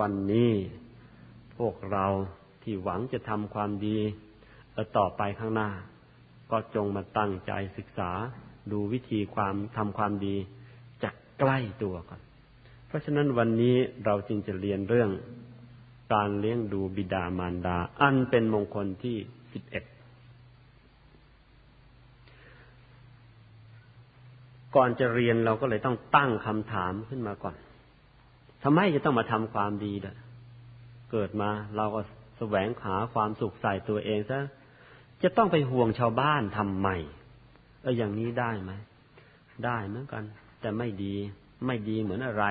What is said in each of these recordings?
วันนี้พวกเราที่หวังจะทำความดีต่อไปข้างหน้า ก็จงมาตั้งใจศึกษาดูวิธีความทำความดีจากใกล้ตัวก่อน เพราะฉะนั้นวันนี้เราจึงจะเรียนเรื่องการเลี้ยงดูบิดามารดา อันเป็นมงคลที่สิบเอ็ดก่อนจะเรียนเราก็เลยต้องตั้งคำถามขึ้นมาก่อน ทำไมจะต้องมาทำความดีล่ะ เกิดมาเราก็แสวงหาความสุขใส่ตัวเองซะ จะต้องไปห่วงชาวบ้านทำไมเอออย่างนี้ได้ไหม ได้เหมือนกัน แต่ไม่ดี ไม่ดีเหมือนอะไร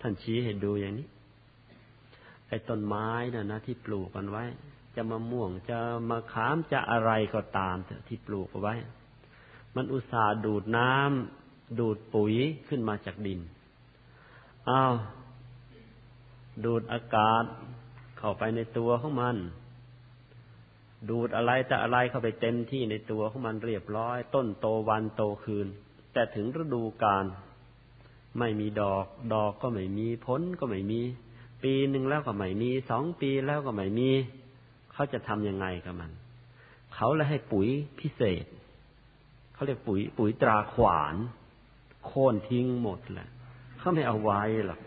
ท่านชี้ให้ดูอย่างนี้ ไอ้ต้นไม้น่ะนะที่ปลูกกันไว้ จะมะม่วงจะมะขามจะอะไรก็ตามที่ปลูกเอาไว้ มันอุตส่าห์ดูดน้ำดูดปุ๋ยขึ้นมาจากดิน อ้าว ดูดอากาศเข้าไปในตัวของมัน ดูดอะไรจะอะไรเข้าไปเต็มที่ในตัวของมันเรียบร้อย ต้นโตวันโตคืน แต่ถึงฤดูกาลไม่มีดอก ดอกก็ไม่มีผลก็ไม่มี ปีหนึ่งแล้วก็ไม่มีสองปีแล้วก็ไม่มี เขาจะทำยังไงกับมัน เขาเลยให้ปุ๋ยพิเศษ เขาเรียกปุ๋ย ปุ๋ยตราขวาน โค่นทิ้งหมดแหละเขาไม่เอาไว้หรอก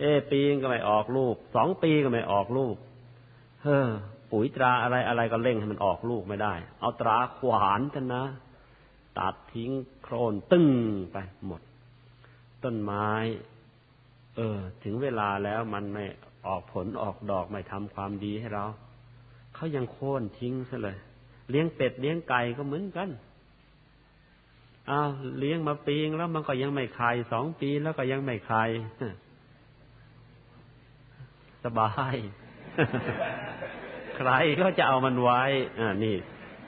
เอปีก็ไม่ออกลูก สองปีก็ไม่ออกลูก เฮ้อปุ๋ยตราอะไรอะไรก็เร่งให้มันออกลูกไม่ได้ เอาตราขวานกันนะ ตัดทิ้งโครนตึ้งไปหมด ต้นไม้ เออ ถึงเวลาแล้วมันไม่ออกผลออกดอกไม่ทำความดีให้เรา เขายังโค่นทิ้งซะเลย เลี้ยงเป็ดเลี้ยงไก่ก็เหมือนกันอ้าวเลี้ยงมาปีงแล้วมันก็ยังไม่ไข่สองปีแล้วก็ยังไม่ไข่ สบาย ใครก็จะเอามันไว้อ่านี่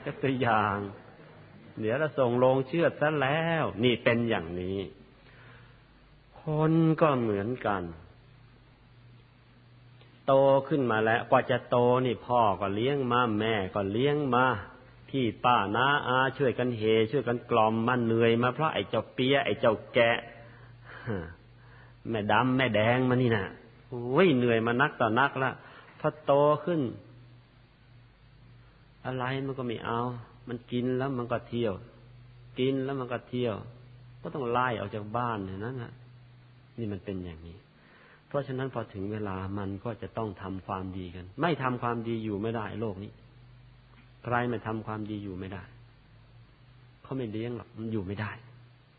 ก็ตัวอย่าง เดี๋ยวเราส่งลงเชื่อซะแล้ว นี่เป็นอย่างนี้ คนก็เหมือนกัน โตขึ้นมาแล้ว กว่าจะโตนี่พ่อก็เลี้ยงมาแม่ก็เลี้ยงมาพี่ป้าน้าอาช่วยกันเฮ ช่วยกันกล่อมมันเหนื่อยมาเพราะไอ้เจ้าเปียไอ้เจ้าแกะแม่ดำแม่แดงมานี่นะ่ะ ยเหนื่อยมานักต่อนักละพอโตขึ้น อะไรมันก็ไม่เอา มันกินแล้วมันก็เที่ยว กินแล้วมันก็เที่ยว ก็ต้องไล่ออกจากบ้านเนี่ยนั่นนะนี่มันเป็นอย่างนี้ เพราะฉะนั้นพอถึงเวลามันก็จะต้องทำความดีกัน ไม่ทำความดีอยู่ไม่ได้โลกนี้ ใครไม่ทำความดีอยู่ไม่ได้เขาไม่เลี้ยงหรอกมันอยู่ไม่ได้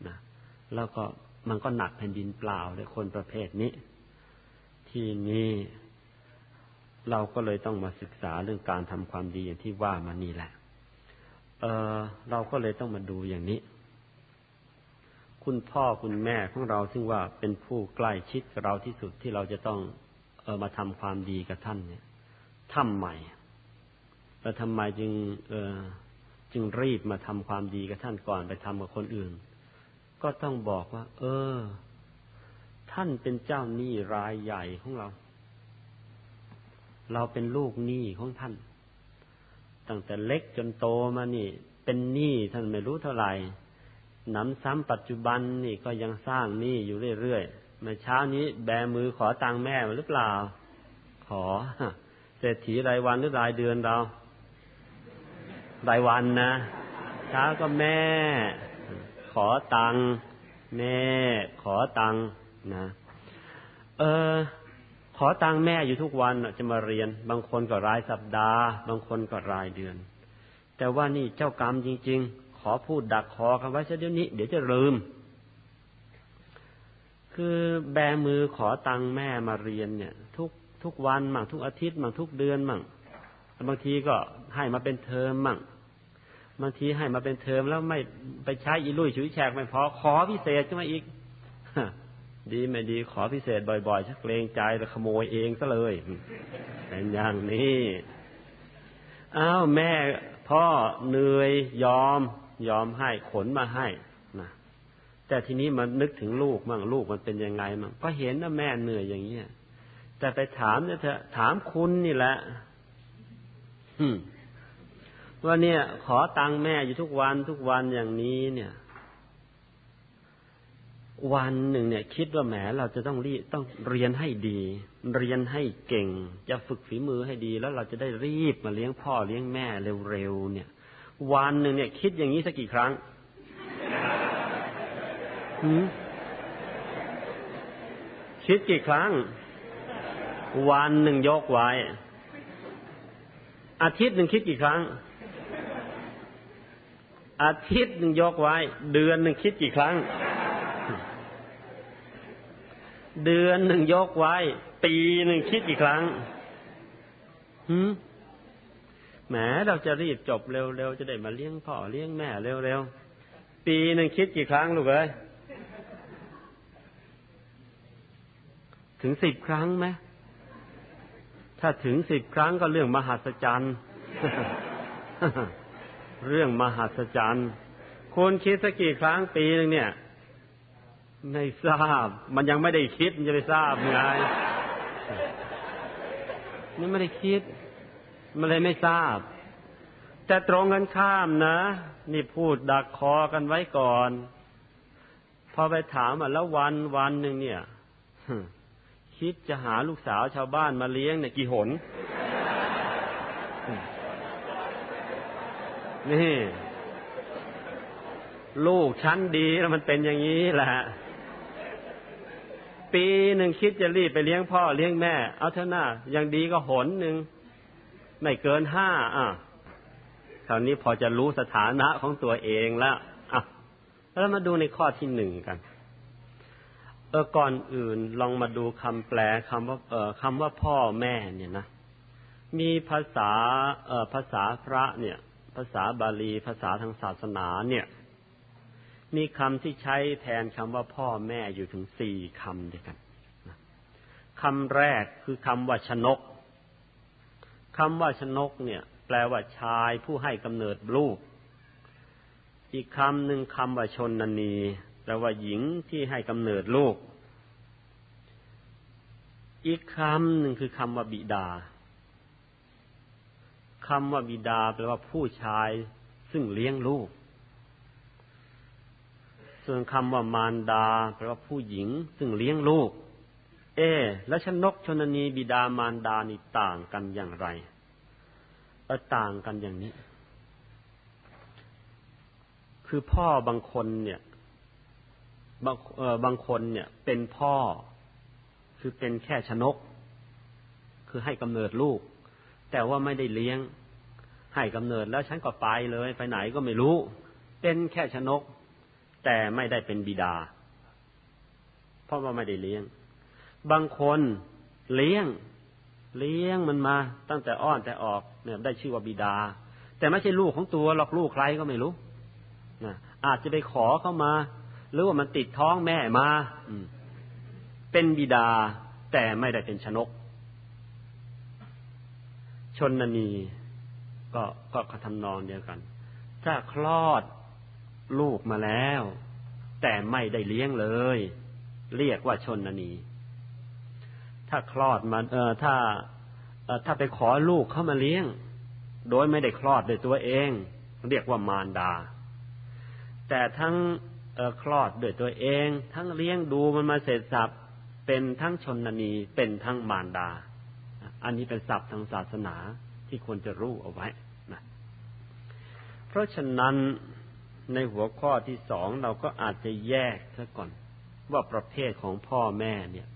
นะแล้วก็มันก็หนักแผ่นดินเปล่าเลยคนประเภทนี้ ที่นี้เราก็เลยต้องมาศึกษาเรื่องการทำความดีอย่างที่ว่ามานี่แหละ เออเราก็เลยต้องมาดูอย่างนี้ คุณพ่อคุณแม่ของเราซึ่งว่าเป็นผู้ใกล้ชิดกับเราที่สุดที่เราจะต้อง เออมาทำความดีกับท่านเนี่ยทำใหม่แล้วทำไมจึง เออจึงรีบมาทำความดีกับท่านก่อนไปทำกับคนอื่น ก็ต้องบอกว่า เออ ท่านเป็นเจ้าหนี้รายใหญ่ของเรา เราเป็นลูกหนี้ของท่าน ตั้งแต่เล็กจนโตมานี่ เป็นหนี้ท่านไม่รู้เท่าไหร่นำซ้ำปัจจุบันนี่ก็ยังสร้างหนี้อยู่เรื่อยๆเมื่อเช้านี้แบมือขอตังค์แม่มาหรือเปล่า ขอเศรษฐีรายวันหรือรายเดือนเรา รายวันนะเช้าก็แม่ ขอตังค์แม่ขอตังค์ นะ เออขอตังแม่อยู่ทุกวันจะมาเรียน บางคนก็รายสัปดาห์ บางคนก็รายเดือน แต่ว่านี่เจ้ากรรมจริง ๆ ขอพูดดักคอกันไว้เดี๋ยวนี้ เดี๋ยวจะลืม คือแบมือขอตังแม่มาเรียนเนี่ย ทุกทุกวันมั่งทุกอาทิตย์มั่งทุกเดือนมั่งบางทีก็ให้มาเป็นเทอมมั่งบางทีให้มาเป็นเทอมแล้วไม่ไปใช้อีลุยฉุยแฉกไม่พอขอพิเศษขึ้นมาอีก ดีไม่ดีขอพิเศษบ่อยๆชักเกรงใจแล้วขโมยเองซะเลย เป็นอย่างนี้ อ้าวแม่พ่อเหนื่อยยอม ยอมให้ขนมาให้นะแต่ทีนี้มันนึกถึงลูกมั่งลูกมันเป็นยังไงมั่งก็เห็นว่าแม่เหนื่อยอย่างเงี้ยแต่ไปถามเนี่ยเถอะถามคุณนี่แหละว่าเนี่ย ขอตังค์แม่อยู่ทุกวันทุกวันอย่างนี้เนี่ย วันหนึ่งเนี่ย คิดว่าแหมเราจะต้องรีต้องเรียนให้ดี เรียนให้เก่ง จะฝึกฝีมือให้ดี แล้วเราจะได้รีบมาเลี้ยงพ่อเลี้ยงแม่เร็วๆเนี่ย วันหนึ่งเนี่ย คิดอย่างนี้สักกี่ครั้งคิดกี่ครั้ง วันหนึ่งยกไว้ อาทิตย์หนึ่งคิดกี่ครั้ง อาทิตย์หนึ่งยกไว้ เดือนหนึ่งคิดกี่ครั้ง เดือนหนึ่งยกไว้ ปีหนึ่งคิดกี่ครั้งหืมแหมเราจะรีบจบเร็วๆจะได้มาเลี้ยงพ่อเลี้ยงแม่เร็วๆปีหนึ่งคิดกี่ครั้งลูกเอ้ยถึงสิบครั้งไหมถ้าถึงสิบครั้งก็เรื่องมหัศจรรย์ เรื่องมหัศจรรย์คุณคิดสักกี่ครั้งปีหนึ่งเนี่ย ไม่ทราบ มันยังไม่ได้คิดมันจะไปทราบไงนี่ไม่ได้คิด มันเลยไม่ทราบ แต่ตรงกันข้ามนะ นี่พูดดักคอกันไว้ก่อน พอไปถามอะแล้ววันวันหนึ่งเนี่ยคิดจะหาลูกสาวชาวบ้านมาเลี้ยงเนี่ยกี่หน นี่ ลูกชั้นดีแล้วมันเป็นอย่างนี้แหละ ปีหนึ่งคิดจะรีบไปเลี้ยงพ่อเลี้ยงแม่ เอาเท่าน้ายังดีก็หนหนึ่งไม่เกินห้าอะคราวนี้พอจะรู้สถานะของตัวเองแล้วอะแล้วมาดูในข้อที่หนึ่งกันเออก่อนอื่นลองมาดูคำแปลคำว่าเออคำว่าพ่อแม่เนี่ยนะมีภาษาเออภาษาพระเนี่ย ภาษาบาลีภาษาทางศาสนาเนี่ย มีคำที่ใช้แทนคำว่าพ่อแม่อยู่ถึงสี่คำด้วยกันคำแรกคือคำว่าชนกคำว่าชนกเนี่ย แปลว่าชายผู้ให้กำเนิดลูก อีกคำหนึ่งคำว่าชนนี แปลว่าหญิงที่ให้กำเนิดลูก อีกคำหนึ่งคือคำว่าบิดาคำว่าบิดาแปลว่าผู้ชายซึ่งเลี้ยงลูก ส่วนคำว่ามารดาแปลว่าผู้หญิงซึ่งเลี้ยงลูก เอ และชนกชนนีบิดามารดานี่ต่างกันอย่างไรเออต่างกันอย่างนี้ คือพ่อบางคนเนี่ยบางเออบางคนเนี่ย เป็นพ่อ คือเป็นแค่ชนก คือให้กำเนิดลูก แต่ว่าไม่ได้เลี้ยง ให้กำเนิดแล้วฉันก็ไปเลย ไปไหนก็ไม่รู้ เป็นแค่ชนก แต่ไม่ได้เป็นบิดา เพราะว่าไม่ได้เลี้ยง บางคนเลี้ยง เลี้ยงมันมา ตั้งแต่อ้อนแต่ออกเนี่ยได้ชื่อว่าบิดา แต่ไม่ใช่ลูกของตัวหรอกลูกใครก็ไม่รู้นะอาจจะไปขอเข้ามา หรือว่ามันติดท้องแม่มาเป็นบิดา แต่ไม่ได้เป็นชนก ชนนีก็ก็ทำนองเดียวกัน ถ้าคลอด ลูกมาแล้ว แต่ไม่ได้เลี้ยงเลย เรียกว่าชนนี ถ้าคลอดมาเออถ้าถ้าไปขอลูกเข้ามาเลี้ยง โดยไม่ได้คลอดโดยตัวเอง เรียกว่ามารดา แต่ทั้งคลอดโดยตัวเอง ทั้งเลี้ยงดูมันมาเสร็จสับเป็นทั้งชนนีเป็นทั้งมารดา อันนี้เป็นศัพท์ทางศาสนาที่ควรจะรู้เอาไว้นะเพราะฉะนั้น ในหัวข้อที่สองเราก็อาจจะแยกซะก่อน ว่าประเภทของพ่อแม่เนี่ย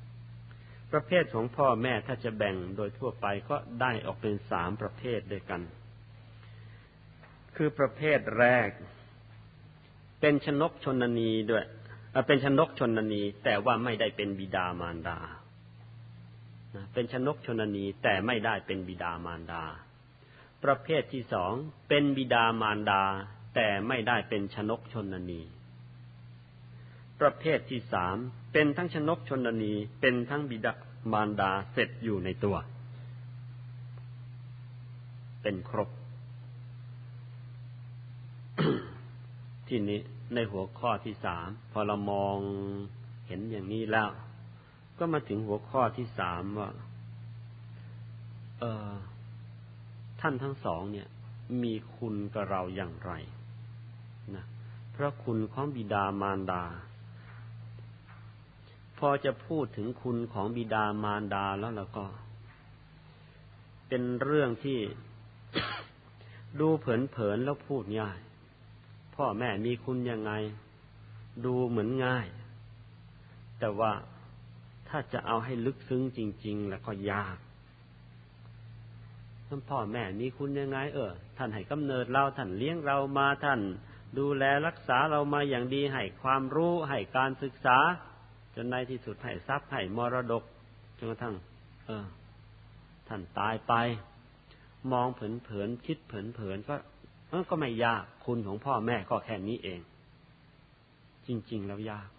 ประเภทของพ่อแม่ถ้าจะแบ่งโดยทั่วไปก็ได้ออกเป็นสามประเภทด้วยกัน คือประเภทแรก เป็นชนกชนนีด้วยเป็นชนกชนนีแต่ว่าไม่ได้เป็นบิดามารดาเป็นชนกชนนีแต่ไม่ได้เป็นบิดามารดา ประเภทที่สองเป็นบิดามารดา แต่ไม่ได้เป็นชนกชนนี ประเภทที่สามเป็นทั้งชนกชนนีเป็นทั้งบิดามารดาเสร็จอยู่ในตัว เป็นครบ ที่นี้ในหัวข้อที่สามพอเรามองเห็นอย่างนี้แล้ว ก็มาถึงหัวข้อที่สามว่า เออท่านทั้งสองเนี่ย มีคุณกับเราอย่างไร ระคุณของบิดามารดา พอจะพูดถึงคุณของบิดามารดาแล้วแล้วก็ เป็นเรื่องที่ดูเผินๆแล้วพูดง่าย พ่อแม่มีคุณยังไง ดูเหมือนง่าย แต่ว่าถ้าจะเอาให้ลึกซึ้งจริง ๆ แล้วก็ยากท่านพ่อแม่มีคุณยังไง เออ ท่านให้กำเนิดเราท่านเลี้ยงเรามาท่าน ดูแลรักษาเรามาอย่างดีให้ความรู้ให้การศึกษา จนในที่สุดให้ทรัพย์ให้มรดกจนกระทั่ง เออ ท่านตายไป มองเผินๆคิดเผินๆก็เออก็ไม่ยากคุณของพ่อแม่ก็แค่นี้เอง จริง ๆ แล้วยาก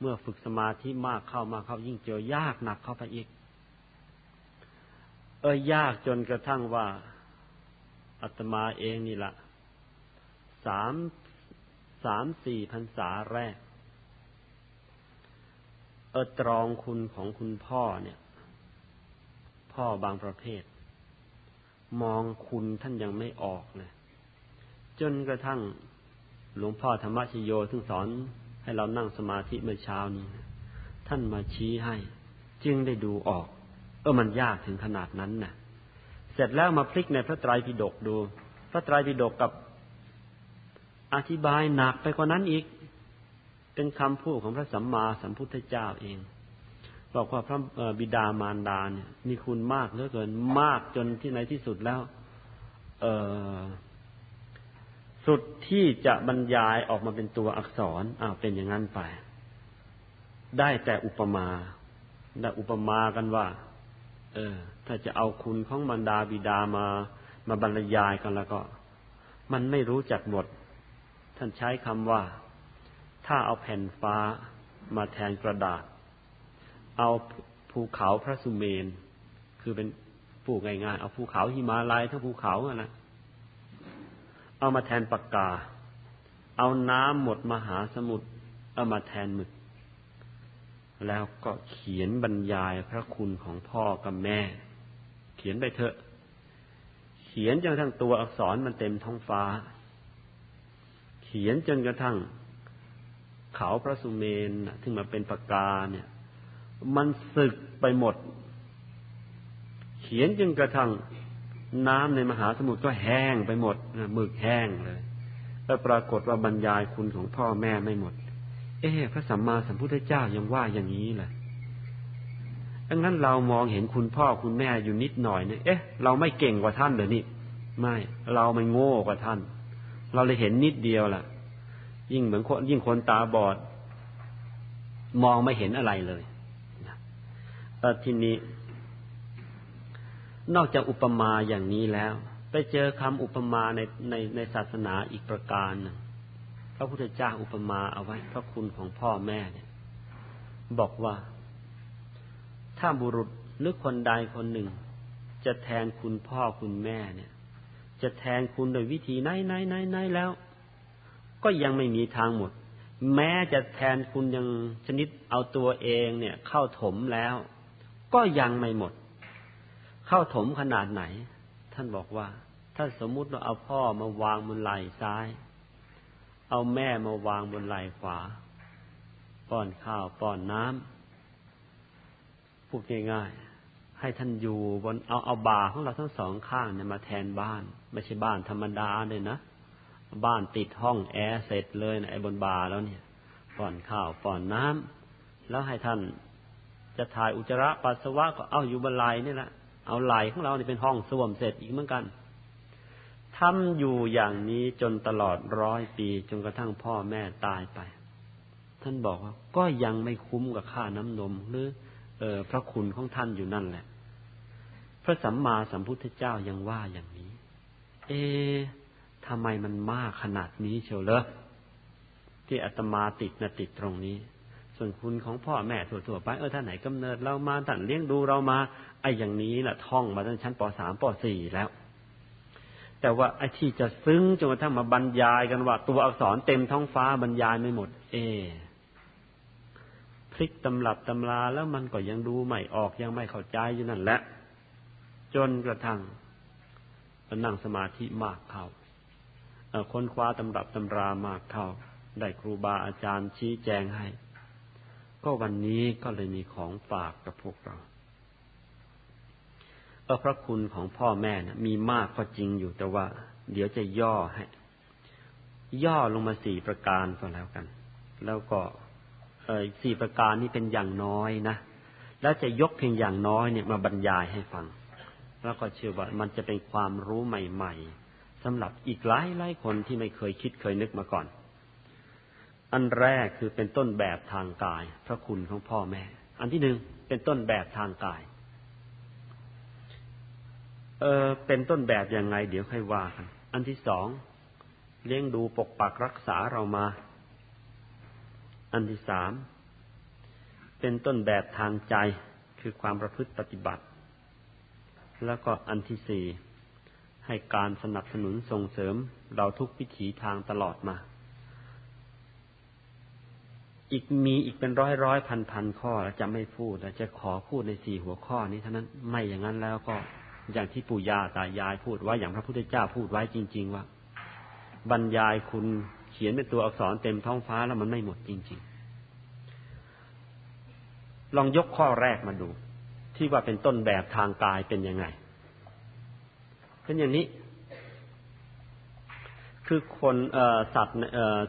เมื่อฝึกสมาธิมากเข้ามาเข้ายิ่งเจอยากหนักเข้าไปอีก เออยากจนกระทั่งว่าอาตมาเองนี่ละ สามสามสี่พรรษาแรก เออตรองคุณของคุณพ่อเนี่ย พ่อบางประเภท มองคุณท่านยังไม่ออกเลยจนกระทั่งหลวงพ่อธรรมชโยซึ่งสอนให้เรานั่งสมาธิเมื่อเช้านี้ ท่านมาชี้ให้ จึงได้ดูออก เออมันยากถึงขนาดนั้นนะ่ะ เสร็จแล้วมาพลิกในพระไตรปิฎกดู พระไตรปิฎกกับ อธิบายหนักไปกว่านั้นอีก เป็นคำพูดของพระสัมมาสัมพุทธเจ้าเอง บอกว่าพระบิดามารดาเนี่ย มีคุณมากเหลือเกินมากจนที่ในที่สุดแล้ว เออสุดที่จะบรรยายออกมาเป็นตัวอักษรอ้าวเป็นอย่างนั้นไป ได้แต่อุปมาได้อุปมากันว่า เออ ถ้าจะเอาคุณของบรรดาบิดามา มาบรรยายกันแล้วก็ มันไม่รู้จักหมด ท่านใช้คำว่า ถ้าเอาแผ่นฟ้ามาแทนกระดาษ เอาภูเขาพระสุเมน คือเป็นปูกง่ายๆเอาภูเขาหิมาลัยทั้งภูเขาอะนะเอามาแทนปากกา เอาน้ำหมดมหาสมุทรเอามาแทนหมึก แล้วก็เขียนบรรยายพระคุณของพ่อกับแม่ เขียนไปเถอะ เขียนจนทั่งตัวอักษรมันเต็มท้องฟ้า ขียนจนกระทั่ง เขาพระสุเมนที่มาเป็นปากกาเนี่ย มันสึกไปหมด เขียนจนกระทั่งน้ำในมหาสมุทรก็แห้งไปหมดหมึกแห้งเลยแล้วปรากฏว่าบรรยายคุณของพ่อแม่ไม่หมด เอ๊พระสัมมาสัมพุทธเจ้ายังว่าอย่างนี้แหละดังนั้นเรามองเห็นคุณพ่อคุณแม่อยู่นิดหน่อยเนี่ยเอ๊ะ เราไม่เก่งกว่าท่านเหรอนี่ ไม่ เรามันโง่กว่าท่าน เราเลยเห็นนิดเดียวล่ะ ยิ่งเหมือนคนยิ่งคนตาบอด มองไม่เห็นอะไรเลยเทีนี้ นอกจากอุปมาอย่างนี้แล้ว ไปเจอคำอุปมาในในในศาสนาอีกประการหนึ่งพระพุทธเจ้าอุปมาเอาไว้พระคุณของพ่อแม่เนี่ย บอกว่า ถ้าบุรุษหรือคนใดคนหนึ่ง จะแทนคุณพ่อคุณแม่เนี่ย จะแทนคุณโดยวิธีไหนไหนไหนไหนแล้ว ก็ยังไม่มีทางหมด แม้จะแทนคุณยังชนิดเอาตัวเองเนี่ย เข้าถมแล้ว ก็ยังไม่หมด เข้าถมขนาดไหน ท่านบอกว่า ถ้าสมมุติว่าเอาพ่อมาวางบนไหล่ซ้าย เอาแม่มาวางบนไหล่ขวา ป้อนข้าวป้อนน้ำพูดง่ายๆ ให้ท่านอยู่บนเอาเอาบาของเราทั้งสองข้างเนี่ยมาแทนบ้าน ไม่ใช่บ้านธรรมดาเลยนะบ้านติดห้องแอร์เสร็จเลยนะไอ้บนบาแล้วเนี่ยป้อนข้าวป้อนน้ำแล้วให้ท่านจะถ่ายอุจจาระปัสสาวะก็เอาอยู่บนไหล่นี่แหละเอาไหล่ของเราเนี่เป็นห้องส้วมเสร็จอีกเหมือนกันทำอยู่อย่างนี้จนตลอดร้อยปีจนกระทั่งพ่อแม่ตายไป ท่านบอกว่าก็ยังไม่คุ้มกับค่าน้ำนมหรือเออพระคุณของท่านอยู่นั่นแหละ พระสัมมาสัมพุทธเจ้ายังว่าอย่างนี้ เอ๊ทำไมมันมากขนาดนี้เชียวเลยที่อาตมาติดนะติดตรงนี้ ส่วนคุณของพ่อแม่ทั่วๆไปเออท่านไหนกำเนิดเรามาท่านเลี้ยงดูเรามา ไอ้อย่างนี้แหละท่องมาตั้งชั้นปสามปสี่แล้ว แต่ว่าไอ้ที่จะซึ้งจนกระทั่งมาบรรยายกันว่า ตัวอักษรเต็มท้องฟ้าบรรยายไม่หมด เอพลิกตำรับตำราแล้วมันก็ยังดูไม่ออกยังไม่เข้าใจอยู่นั่นแหละ จนกระทั่งนั่งสมาธิมากเข้าค้นคว้าตำรับตำรามากเข้า ได้ครูบาอาจารย์ชี้แจงให้ ก็วันนี้ก็เลยมีของฝากกับพวกเราเออพระคุณของพ่อแม่นะมีมากก็จริงอยู่แต่ว่า เดี๋ยวจะย่อให้ ย่อลงมาสี่ประการก็แล้วกัน แล้วก็เออสี่ประการนี้เป็นอย่างน้อยนะ แล้วจะยกเพียงอย่างน้อยเนี่ยมาบรรยายให้ฟัง แล้วก็เชื่อว่ามันจะเป็นความรู้ใหม่ๆสำหรับอีกหลายหลายคนที่ไม่เคยคิดเคยนึกมาก่อน อันแรกคือเป็นต้นแบบทางกาย พระคุณของพ่อแม่ อันที่หนึ่งเป็นต้นแบบทางกาย เออเป็นต้นแบบยังไง เดี๋ยวค่อยว่ากัน อันที่สองเลี้ยงดูปกปักรักษาเรามา อันที่สามเป็นต้นแบบทางใจคือความประพฤติปฏิบัติ แล้วก็อันที่สี่ให้การสนับสนุนส่งเสริมเราทุกวิถีทางตลอดมา อีกมีอีกเป็นร้อยร้อยพันพันข้อแล้วจะไม่พูดแล้วจะขอพูดในสี่หัวข้อนี้เท่านั้นไม่อย่างนั้นแล้วก็อย่างที่ปู่ย่าตายายพูดไว้อย่างพระพุทธเจ้าพูดไว้จริง ๆ ว่า บรรยายคุณเขียนเป็นตัวอักษรเต็มท้องฟ้าแล้วมันไม่หมดจริง ๆ ลองยกข้อแรกมาดู ที่ว่าเป็นต้นแบบทางกายเป็นยังไงเป็นอย่างนี้ คือคนสัตว์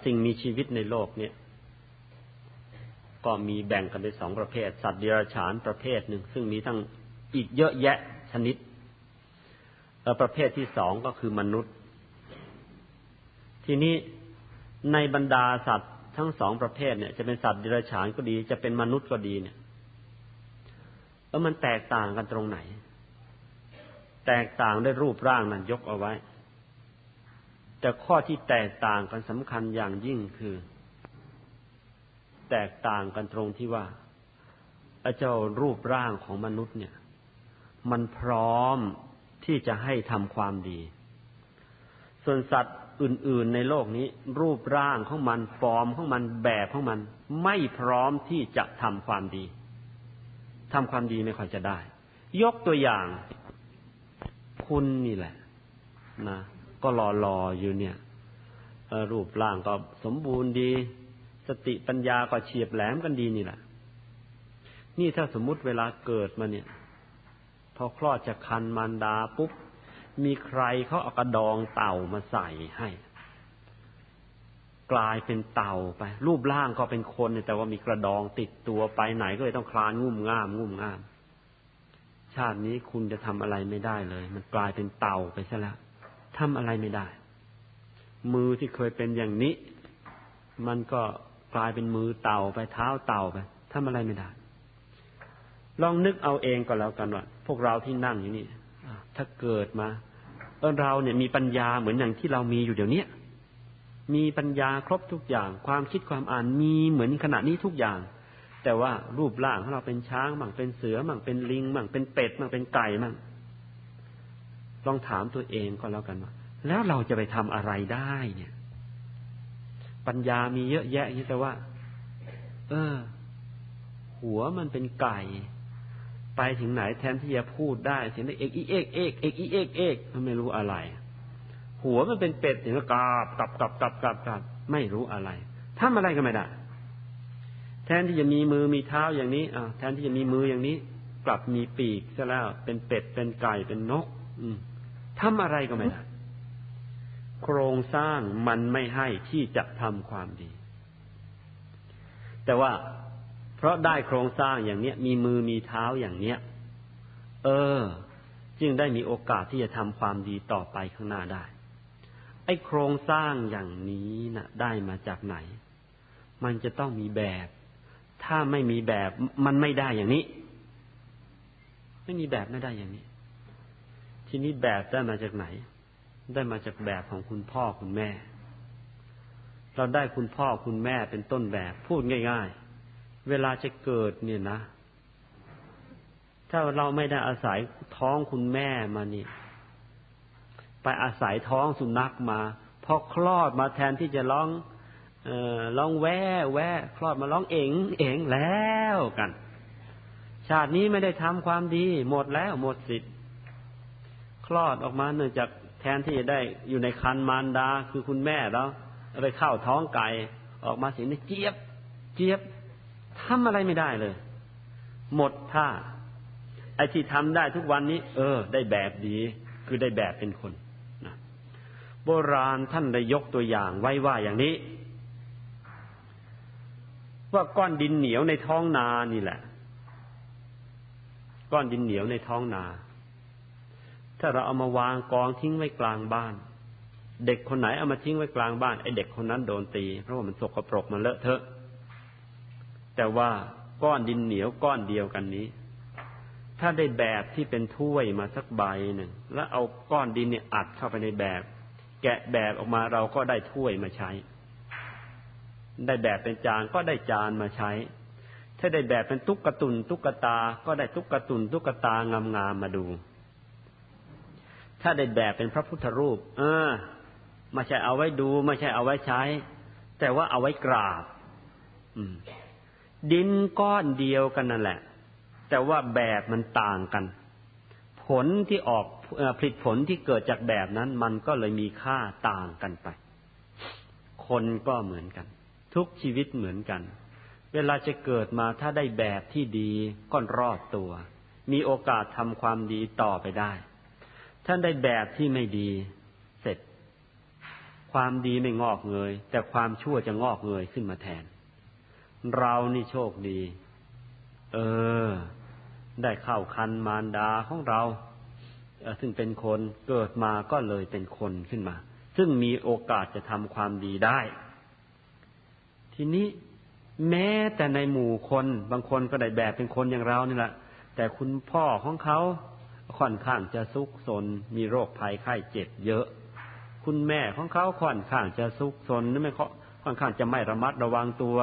สิ่งมีชีวิตในโลกเนี่ย ก็มีแบ่งกันเป็นสองประเภท สัตว์เดรัจฉานประเภทหนึ่ง ซึ่งมีทั้งอีกเยอะแยะชนิดประเภทที่สองก็คือมนุษย์ ทีนี้ในบรรดาสัตว์ทั้งสองประเภทเนี่ย จะเป็นสัตว์เดรัจฉานก็ดี จะเป็นมนุษย์ก็ดีเนี่ย แล้วมันแตกต่างกันตรงไหน แตกต่างด้วยรูปร่างนั้นยกเอาไว้ แต่ข้อที่แตกต่างกันสำคัญอย่างยิ่งคือ แตกต่างกันตรงที่ว่าเจ้ารูปร่างของมนุษย์เนี่ย มันพร้อมที่จะให้ทำความดี ส่วนสัตว์อื่น ๆ ในโลกนี้ รูปร่างของมันฟอร์มของมันแบบของมัน ไม่พร้อมที่จะทำความดี ทำความดีไม่ค่อยจะได้ ยกตัวอย่าง คุณนี่แหละ นะ ก็รอรออยู่เนี่ยรูปร่างก็สมบูรณ์ดี สติปัญญาก็เฉียบแหลมกันดีนี่แหละ นี่ถ้าสมมุติเวลาเกิดมาเนี่ย พอคลอดจากคันมารดาปุ๊บ มีใครเขาเอากระดองเต่ามาใส่ให้ กลายเป็นเต่าไป รูปร่างก็เป็นคนแต่ว่ามีกระดองติดตัวไปไหนก็เลยต้องคลานงุ่มง่ามงุ่มง่าม ชาตินี้คุณจะทำอะไรไม่ได้เลย มันกลายเป็นเต่าไปซะแล้วทำอะไรไม่ได้ มือที่เคยเป็นอย่างนี้ มันก็กลายเป็นมือเต่าไปเท้าเต่าไปทำอะไรไม่ได้ ลองนึกเอาเองก็แล้วกันว่าพวกเราที่นั่งอยู่นี่ถ้าเกิดมาเออเราเนี่ยมีปัญญาเหมือนอย่างที่เรามีอยู่เดี๋ยวนี้ มีปัญญาครบทุกอย่าง ความคิดความอ่านมีเหมือนขณะนี้ทุกอย่าง แต่ว่ารูปร่างของเราเป็นช้างมั่งเป็นเสือมั่งเป็นลิงมั่งเป็นเป็ดมั่งเป็นไก่มั่งลองถามตัวเองก็แล้วกันว่าแล้วเราจะไปทำอะไรได้เนี่ย ปัญญามีเยอะแยะนี่แต่ว่า เออ หัวมันเป็นไก่ ไปถึงไหนแทนที่จะพูดได้เสียงเอกอีเอกเอกเอกอีเอกเอกมันไม่รู้อะไร หัวมันเป็นเป็ดอย่างกราบกลับกลับกลับกลับกลับไม่รู้อะไรทำอะไรก็ไม่ได้ แทนที่จะมีมือมีเท้าอย่างนี้อ่าแทนที่จะมีมืออย่างนี้ กลับมีปีกซะแล้ว เป็นเป็ดเป็นไก่เป็นนก อืมทำอะไรก็ไม่ได้ โครงสร้างมันไม่ให้ที่จะทำความดี แต่ว่าเพราะได้โครงสร้างอย่างเนี้ย มีมือมีเท้าอย่างเนี้ย เออ จึงได้มีโอกาสที่จะทำความดีต่อไปข้างหน้าได้ อ้โครงสร้างอย่างนี้นะ่ะ ได้มาจากไหน มันจะต้องมีแบบ ถ้าไม่มีแบบมันไม่ได้อย่างนี้ ไม่มีแบบไม่ได้อย่างนี้ ทีนี้แบบได้มาจากไหน ได้มาจากแบบของคุณพ่อคุณแม่ เราได้คุณพ่อคุณแม่เป็นต้นแบบ พูดง่าย ๆ เวลาจะเกิดเนี่ยนะ ถ้าเราไม่ได้อาศัยท้องคุณแม่มานี่ ไปอาศัยท้องสุนัขมาพอคลอดมาแทนที่จะร้องเออร้องแว่แว่คลอดมาร้องเอ๋งเอ๋งแล้วกัน ชาตินี้ไม่ได้ทำความดี หมดแล้วหมดสิทธิ์คลอดออกมาเนื่องจากแทนที่จะได้อยู่ในคันมารดาคือคุณแม่แล้วไปเข้าท้องไก่ออกมาเสียงนี่เจี๊ยบ เจี๊ยบทำอะไรไม่ได้เลย หมดท่าไอ้ที่ทำได้ทุกวันนี้ เออ ได้แบบดี คือได้แบบเป็นคน โบราณท่านได้ยกตัวอย่างไว้ว่าอย่างนี้ ว่าก้อนดินเหนียวในท้องนานี่แหละ ก้อนดินเหนียวในท้องนา ถ้าเราเอามาวางกองทิ้งไว้กลางบ้าน เด็กคนไหนเอามาทิ้งไว้กลางบ้านไอ้เด็กคนนั้นโดนตี เพราะว่ามันสกปรกมันเลอะเทอะ แต่ว่าก้อนดินเหนียวก้อนเดียวกันนี้ถ้าได้แบบที่เป็นถ้วยมาสักใบหนึ่งแล้วเอาก้อนดินเนี่ยอัดเข้าไปในแบบ แกะแบบออกมาเราก็ได้ถ้วยมาใช้ ได้แบบเป็นจานก็ได้จานมาใช้ ถ้าได้แบบเป็นตุ๊กตุนตุ๊กตา ก็ได้ตุ๊กตุนตุ๊กตางามๆมาดู ถ้าได้แบบเป็นพระพุทธรูป เออไม่ใช่เอาไว้ดูไม่ใช่เอาไว้ใช้ แต่ว่าเอาไว้กราบ อืม ดินก้อนเดียวกันนั่นแหละ แต่ว่าแบบมันต่างกัน ผลที่ออกผลิตผลที่เกิดจากแบบนั้น มันก็เลยมีค่าต่างกันไป คนก็เหมือนกัน ทุกชีวิตเหมือนกัน เวลาจะเกิดมาถ้าได้แบบที่ดีก็รอดตัว มีโอกาสทำความดีต่อไปได้ท่านได้แบบที่ไม่ดีเสร็จ ความดีไม่งอกเงย แต่ความชั่วจะงอกเงยขึ้นมาแทน เรานี่โชคดี เออ ได้เข้าคันมารดาของเราซึ่งเป็นคนเกิดมาก็เลยเป็นคนขึ้นมา ซึ่งมีโอกาสจะทำความดีได้ ทีนี้แม้แต่ในหมู่คนบางคนก็ได้แบบเป็นคนอย่างเรานี่แหละแต่คุณพ่อของเขาค่อนข้างจะซุกซนมีโรคภัยไข้เจ็บเยอะ คุณแม่ของเขาค่อนข้างจะซุกซนไม่ค่อนข้างจะไม่ระมัดระวังตัว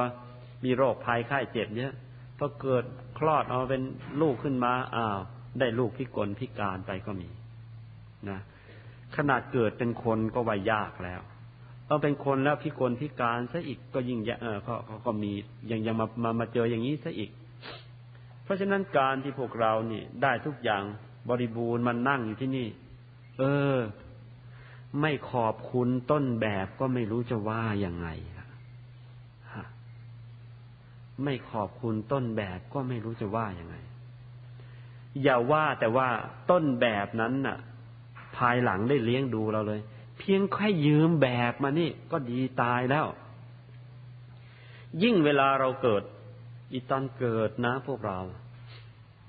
มีโรคภัยไข้เจ็บเยอะพอเกิด คลอดเอาเป็นลูกขึ้นมาอ้าวได้ลูกพิกลพิการไปก็มีนะขนาดเกิดเป็นคนก็ว่ายากแล้วเอาเป็นคนแล้วพิกลพิการซะอีกก็ยิ่งเออเขาเขาก็มียังยังมามามาเจออย่างนี้ซะอีก เพราะฉะนั้นการที่พวกเรานี่ได้ทุกอย่างบริบูรณ์มันนั่งอยู่ที่นี่ เออ ไม่ขอบคุณต้นแบบก็ไม่รู้จะว่ายังไง ไม่ขอบคุณต้นแบบก็ไม่รู้จะว่ายังไง อย่าว่าแต่ว่าต้นแบบนั้นน่ะ ภายหลังได้เลี้ยงดูเราเลย เพียงแค่ยืมแบบมานี่ก็ดีตายแล้ว ยิ่งเวลาเราเกิด อีตอนเกิดนะพวกเรา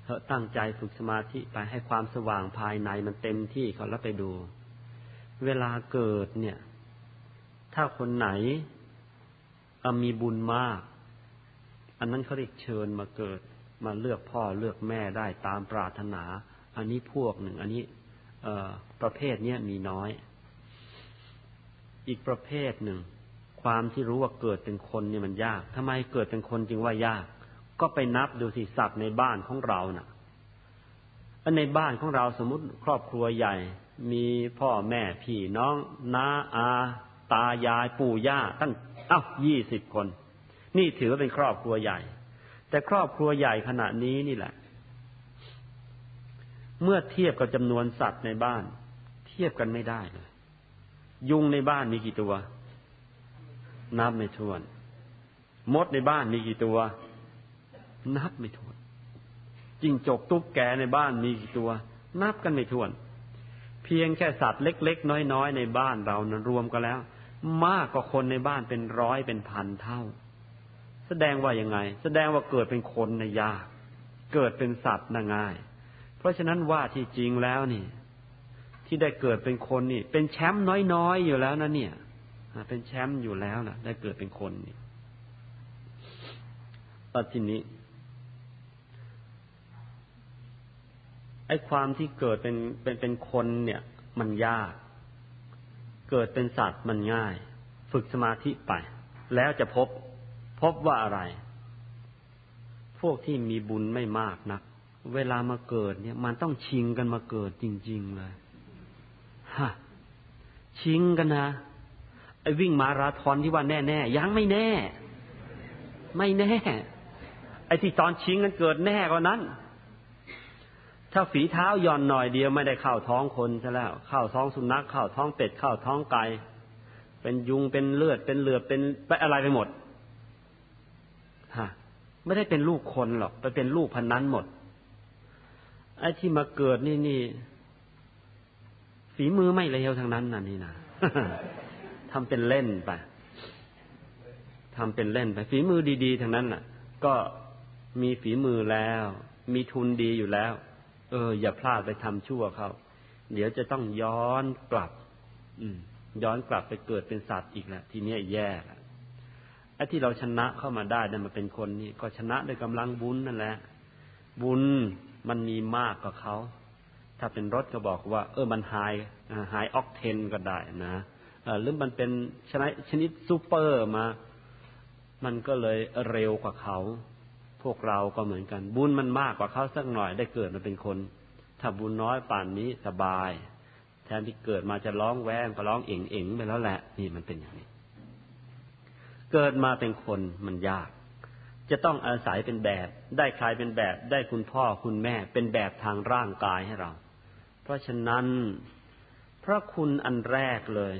เถอะตั้งใจฝึกสมาธิไปให้ความสว่างภายในมันเต็มที่เขาแล้วไปดู เวลาเกิดเนี่ย ถ้าคนไหนมีบุญมาก อันนั้นเขาเรียกเชิญมาเกิด มาเลือกพ่อเลือกแม่ได้ตามปรารถนา อันนี้พวกหนึ่ง อันนี้เอประเภทเนี้ยมีน้อย อีกประเภทหนึ่ง ความที่รู้ว่าเกิดเป็นคนเนี่ยมันยากทำไมเกิดเป็นคนจึงว่ายาก ก็ไปนับดูสิสัตว์ในบ้านของเรานะ่ะอันในบ้านของเราสมมติครอบครัวใหญ่ มีพ่อแม่พี่น้องน้าอา ตายายปู่ย่าตั้งเอ้ายี่สิบคน นี่ถือว่าเป็นครอบครัวใหญ่ แต่ครอบครัวใหญ่ขณะนี้นี่แหละ เมื่อเทียบกับจำนวนสัตว์ในบ้าน เทียบกันไม่ได้เลย ยุงในบ้านมีกี่ตัว นับไม่ถ้วน มดในบ้านมีกี่ตัว นับไม่ถ้วนจิงจกตุ๊กแกในบ้านมีกี่ตัว นับกันไม่ถ้วน เพียงแค่สัตว์เล็ก ๆ น้อย ๆ ในบ้านเรานั้นรวมกันแล้ว มากกว่าคนในบ้านเป็นร้อยเป็นพันเท่า แสดงว่ายังไง แสดงว่าเกิดเป็นคนในยาก เกิดเป็นสัตว์น่าง่าย เพราะฉะนั้นว่าที่จริงแล้วนี่ ที่ได้เกิดเป็นคนนี่ เป็นแชมป์น้อยๆอยู่แล้วนะเนี่ยเป็นแชมป์อยู่แล้วนะได้เกิดเป็นคนนี่ปัจจุบันไอ้ความที่เกิดเป็นเป็นเป็นคนเนี่ย มันยาก เกิดเป็นสัตว์มันง่าย ฝึกสมาธิไป แล้วจะพบ พบว่าอะไร พวกที่มีบุญไม่มากนัก เวลามาเกิดเนี่ย มันต้องชิงกันมาเกิดจริง ๆ เลยฮะชิงกันนะไอ้วิ่งมาราธอนที่ว่าแน่ๆยังไม่แน่ ไม่แน่ ไอ้ที่ตอนชิงกันเกิดแน่กว่านั้น ถ้าฝีเท้าย่อนหน่อยเดียวไม่ได้เข้าท้องคนซะแล้ว เข้าท้องสุนัขเข้าท้องเป็ดเข้าท้องไก่เป็นยุงเป็นเลือดเป็นเหลือดเป็นไปอะไรไปหมด ไม่ได้เป็นลูกคนหรอก ไปเป็นลูกพันนั้นหมด ไอ้ที่มาเกิดนี่นี่ฝีมือไม่เลวทางนั้นน่ะนี่นะทำเป็นเล่นไปทำเป็นเล่นไป ฝีมือดีๆทางนั้นน่ะ ก็มีฝีมือแล้ว มีทุนดีอยู่แล้ว เออ อย่าพลาดไปทำชั่วเขาเดี๋ยวจะต้องย้อนกลับ อืม ย้อนกลับไปเกิดเป็นสัตว์อีกแหละทีนี้แย่ละ อ้ที่เราชนะเข้ามาได้นั่นมาเป็นคนนี่ก็ชนะด้วยกำลังบุญนั่นแหละ บุญมันมีมากกว่าเขา ถ้าเป็นรถก็บอกว่า เออมันไฮไฮออกเทนก็ได้นะหรือมันเป็นชนิดชนิดซูเปอร์มา มันก็เลยเร็วกว่าเขา พวกเราก็เหมือนกัน บุญมันมากกว่าเขาสักหน่อยได้เกิดมาเป็นคน ถ้าบุญน้อยป่านนี้สบาย แทนที่เกิดมาจะร้องแวงก็ร้องเอ่งเอ่งไปแล้วแหละ นี่มันเป็นอย่างนี้ เกิดมาเป็นคนมันยาก จะต้องอาศัยเป็นแบบ ได้ใครเป็นแบบ ได้คุณพ่อคุณแม่ เป็นแบบทางร่างกายให้เรา เพราะฉะนั้นพระคุณอันแรกเลย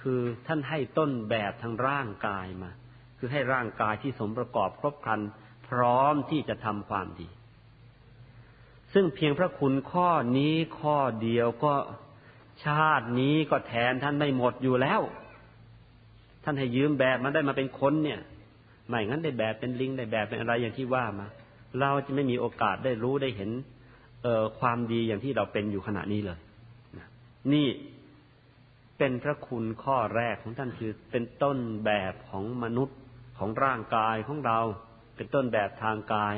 คือท่านให้ต้นแบบทางร่างกายมา คือให้ร่างกายที่สมประกอบครบครัน พร้อมที่จะทำความดี ซึ่งเพียงพระคุณข้อนี้ข้อเดียวก็ชาตินี้ก็แทนท่านไม่หมดอยู่แล้ว ท่านให้ยืมแบบมาได้มาเป็นคนเนี่ย ไม่งั้นได้แบบเป็นลิงได้แบบเป็นอะไรอย่างที่ว่ามา เราจะไม่มีโอกาสได้รู้ได้เห็น เออความดีอย่างที่เราเป็นอยู่ขณะนี้เลยนี่เป็นพระคุณข้อแรกของท่านคือเป็นต้นแบบของมนุษย์ของร่างกายของเรา เป็นต้นแบบทางกาย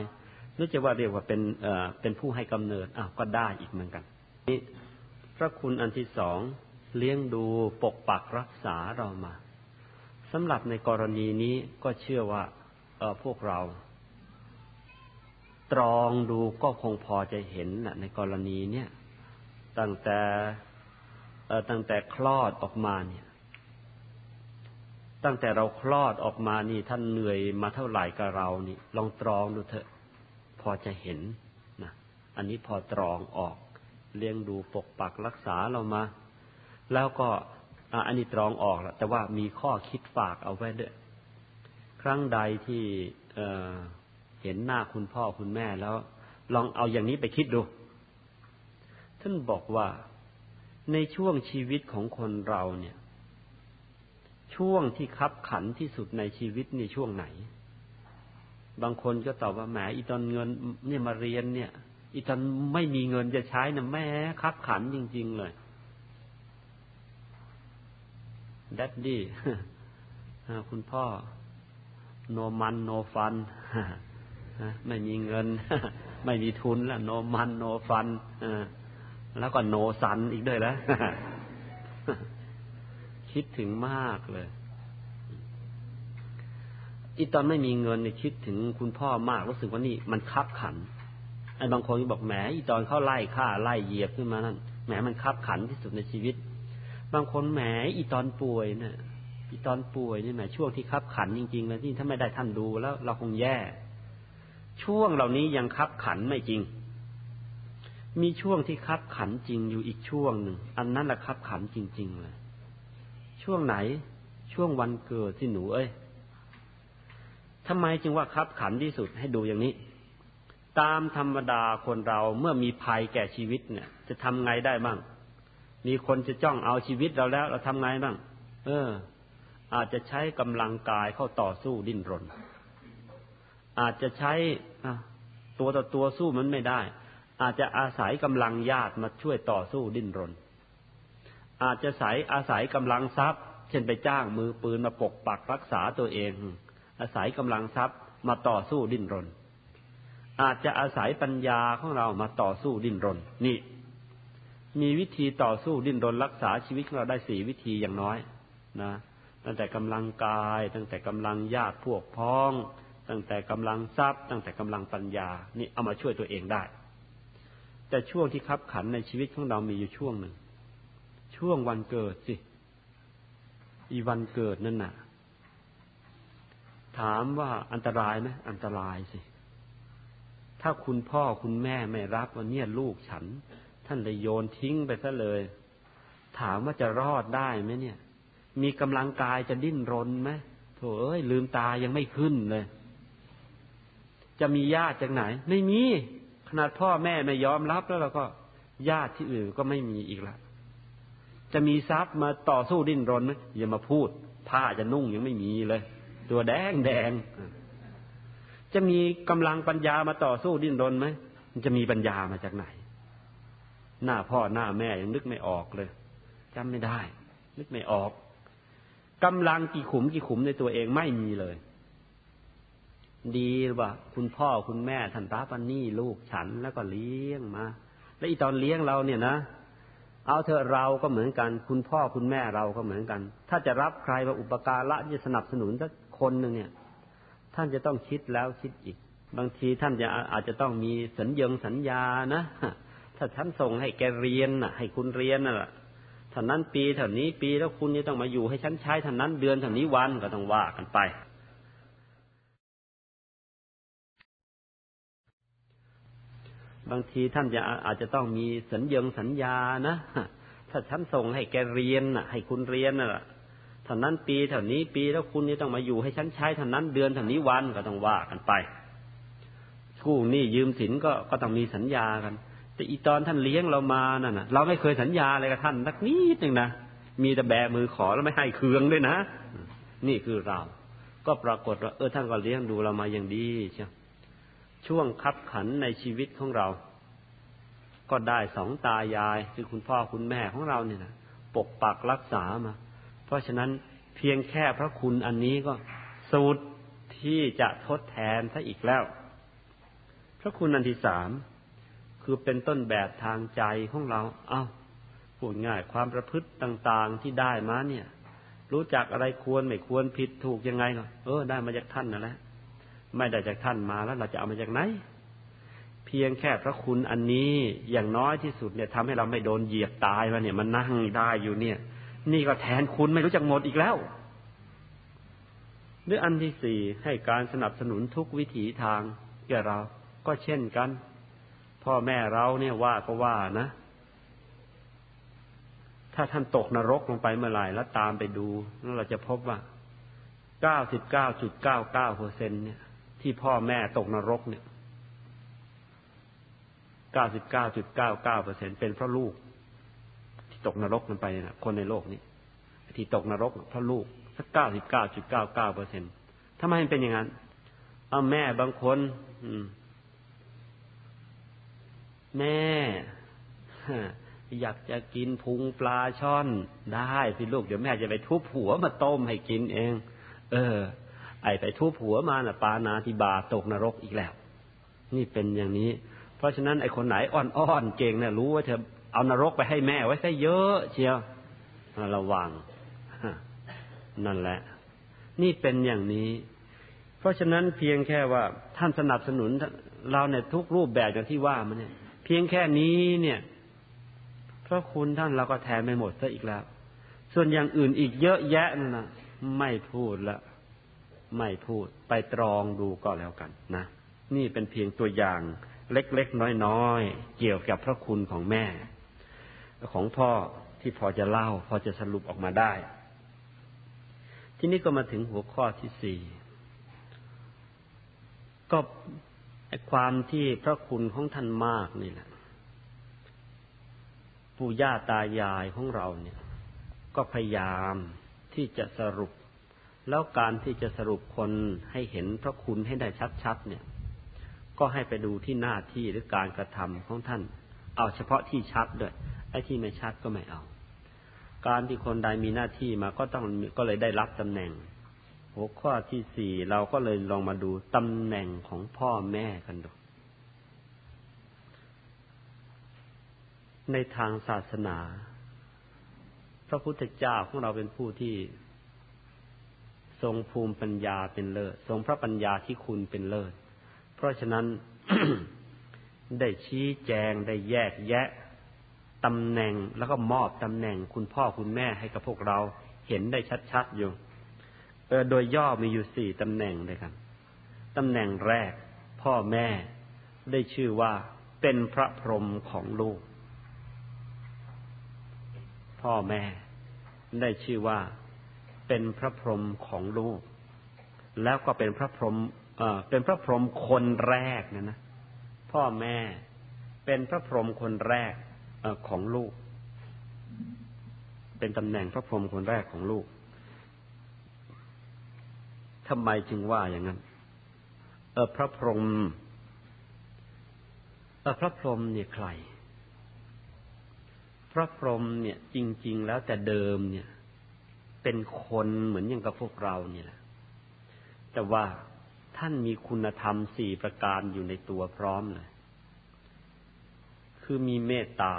นึกจะว่าเรียกว่าเป็นเอ่อเป็นผู้ให้กำเนิดอ้าวก็ได้อีกเหมือนกันนี่พระคุณอันที่สองเลี้ยงดูปกปักรักษาเรามาำหรับในกรณีนี้ก็เชื่อว่าเออพวกเรา ตรองดูก็คงพอจะเห็นนะในกรณีเนี้ยตั้งแต่ตั้งแต่คลอดออกมาเนี่ย ตั้งแต่เราคลอดออกมานี่ท่านเหนื่อยมาเท่าไหร่กับเรานี่ ลองตรองดูเถอะ พอจะเห็นนะอันนี้พอตรองออก เลี้ยงดูปกปักรักษาเรามา แล้วก็ อันนี้ตรองออกแล้วแต่ว่ามีข้อคิดฝากเอาไว้ด้วย ครั้งใดที่เเห็นหน้าคุณพ่อคุณแม่แล้ว ลองเอาอย่างนี้ไปคิดดู ท่านบอกว่าในช่วงชีวิตของคนเราเนี่ย ช่วงที่คับขันที่สุดในชีวิตในช่วงไหน บางคนก็ตอบว่าแหมอีตอนเงินเนี่ยมาเรียนเนี่ย อีตอนไม่มีเงินจะใช้นะแม่คับขันจริง ๆ เลย ดัดดี้คุณพ่อ โนมันโนฟันไม่มีเงิน ไม่มีทุนแล้วโนมันโนฟันแล้วก็โนสันอีกด้วยแล้วคิดถึงมากเลยอีตอนไม่มีเงินเนี่ยคิดถึงคุณพ่อมากรู้สึกว่านี่มันคับขันไอ้บางคนก็บอกแหมอีตอนเข้าไล่ฆ่าไล่เหยียบขึ้นมานั่นแหมมันคับขันที่สุดในชีวิต บางคนแหมอีตอนป่วยเนี่ยอีตอนป่วยนี่แหมช่วงที่คับขันจริงๆเลยที่ถ้าไม่ได้ท่านดูแล้ว เราคงแย่ ช่วงเหล่านี้ยังคับขันไม่จริง มีช่วงที่คับขันจริงอยู่อีกช่วงหนึ่งอันนั้นแหละคับขันจริง ๆ เลย ช่วงไหนช่วงวันเกิดที่หนูเอ้ยทำไมจึงว่าคับขันที่สุดให้ดูอย่างนี้ ตามธรรมดาคนเราเมื่อมีภัยแก่ชีวิตเนี่ย จะทำไงได้บ้าง มีคนจะจ้องเอาชีวิตเราแล้ว เราทำไงบ้าง เออ อาจจะใช้กำลังกายเข้าต่อสู้ดิ้นรน อาจจะใช้ตัวต่อตัวสู้มันไม่ได้ อาจจะอาศัยกำลังญาติมาช่วยต่อสู้ดิ้นรน อาจจะใสายอาศัยกำลังทรัพย์ เช่นไปจ้างมือปืนมาปกปักรักษาตัวเอง อาศัยกำลังทรัพย์มาต่อสู้ดิ้นรน อาจจะอาศัยปัญญาของเรามาต่อสู้ดิ้นรน นี่ มีวิธีต่อสู้ดิ้นรนรักษาชีวิตของเราได้สี่วิธีอย่างน้อยนะตั้งแต่กำลังกาย ตั้งแต่กำลังญาติพวกพ้อง ตั้งแต่กำลังทรัพย์ ตั้งแต่กำลังปัญญา นี่เอามาช่วยตัวเองได้ แต่ช่วงที่คับขันในชีวิตของเรามีอยู่ช่วงหนึ่ง ช่วงวันเกิดสิ อีวันเกิดนั่นน่ะ ถามว่าอันตรายไหมอันตรายสิ ถ้าคุณพ่อคุณแม่ไม่รับว่าเนี่ยลูกฉัน ท่านเลยโยนทิ้งไปซะเลย ถามว่าจะรอดได้ไหมเนี่ย มีกำลังกายจะดิ้นรนไหมโถเอ้ย ลืมตายังไม่ขึ้นเลย จะมีญาติจากไหน ไม่มี ขนาดพ่อแม่ไม่ยอมรับแล้วเราก็ญาติที่อื่นก็ไม่มีอีกละจะมีทรัพย์มาต่อสู้ดิ้นรนไหมอย่ามาพูด ผ้าจะนุ่งยังไม่มีเลย ตัวแดงแดงจะมีกำลังปัญญามาต่อสู้ดิ้นรนไหมมันจะมีปัญญามาจากไหน หน้าพ่อหน้าแม่ยังนึกไม่ออกเลยจำไม่ได้ นึกไม่ออกกำลังกี่ขุมกี่ขุมในตัวเองไม่มีเลย ดีว่า คุณพ่อคุณแม่ท่านตาปันนี่ลูกฉันแล้วก็เลี้ยงมา แล้วอีตอนเลี้ยงเราเนี่ยนะเอาเถอะเราก็เหมือนกัน คุณพ่อคุณแม่เราก็เหมือนกัน ถ้าจะรับใครมาอุปการะจะสนับสนุนสักคนหนึ่งเนี่ย ท่านจะต้องคิดแล้วคิดอีก บางทีท่านจะอาจจะต้องมีสัญญงสัญญานะ ถ้าท่านส่งให้แกเรียนน่ะ ให้คุณเรียนน่ะท่านั้นปีเท่านี้ปีแล้วคุณจะต้องมาอยู่ให้ฉันใช้ท่านั้นเดือนเท่านี้วันก็ต้องว่ากันไป บางทีท่านจะอาจจะต้องมีสัญญงสัญญานะถ้าฉันส่งให้แกเรียนน่ะ ให้คุณเรียนน่ะท่านั้นปีเท่านี้ปีแล้วคุณจะต้องมาอยู่ให้ฉันใช้ท่านั้นเดือนเท่านี้วันก็ต้องว่ากันไปกู้นี่ยืมสินก็ก็ต้องมีสัญญากัน แต่อีตอนท่านเลี้ยงเรามานั่นนะเราไม่เคยสัญญาอะไรกับท่านสักนิดหนึ่งนะมีแต่แบมือขอแล้วไม่ให้เคืองด้วยนะ นี่คือเรา ก็ปรากฏว่าเออท่านก็เลี้ยงดูเรามาอย่างดีเชียวช่วงคับขันในชีวิตของเรา ก็ได้สองตายายคือคุณพ่อคุณแม่ของเราเนี่ยนะปกปักรักษามา เพราะฉะนั้นเพียงแค่พระคุณอันนี้ก็สูตรที่จะทดแทนซะอีกแล้ว พระคุณอันที่สาม คือเป็นต้นแบบทางใจของเรา เอา้าพูดง่ายความประพฤติต่างๆที่ได้มาเนี่ย รู้จักอะไรควรไม่ควรผิดถูกยังไงเนาะเออได้มาจากท่านนั่นแหละไม่ได้จากท่านมาแล้วเราจะเอามาจากไหน เพียงแค่พระคุณอันนี้อย่างน้อยที่สุดเนี่ยทำให้เราไม่โดนเหยียบตายมาเนี่ยมันนั่งได้อยู่เนี่ย นี่ก็แทนคุณไม่รู้จักหมดอีกแล้วหรืออันที่สี่ให้การสนับสนุนทุกวิถีทางแก่เราก็เช่นกัน พ่อแม่เราเนี่ยว่าก็ว่านะ ถ้าท่านตกนรกลงไปเมื่อไหร่แล้วตามไปดูแล้วเราจะพบว่าเก้าสิบเก้าจุดเก้าเก้าเปอร์เซ็นเนี่ย ที่พ่อแม่ตกนรกเนี่ยเก้าสิบเก้าจุดเก้าเก้าเปอร์เซ็นเป็นเพราะลูก ที่ตกนรกมันไปนะคนในโลกนี้ที่ตกนรกเพราะลูกสักเก้าสิบเก้าจุดเก้าเก้าเปอร์เซ็นทำไมมันเป็นอย่างนั้น เอาแม่บางคน อืม แม่อยากจะกินพุงปลาช่อน ได้สิลูกเดี๋ยวแม่จะไปทุบหัวมาต้มให้กินเอง เออ ไอไปทุบหัวมาน่ะปานาธิบาตกนรกอีกแล้ว นี่เป็นอย่างนี้ เพราะฉะนั้นไอคนไหนอ่อนๆเก่งเนี่ยรู้ว่าเธอเอานรกไปให้แม่ไว้ซะเยอะเชียวระวังนั่นแหละ นี่เป็นอย่างนี้ เพราะฉะนั้นเพียงแค่ว่าท่านสนับสนุนเราในทุกรูปแบบอย่างที่ว่ามันเนี่ย เพียงแค่นี้เนี่ยพระคุณท่านเราก็แทนไม่หมดซะอีกแล้ว ส่วนอย่างอื่นอีกเยอะแยะนั่นนะไม่พูดละ ไม่พูดไปตรองดูก็แล้วกันนะ นี่เป็นเพียงตัวอย่างเล็กๆน้อยๆเกี่ยวกับพระคุณของแม่ ของพ่อที่พอจะเล่า พอจะสรุปออกมาได้ ที่นี้ก็มาถึงหัวข้อที่สี่ก็ ความที่พระคุณของท่านมากนี่แหละปู่ย่าตายายของเราเนี่ย ก็พยายามที่จะสรุป แล้วการที่จะสรุปคนให้เห็นพระคุณให้ได้ชัดๆเนี่ย ก็ให้ไปดูที่หน้าที่หรือการกระทำของท่าน เอาเฉพาะที่ชัดด้วยไอ้ที่ไม่ชัดก็ไม่เอา การที่คนใดมีหน้าที่มาก็ต้องก็เลยได้รับตำแหน่ง หัวข้อที่สี่เราก็เลยลองมาดูตำแหน่งของพ่อแม่กันดู ในทางศาสนา พระพุทธเจ้าของเราเป็นผู้ที่ ทรงภูมิปัญญาเป็นเลิศ ทรงพระปัญญาที่คุณเป็นเลิศ เพราะฉะนั้น ได้ชี้แจงได้แยกแยะตำแหน่งแล้วก็มอบตำแหน่งคุณพ่อคุณแม่ให้กับพวกเราเห็นได้ชัดๆอยู่ โดยย่อมีอยู่สี่ตำแหน่งเลยครับตำแหน่งแรก พ่อแม่ได้ชื่อว่าเป็นพระพรหมของลูก พ่อแม่ได้ชื่อว่าเป็นพระพรหมของลูก แล้วก็เป็นพระพรหมเออเป็นพระพรหมคนแรกนะนะพ่อแม่เป็นพระพรหมคนแรกของลูก เป็นตำแหน่งพระพรหมคนแรกของลูก ทำไมจึงว่าอย่างนั้น เออพระพรหมเออพระพรหมเนี่ยใคร พระพรหมเนี่ย จริง ๆ แล้วแต่เดิมเนี่ย เป็นคนเหมือนอย่างกับพวกเราเนี่ยแหละ แต่ว่าท่านมีคุณธรรมสี่ประการอยู่ในตัวพร้อมเลย คือมีเมตตา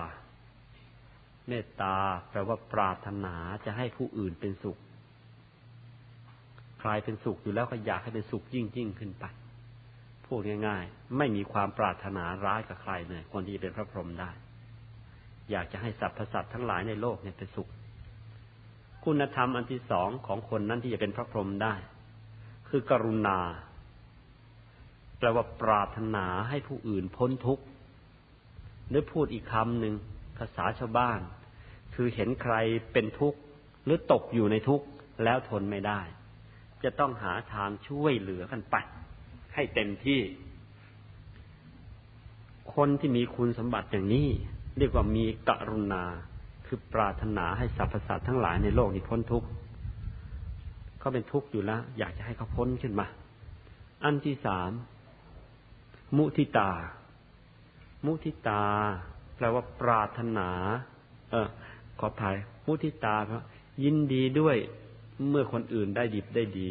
เมตตาแปลว่าปรารถนาจะให้ผู้อื่นเป็นสุข ใครเป็นสุขอยู่แล้วก็อยากให้เป็นสุขยิ่งยิ่งขึ้นไปพูดง่ายๆ ไม่มีความปรารถนาร้ายกับใครเลยคนที่เป็นพระพรหมได้ อยากจะให้สรรพสัตว์ทั้งหลายในโลกเนี่ยเป็นสุข คุณธรรมอันที่สองของคนนั้นที่จะเป็นพระพรหมได้ คือกรุณา แปลว่าปรารถนาให้ผู้อื่นพ้นทุกข์หรือพูดอีกคำหนึ่งภาษาชาวบ้าน คือเห็นใครเป็นทุกข์หรือตกอยู่ในทุกข์แล้วทนไม่ได้ จะต้องหาทางช่วยเหลือกันไป ให้เต็มที่ คนที่มีคุณสมบัติอย่างนี้ เรียกว่ามีกรุณาคือปรารถนาให้สรรพสัตว์ทั้งหลายในโลกนี้พ้นทุกข์เขาเป็นทุกข์อยู่แล้ว อยากจะให้เขาพ้นขึ้นมา อันที่สามมุทิตา มุทิตา แปลว่าปรารถนา เออขออภัยมุทิตาเพราะยินดีด้วย เมื่อคนอื่นได้ดิบได้ดี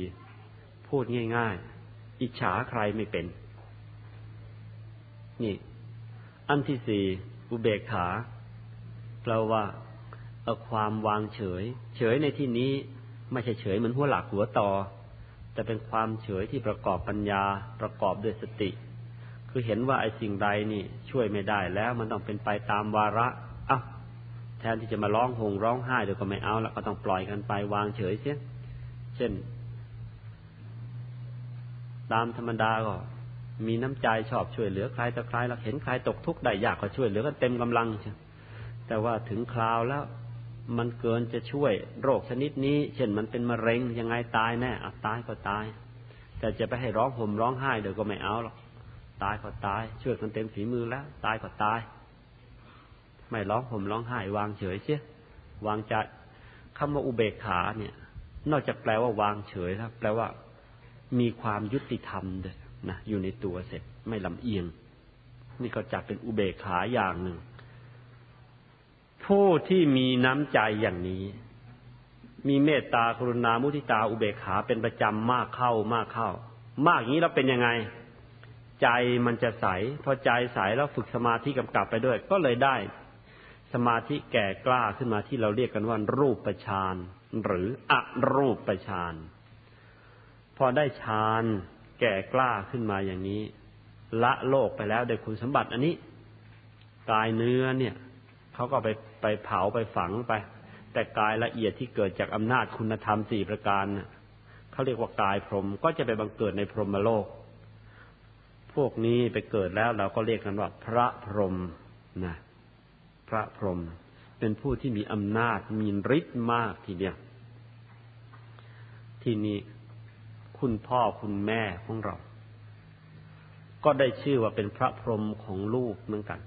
พูดง่าย ๆ อิจฉาใครไม่เป็น นี่ อันที่สี่อุเบกขาแปลว่าเอาความวางเฉย เฉยในที่นี้ไม่ใช่เฉยเหมือนหัวหลักหัวต่อ แต่เป็นความเฉยที่ประกอบปัญญาประกอบด้วยสติ คือเห็นว่าไอ้สิ่งใดนี่ ช่วยไม่ได้แล้วมันต้องเป็นไปตามวาระอะ ทนที่จะมาร้องหงร้องไห้เดี๋ยวก็ไม่เอาแล้วก็ต้องปล่อยกันไปวางเฉยเสีย เช่น ตามธรรมดาก็ มีน้ำใจชอบช่วยเหลือใครต่อใครแล้วเห็นใครตกทุกข์ได้ยากก็ช่วยเหลือกันเต็มกำลังใช่แต่ว่าถึงคราวแล้วมันเกินจะช่วยโรคชนิดนี้ เช่นมันเป็นมะเร็งยังไงตายแน่อะตายก็ตาย แต่จะไปให้ร้องห่มร้องไห้เดี๋ยวก็ไม่เอาหรอกตายก็ตาย ช่วยกันเต็มฝีมือแล้ว ตายก็ตาย ไม่ร้องห่มร้องไห้วางเฉยเสียวางใจคำว่าอุเบกขาเนี่ย นอกจากแปลว่าวางเฉยแล้วแปลว่า มีความยุติธรรมด้วยนะอยู่ในตัวเสร็จไม่ลำเอียง นี่ก็จัดเป็นอุเบกขาอย่างหนึ่ง ผู้ที่มีน้ำใจอย่างนี้ มีเมตตากรุณามุทิตาอุเบกขาเป็นประจำมากเข้ามากเข้า มากอย่างนี้แล้วเป็นยังไง ใจมันจะใส พอใจใสแล้วฝึกสมาธิกำกับไปด้วย ก็เลยได้ มาธิแก่กล้าขึ้นมาที่เราเรียกกันว่ารูปฌานหรืออรูปฌานพอได้ฌานแก่กล้าขึ้นมาอย่างนี้ ละโลกไปแล้วโดยคุณสมบัติอันนี้กายเนื้อเนี่ยเขาก็ไปไปเผาไปฝังไป แต่กายละเอียดที่เกิดจากอำนาจคุณธรรมสี่ประการเขาเรียกว่ากายพรหมก็จะไปบังเกิดในพรหมโลก พวกนี้ไปเกิดแล้วเราก็เรียกกันว่าพระพรหมนะ พระพรหมเป็นผู้ที่มีอำนาจมีฤทธิ์มากทีเดียวที่นี้คุณพ่อคุณแม่ของเรา ก็ได้ชื่อว่าเป็นพระพรหมของลูกเหมือนกัน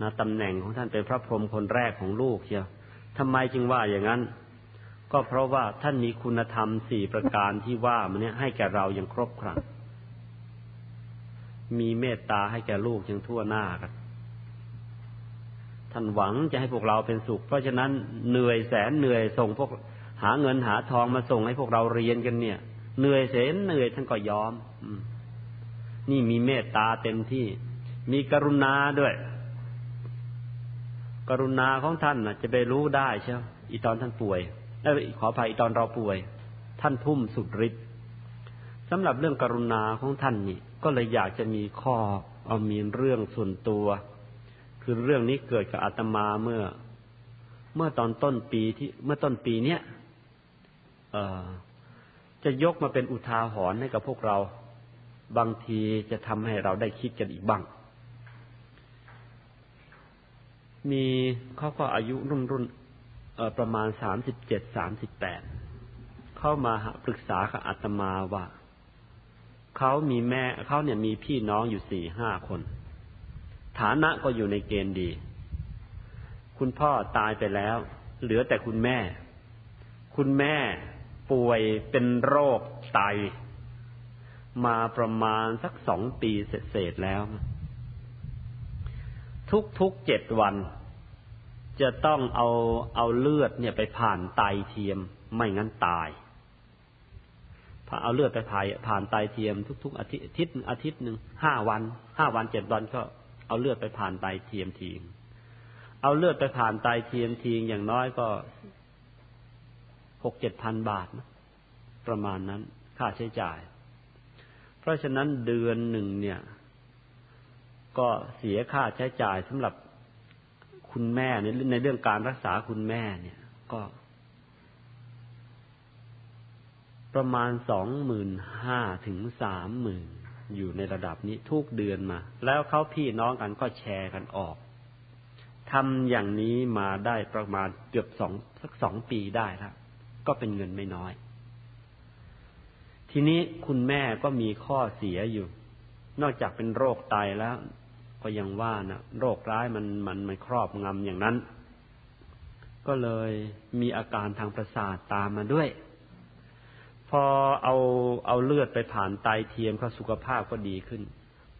นะตำแหน่งของท่านเป็นพระพรหมคนแรกของลูกเชียวทำไมจึงว่าอย่างนั้น ก็เพราะว่าท่านมีคุณธรรมสี่ประการที่ว่ามันเนี้ยให้แก่เราอย่างครบครันมีเมตตาให้แก่ลูกยังทั่วหน้ากัน ท่านหวังจะให้พวกเราเป็นสุข เพราะฉะนั้นเหนื่อยแสนเหนื่อยส่งพวกหาเงินหาทองมาส่งให้พวกเราเรียนกันเนี่ย เหนื่อยเสนเหนื่อยท่านก็ยอมนี่มีเมตตาเต็มที่ มีกรุณาด้วย กรุณาของท่านนะจะไปรู้ได้ใช่ไหมอีตอนท่านป่วยเออขออภัยอีตอนเราป่วย ท่านทุ่มสุดฤทธิ์สำหรับเรื่องกรุณาของท่านนี่ก็เลยอยากจะมีข้อเอามีเรื่องส่วนตัว คือเรื่องนี้เกิดกับอาตมาเมื่อ เมื่อตอนต้นปีที่ เมื่อต้นปีเนี้ยจะยกมาเป็นอุทาหรณ์ให้กับพวกเรา บางทีจะทำให้เราได้คิดกันอีกบ้าง มีเขาก็อายุรุ่นรุ่นประมาณสามสิบเจ็ดสามสิบแปดเข้ามาปรึกษากับอาตมาว่าเขเขามีแม่เขาเนี่ยมีพี่น้องอยู่สี่ห้าคน ฐานะก็อยู่ในเกณฑ์ดี คุณพ่อตายไปแล้ว เหลือแต่คุณแม่ คุณแม่ป่วยเป็นโรคไต มาประมาณสักสองปีเศษแล้ว ทุกๆเจ็ดวัน จะต้องเอาเอาเลือดเนี่ยไปผ่านไตเทียมไม่งั้นตายเอาเลือดไปผ่านผ่านไตเทียมทุก ๆ อาทิตย์อาทิตย์อาทิตย์หนึ่งห้าวันห้าวันเจ็ดวันก็ เอาเลือดไปผ่านไตเทียมทีงเอาเลือดไปผ่านไตเทียมทีงอย่างน้อยก็หกเจ็ดพันบาทนะประมาณนั้นค่าใช้จ่าย เพราะฉะนั้นเดือนหนึ่งเนี่ย ก็เสียค่าใช้จ่ายสำหรับคุณแม่ในในเรื่องการรักษาคุณแม่เนี่ย ก็ ประมาณสองหมื่นห้าถึงสามหมื่น อยู่ในระดับนี้ทุกเดือนมา แล้วเขาพี่น้องกันก็แชร์กันออกทำอย่างนี้มาได้ประมาณเกือบสองสักสองปีได้แล้วก็เป็นเงินไม่น้อย ทีนี้คุณแม่ก็มีข้อเสียอยู่ นอกจากเป็นโรคไตแล้ว ก็ยังว่านะโรคร้ายมันมันมันครอบงำอย่างนั้น ก็เลยมีอาการทางประสาทตามมาด้วย พอเอาเอาเลือดไปผ่านไตเทียมเขาสุขภาพก็ดีขึ้น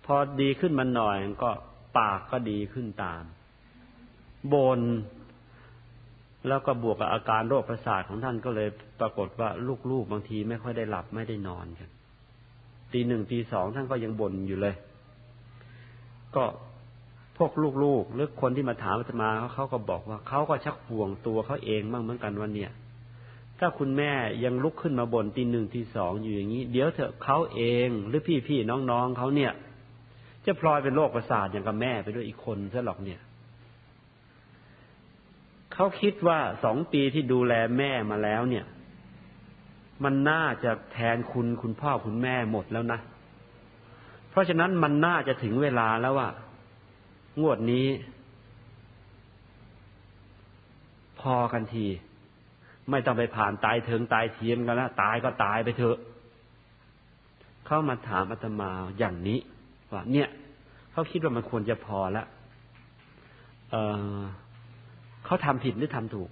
พอดีขึ้นมาหน่อยก็ปากก็ดีขึ้นตาม บน แล้วก็บวกกับอาการโรคประสาทของท่านก็เลยปรากฏว่าลูกๆบางทีไม่ค่อยได้หลับไม่ได้นอนกันตีหนึ่งตีสองท่านก็ยังบ่นอยู่เลย ก็พวกลูกๆหรือคนที่มาถามอาตมาเขาก็บอกว่าเขาก็ชักห่วงตัวเขาเองบ้างเหมือนกันวันเนี้ย ถ้าคุณแม่ยังลุกขึ้นมาบนตีหนึ่งตีสองอยู่อย่างนี้ เดี๋ยวเถอะเขาเองหรือพี่พี่น้องๆเขาเนี่ย จะพลอยเป็นโรคประสาทอย่างกับแม่ไปด้วยอีกคนซะหรอกเนี่ยเขาคิดว่าสองปีที่ดูแลแม่มาแล้วเนี่ย มันน่าจะแทนคุณคุณพ่อคุณแม่หมดแล้วนะ เพราะฉะนั้นมันน่าจะถึงเวลาแล้วว่างวดนี้ พอกันที ไม่ต้องไปผ่านตายเถิงตายเทียมกันแล้วตายก็ตายไปเถอะ เข้ามาถามอาตมาอย่างนี้ว่าเนี่ยเขาคิดว่ามันควรจะพอแล้วเเขาทำผิดหรือทำถูก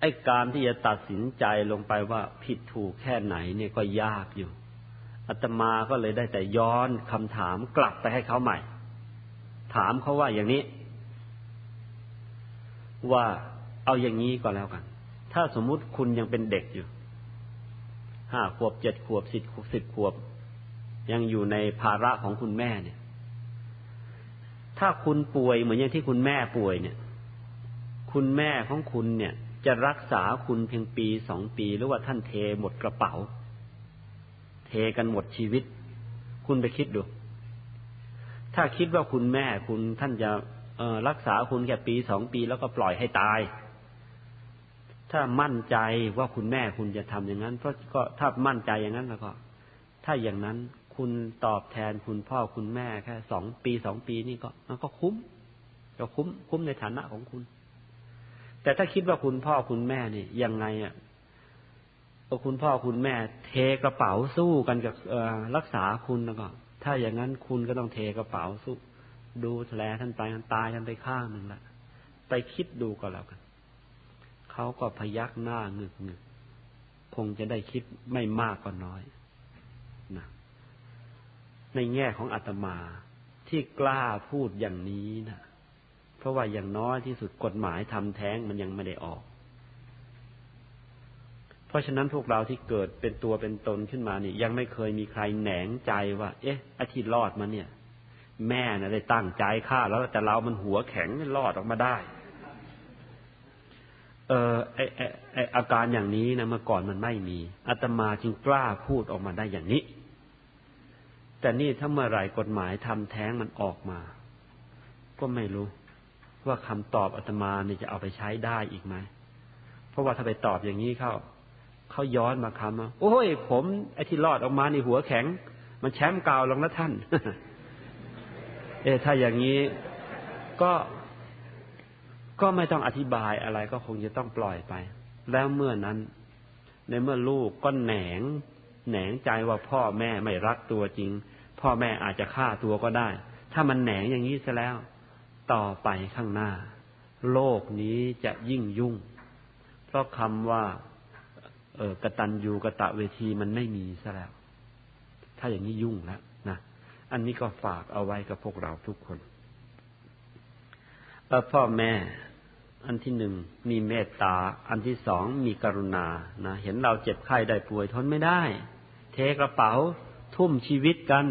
ไอ้การที่จะตัดสินใจลงไปว่าผิดถูกแค่ไหนเนี่ยก็ยากอยู่อาตมาก็เลยได้แต่ย้อนคำถามกลับไปให้เขาใหม่ ถามเขาว่าอย่างนี้ ว่าเอาอย่างนี้ก็แล้วกัน ถ้าสมมุติคุณยังเป็นเด็กอยู่ห้าขวบเจ็ดขวบสิบขวบสิบขวบ ยังอยู่ในภาระของคุณแม่เนี่ย ถ้าคุณป่วยเหมือนอย่างที่คุณแม่ป่วยเนี่ย คุณแม่ของคุณเนี่ย จะรักษาคุณเพียงปีสองปีหรือว่าท่านเทหมดกระเป๋า เทกันหมดชีวิต คุณไปคิดดู ถ้าคิดว่าคุณแม่คุณท่านจะ รักษาคุณแค่ปีสองปีแล้วก็ปล่อยให้ตาย ถ้ามั่นใจว่าคุณแม่คุณจะทำอย่างนั้น เพราะก็ถ้ามั่นใจอย่างนั้นแล้วก็ ถ้าอย่างนั้นคุณตอบแทนคุณพ่อคุณแม่แค่สองปีสองปีนี่ก็มันก็คุ้มก็คุ้มคุ้มในฐานะของคุณ แต่ถ้าคิดว่าคุณพ่อคุณแม่นี่ยังไงอะคุณพ่อคุณแม่เทกระเป๋าสู้กันกับรักษาคุณแล้วก็ ถ้าอย่างนั้นคุณก็ต้องเทกระเป๋าสู้ ดูแผลท่านไปท่านตายท่านไปข้างหนึ่งละไปคิดดูก็แล้วกันเขาก็พยักหน้างึกงึกคงจะได้คิดไม่มากก็น้อยนะในแง่ของอาตมาที่กล้าพูดอย่างนี้นะเพราะว่าอย่างน้อยที่สุดกฎหมายทำแท้งมันยังไม่ได้ออก เพราะฉะนั้นพวกเราที่เกิดเป็นตัวเป็นตนขึ้นมานี่ ยังไม่เคยมีใครแหนงใจว่า เอ๊ะอาทิตย์รอดมาเนี่ย แม่นะ่ะได้ตั้งใจฆ่าแล้วแต่เรามันหัวแข็งรอดออกมาได้ เออไอไอไออาการอย่างนี้นะเมื่อก่อนมันไม่มีอาตมาจึงกล้าพูดออกมาได้อย่างนี้ แต่นี่ถ้าเมื่อไหร่กฎหมายทำแท้งมันออกมา ก็ไม่รู้ ว่าคำตอบอาตมาเนี่ยจะเอาไปใช้ได้อีกไหมเพราะว่าถ้าไปตอบอย่างนี้เข้าเขาย้อนมาคำว่าโอ้ย ผมไอ้ที่รอดออกมาในหัวแข็ง มันแชมป์เก่าลงแล้วท่าน เออถ้าอย่างนี้ก็ก็ไม่ต้องอธิบายอะไรก็คงจะต้องปล่อยไป แล้วเมื่อนั้น ในเมื่อลูกก็แหนง แหนงใจว่าพ่อแม่ไม่รักตัวจริง พ่อแม่อาจจะฆ่าตัวก็ได้ ถ้ามันแหนงอย่างนี้ซะแล้ว ต่อไปข้างหน้า โลกนี้จะยิ่งยุ่ง เพราะคำว่า เออกตัญญูกะตะเวทีมันไม่มีซะแล้ว ถ้าอย่างนี้ยุ่งแล้วนะ อันนี้ก็ฝากเอาไว้กับพวกเราทุกคนพ่อแม่ อันที่หนึ่งมีเมตตา อันที่สองมีกรุณานะเห็นเราเจ็บไข้ได้ป่วยทนไม่ได้ เทกระเป๋า ทุ่มชีวิตกัน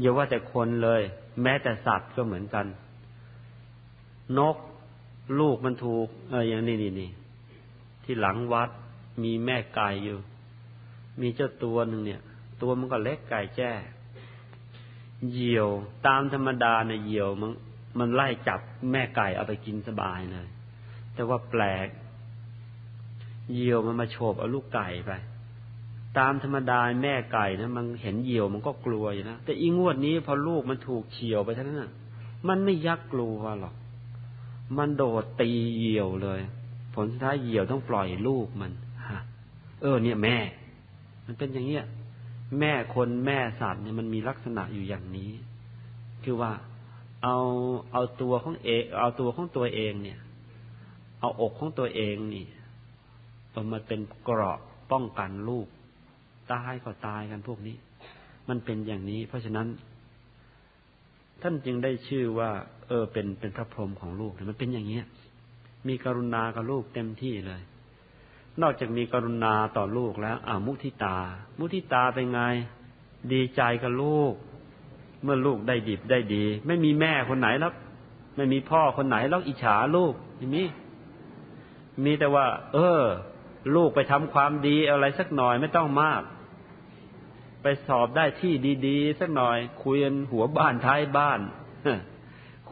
อย่าว่าแต่คนเลย แม้แต่สัตว์ก็เหมือนกัน นก ลูกมันถูก เอออย่างนี้นี่นี่ที่หลังวัดมีแม่ไก่อยู่ มีเจ้าตัวหนึ่งเนี่ย ตัวมันก็เล็กไก่แจ้ เหยี่ยวตามธรรมดาเนี่ยเหยี่ยวมันมันไล่จับแม่ไก่เอาไปกินสบายเลยแต่ว่าแปลกเหยี่ยวมันมาโฉบเอาลูกไก่ไป ตามธรรมดาแม่ไก่นะมันเห็นเหยี่ยวมันก็กลัวอยู่นะแต่อีงวดนี้พอลูกมันถูกเฉียวไปทั้งนั้นนะมันไม่ยักกลัวหรอก มันโดดตีเหยี่ยวเลย ผลสุดท้ายเหยี่ยวต้องปล่อยลูกมันฮะเออ เนี่ยแม่ มันเป็นอย่างเงี้ย แม่คนแม่สัตว์เนี่ยมันมีลักษณะอยู่อย่างนี้ คือว่าเอาเอาตัวของเองเอาตัวของตัวเองเนี่ย เอาอกของตัวเองนี่เอามาเป็นเกราะป้องกันลูกตายก็ตายกันพวกนี้ มันเป็นอย่างนี้ เพราะฉะนั้น ท่านจึงได้ชื่อว่า เออเป็นเป็นพระพรหมของลูกมันเป็นอย่างเนี้ยมีกรุณากับลูกเต็มที่เลย นอกจากมีกรุณาต่อลูกแล้วอามุทิตา มุทิตาเป็นไง ดีใจกับลูก เมื่อลูกได้ดิบได้ดี ไม่มีแม่คนไหนแล้วไม่มีพ่อคนไหนแล้วอิจฉาลูกอย่างนี้มีแต่ว่า เออ ลูกไปทำความดีอะไรสักหน่อยไม่ต้องมาก ไปสอบได้ที่ดีๆสักหน่อย คุยกันหัวบ้านท้ายบ้าน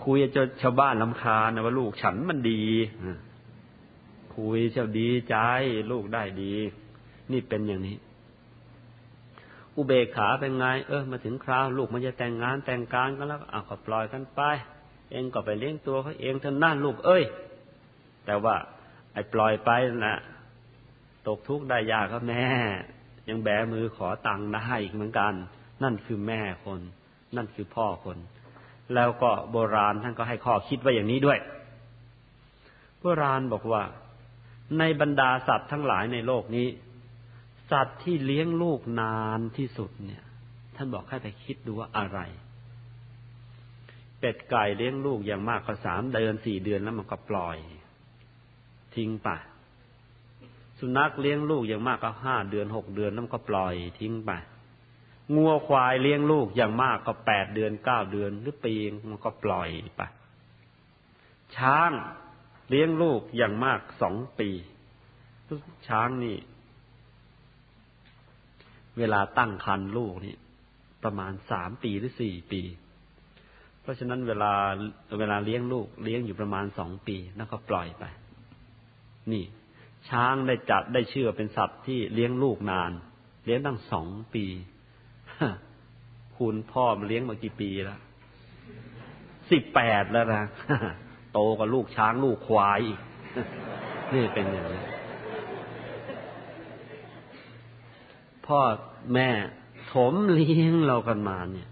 คุยจนชาวบ้านลำคาญนะว่าลูกฉันมันดี คุยเจ้าดีใจ ลูกได้ดี นี่เป็นอย่างนี้ อุเบกขาเป็นไง เออ มาถึงคราว ลูกมันจะแต่งงานแต่งการกันแล้วอะก็ปล่อยกันไป เองก็ไปเลี้ยงตัวเขาเองเท่านั้นลูกเอ้ย แต่ว่า ไอ้ปล่อยไปนะตกทุกข์ได้ยากก็แม่ ยังแบมือขอตังค์ได้อีกเหมือนกัน นั่นคือแม่คน นั่นคือพ่อคน แล้วก็โบราณท่านก็ให้ข้อคิดไว้อย่างนี้ด้วยโบราณบอกว่า ในบรรดาสัตว์ทั้งหลายในโลกนี้ สัตว์ที่เลี้ยงลูกนานที่สุดเนี่ย ท่านบอกให้ไปคิดดูว่าอะไร เป็ดไก่เลี้ยงลูกอย่างมากก็สามเดือนสี่เดือนแล้วมันก็ปล่อย ทิ้งไปสุนัขเลี้ยงลูกอย่างมากก็ห้าเดือนหกเดือนแล้วมันก็ปล่อยทิ้งไปงัวควายเลี้ยงลูกอย่างมากก็แปดเดือนเก้าเดือนหรือปีมันก็ปล่อยไปช้าง เลี้ยงลูกอย่างมากสองปีช้างนี่ เวลาตั้งครรภ์ลูกนี่ ประมาณสามปีหรือสี่ปี เพราะฉะนั้นเวลาเวลาเลี้ยงลูก เลี้ยงอยู่ประมาณสองปีแล้วก็ปล่อยไป นี่ ช้างได้จัดได้เชื่อเป็นสัตว์ที่เลี้ยงลูกนาน เลี้ยงตั้งสองปีคุณพ่อมาเลี้ยงมากี่ปีแล้วสิบแปดแล้วนะ โตกว่าลูกช้างลูกควายอีกนี่เป็นอย่างนี้พ่อแม่ถมเลี้ยงเรากันมาเนี่ย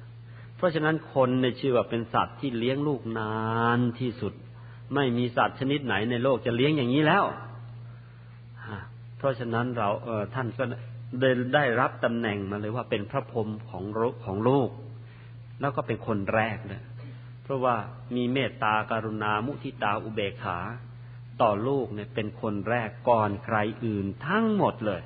เพราะฉะนั้นคนในชื่อว่าเป็นสัตว์ที่เลี้ยงลูกนานที่สุด ไม่มีสัตว์ชนิดไหนในโลกจะเลี้ยงอย่างนี้แล้วเพราะฉะนั้นเราเออท่านก็ได้ได้รับตำแหน่งมาเลยว่าเป็นพระพรหมของของโลก แล้วก็เป็นคนแรกเลย เพราะว่ามีเมตตาการุณา มุทิตาอุเบกขา ต่อลูกเนี่ยเป็นคนแรกก่อนใครอื่นทั้งหมดเลย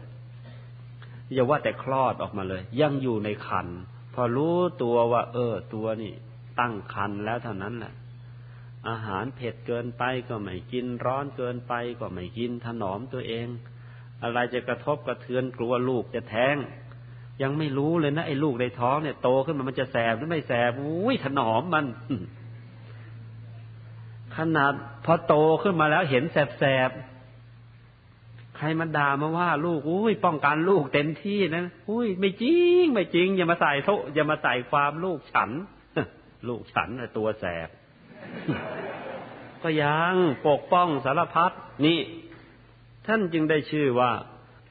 อย่าว่าแต่คลอดออกมาเลย ยังอยู่ในคัน พอรู้ตัวว่า เออ ตัวนี่ตั้งคันแล้วเท่านั้นแหละอาหารเผ็ดเกินไปก็ไม่กินร้อนเกินไปก็ไม่กินถนอมตัวเอง อะไรจะกระทบกระเทือนกลัวลูกจะแท้ง ยังไม่รู้เลยนะไอ้ลูกในท้องเนี่ยโตขึ้นมามันจะแสบหรือไม่แสบอุ้ยถนอมมันขนาดพอโตขึ้นมาแล้วเห็นแสบแสบใครมาด่ามาว่า ลูกอุ้ยป้องกันลูกเต็มที่นะอุ้ยไม่จริง ไม่จริง อย่ามาใส่โทอย่ามาใส่ความลูกฉัน ลูกฉันตัวแสบ ก็ยังปกป้องสารพัดนี่ ท่านจึงได้ชื่อว่า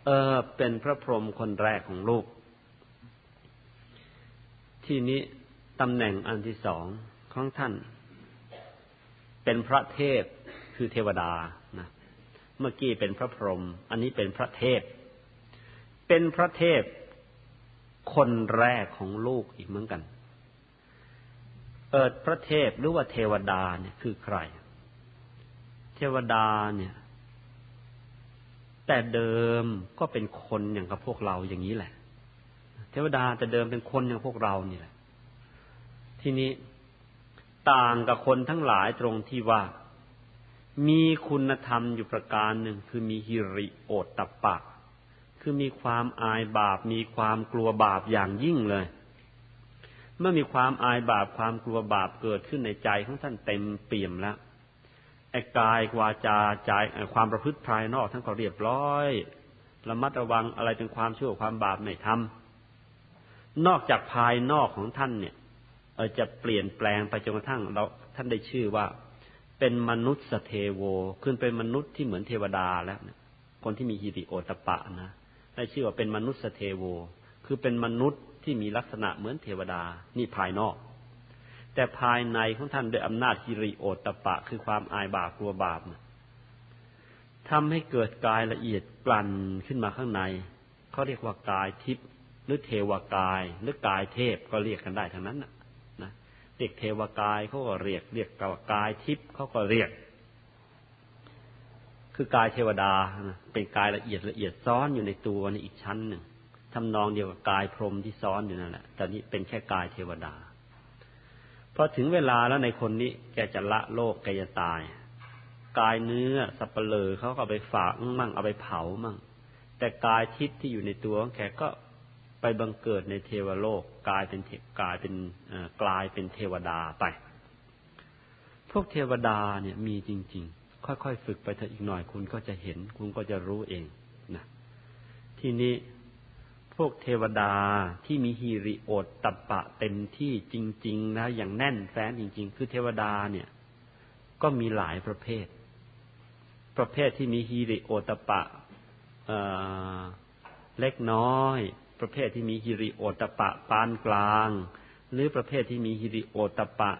เออเป็นพระพรหมคนแรกของลูก ที่นี้ตำแหน่งอันที่สองของท่าน เป็นพระเทพคือเทวดานะเมื่อกี้เป็นพระพรหมอันนี้เป็นพระเทพ เป็นพระเทพคนแรกของลูกอีกเหมือนกันเอิดพระเทพหรือว่าเทวดาเนี่ยคือใคร เทวดาเนี่ย แต่เดิมก็เป็นคนอย่างกับพวกเราอย่างนี้แหละ เทวดาแต่เดิมเป็นคนอย่างพวกเรานี่แหละ ทีนี้ต่างกับคนทั้งหลายตรงที่ว่า มีคุณธรรมอยู่ประการหนึ่งคือมีฮิริโอตตปะ คือมีความอายบาป มีความกลัวบาปอย่างยิ่งเลย เมื่อมีความอายบาปความกลัวบาปเกิดขึ้นในใจของท่านเต็มเปี่ยมแล้วไอ้กายวาจาใจความประพฤติภายนอกท่านก็เรียบร้อยระมัดระวังอะไรเป็นความชั่วความบาปไม่ทำ นอกจากภายนอกของท่านเนี่ยจะเปลี่ยนแปลงไปจนกระทั่งเราท่านได้ชื่อว่า เป็นมนุษย์สเทโว ขึ้นเป็นมนุษย์ที่เหมือนเทวดาแล้วคนที่มีฮิริโอตปะนะได้ชื่อว่าเป็นมนุษย์สเทโว คือเป็นมนุษย์ที่มีลักษณะเหมือนเทวดานี่ภายนอก แต่ภายในของท่านด้วยอำนาจฮิริโอตปะ คือความอายบาปกลัวบาปนะทำให้เกิดกายละเอียดกลั่นขึ้นมาข้างในเขาเรียกว่ากายทิพย์ รือเทวกายหรือกายเทพก็เรียกกันได้ทั้งนั้นนะเรียกเทวกายเขาก็เรียก เรียกกายทิพย์เขาก็เรียก คือกายเทวดาเป็นกายละเอียดละเอียดซ้อนอยู่ในตัวในอีกชั้นหนึ่งทำนองเดียวกับกายพรหมที่ซ้อนอยู่นั่นแหละแต่นี้เป็นแค่กายเทวดาพอถึงเวลาแล้วในคนนี้แกจะละโลกแกจะตาย กายเนื้อสับเปลือเขาก็ไปฝากมั่งเอาไปเผามั่ง แต่กายทิพย์ที่อยู่ในตัวของแกก็ ไปบังเกิดในเทวโลกกลายเป็นกลายเป็นกลายเป็นเทวดาไป พวกเทวดาเนี่ยมีจริง ๆ ค่อยๆฝึกไปเถอะอีกหน่อยคุณก็จะเห็น คุณก็จะรู้เองนะทีนี้พวกเทวดาที่มีฮิริโอตตปะเต็มที่จริง ๆ นะ อย่างแน่นแฟ้นจริง ๆ คือเทวดาเนี่ย ก็มีหลายประเภท ประเภทที่มีฮิริโอตปะเล็กน้อย ประเภทที่มีฮิริโอตปะปานกลาง หรือประเภทที่มีฮิริโอตปะ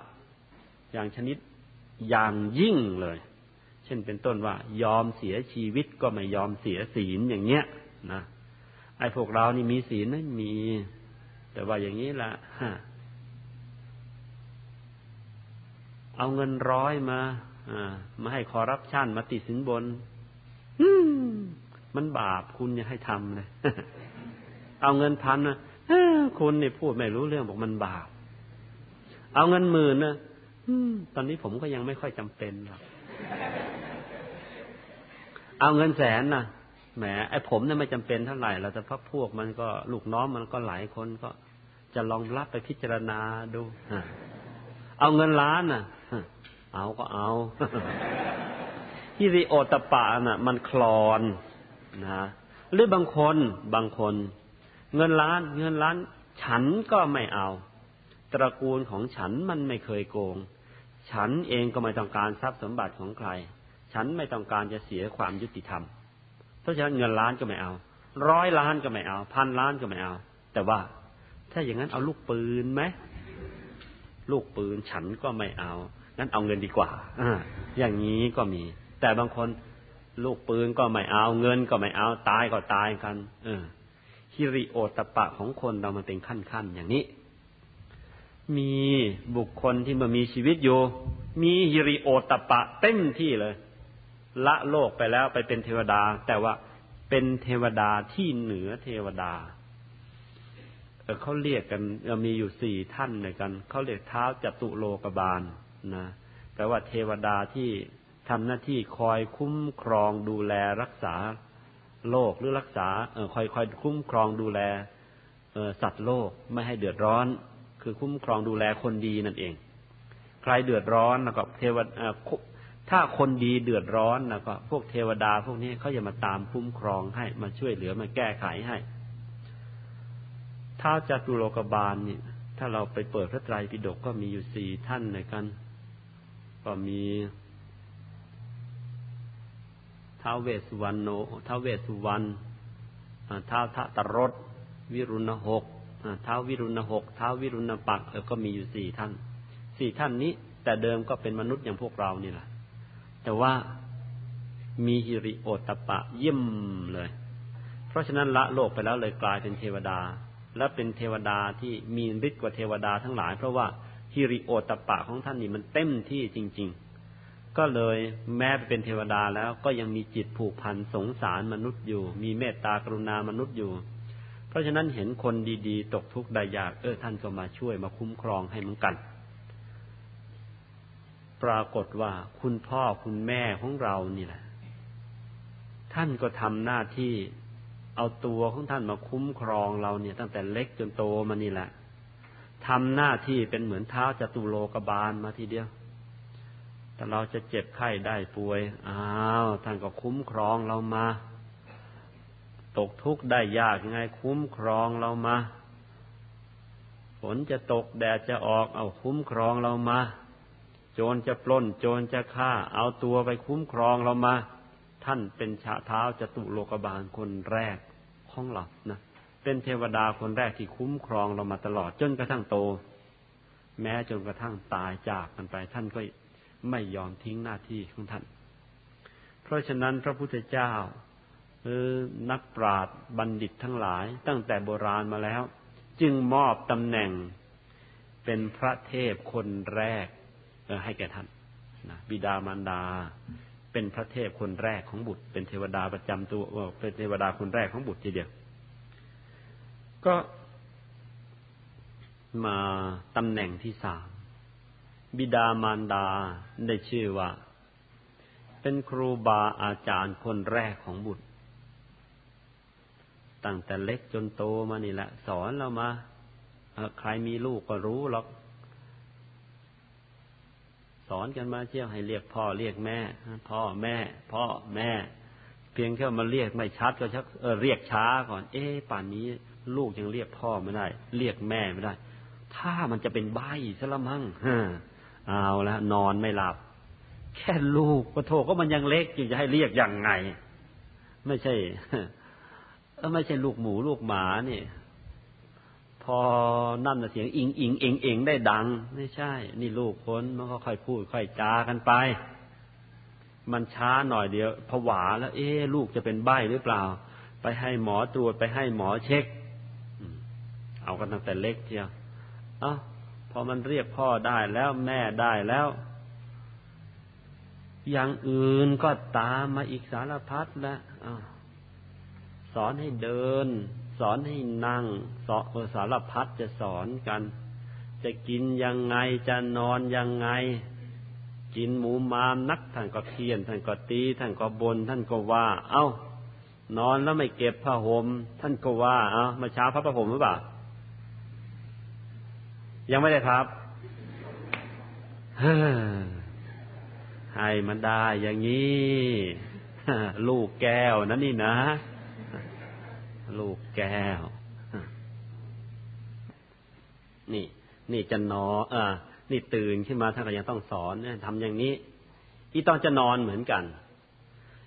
อย่างชนิดอย่างยิ่งเลย เช่นเป็นต้นว่ายอมเสียชีวิตก็ไม่ยอมเสียศีลอย่างเงี้ยนะไอ้พวกเรานี่มีศีลไม่มี แต่ว่าอย่างนี้ละฮะเอาเงินร้อยมาอ่ามาให้คอรับชั่นมาติดสินบนมันบาปคุณอย่าให้ทำเลย เอาเงินพันนะคุณนี่พูดไม่รู้เรื่องบอกมันบาป เอาเงินหมื่นนะตอนนี้ผมก็ยังไม่ค่อยจำเป็นหรอกเอาเงินแสนนะแหมไอ้ผมเนี่ยไม่จำเป็นเท่าไหร่เราแต่พักพวกมันก็ลูกน้องมันก็หลายคนก็จะลองรับไปพิจารณาดูเอาเงินล้านน่ะ เอาก็เอาที่ริโอตปะน่ะ มันคลอนนะหรือบางคนบางคน เงินล้านเงินล้าน ฉันก็ไม่เอา ตระกูลของฉันมันไม่เคยโกง ฉันเองก็ไม่ต้องการทรัพย์สมบัติของใคร ฉันไม่ต้องการจะเสียความยุติธรรม เพราะฉะนั้นเงินล้านก็ไม่เอา ร้อยล้านก็ไม่เอา พันล้านก็ไม่เอา แต่ว่า ถ้าอย่างนั้นเอาลูกปืนไหมลูกปืนฉันก็ไม่เอา งั้นเอาเงินดีกว่าออย่างนี้ก็มี แต่บางคนลูกปืนก็ไม่เอา เงินก็ไม่เอา ตายก็ตายกัน เออ ฮิริโอตปะของคนเรามันเป็นขั้นๆอย่างนี้ มีบุคคลที่มามีชีวิตอยู่ มีฮิริโอตปะเต็มที่เลย ละโลกไปแล้วไปเป็นเทวดา แต่ว่าเป็นเทวดาที่เหนือเทวดาเขาเรียกกันมีอยู่สี่ท่านในกันเขาเรียกเท้าจตุโลกบาลนะแปลว่าเทวดาที่ทำหน้าที่คอยคุ้มครองดูแลรักษา โลกหรือรักษาคอยคอยคุ้มครองดูแลสัตว์โลกไม่ให้เดือดร้อน คือคุ้มครองดูแลคนดีนั่นเอง ใครเดือดร้อนนะก็เทวดาถ้าคนดีเดือดร้อนนะก็พวกเทวดาพวกนี้เขาจะมาตามคุ้มครองให้มาช่วยเหลือมาแก้ไขให้ถ้าจตุโลกบาลเนี่ย ถ้าเราไปเปิดพระไตรปิฎกก็มีอยู่สี่ท่านในกัน ก็มี ท้าวเวสสุวรรณโนท้าวเวสสุวรรณท้าวทะตรสวิรุณหกท้าววิรุณหกท้าววิรุณปักเออก็มีอยู่สี่ท่านสี่ท่านนี้ แต่เดิมก็เป็นมนุษย์อย่างพวกเรานี่แหละแต่ว่ามีฮิริโอตปะเยี่ยมเลย เพราะฉะนั้นละโลกไปแล้วเลยกลายเป็นเทวดา และเป็นเทวดาที่มีฤทธิ์กว่าเทวดาทั้งหลาย เพราะว่าฮิริโอตปะของท่านนี่มันเต็มที่จริง ๆ ก็เลยแม้เป็นเทวดาแล้วก็ยังมีจิตผูกพันสงสารมนุษย์อยู่ มีเมตตากรุณามนุษย์อยู่ เพราะฉะนั้นเห็นคนดีๆ ตกทุกข์ได้ยากเออท่านก็มาช่วยมาคุ้มครองให้เหมือนกัน ปรากฏว่าคุณพ่อคุณแม่ของเรานี่แหละ ท่านก็ทำหน้าที่เอาตัวของท่านมาคุ้มครองเราเนี่ย ตั้งแต่เล็กจนโตมานี่แหละทำหน้าที่เป็นเหมือนเท้าจตุโลกบาลมาทีเดียว แต่เราจะเจ็บไข้ได้ป่วย อ้าวท่านก็คุ้มครองเรามา ตกทุกข์ได้ยากยังไงคุ้มครองเรามา ฝนจะตกแดดจะออกเอาคุ้มครองเรามา โจรจะปล้น โจรจะฆ่า เอาตัวไปคุ้มครองเรามา ท่านเป็นชาเท้าจตุโลกบาลคนแรกของเรานะเป็นเทวดาคนแรกที่คุ้มครองเรามาตลอดจนกระทั่งโต แม้จนกระทั่งตายจากกันไปท่านก็ ไม่ยอมทิ้งหน้าที่ของท่าน เพราะฉะนั้นพระพุทธเจ้าเออนักปราชญ์บัณฑิตทั้งหลายตั้งแต่โบราณมาแล้ว จึงมอบตำแหน่งเป็นพระเทพคนแรกให้แก่ท่านนะบิดามารดา เป็นพระเทพคนแรกของบุตร เป็นเทวดาประจำตัวเป็นเทวดาคนแรกของบุตรทีเดียว ก็มาตำแหน่งที่สาม บิดามารดาได้ชื่อว่า เป็นครูบาอาจารย์คนแรกของบุตร ตั้งแต่เล็กจนโตมานี่แหละ สอนเรามาใครมีลูกก็รู้หรอก สอนกันมาเที่ยวให้เรียกพ่อเรียกแม่ พ่อแม่ พ่อแม่ เพียงแค่มาเรียกไม่ชัดก็ชักเออเรียกช้าก่อน เอ๊ป่านนี้ ลูกยังเรียกพ่อไม่ได้ เรียกแม่ไม่ได้ ถ้ามันจะเป็นใบซะละมั้ง เอาแล้วนอนไม่หลับ แค่ลูกก็โทก็มันยังเล็กอยู่จะให้เรียกยังไง ไม่ใช่ไม่ใช่ลูกหมูลูกหมาเนี่ยพอนั่นเสียงอิงอิงเองเองได้ดัง ไม่ใช่ นี่ลูกคนมันก็ค่อยพูด ค่อยจากันไป มันช้าหน่อยเดียวผวาแล้ว เอ๊ลูกจะเป็นใบหรือเปล่า ไปให้หมอตรวจไปให้หมอเช็คเอากันตั้งแต่เล็กเทียวเอ้า พอมันเรียกพ่อได้แล้วแม่ได้แล้ว อย่างอื่นก็ตามมาอีกสารพัดแล้วสอนให้เดิน สอนให้นั่งสอนสารพัดจะสอนกัน จะกินยังไงจะนอนยังไง กินหมูมามนักท่านก็เทียนท่านก็ตีท่านก็บนท่านก็ว่า เอา้านอนแล้วไม่เก็บผ้าห่มท่านก็ว่า เอา้ามาเช้าพระผ้าห่มหรือเปล่า ยังไม่ได้ครับให้มันได้อย่างนี้ลูกแก้วนั่นนี่นะ ลูกแก้ว นี่ นี่จะนอนอ่านี่ตื่นขึ้นมาท่านก็ยังต้องสอนเนี่ยทำอย่างนี้อีตอนจะนอนเหมือนกัน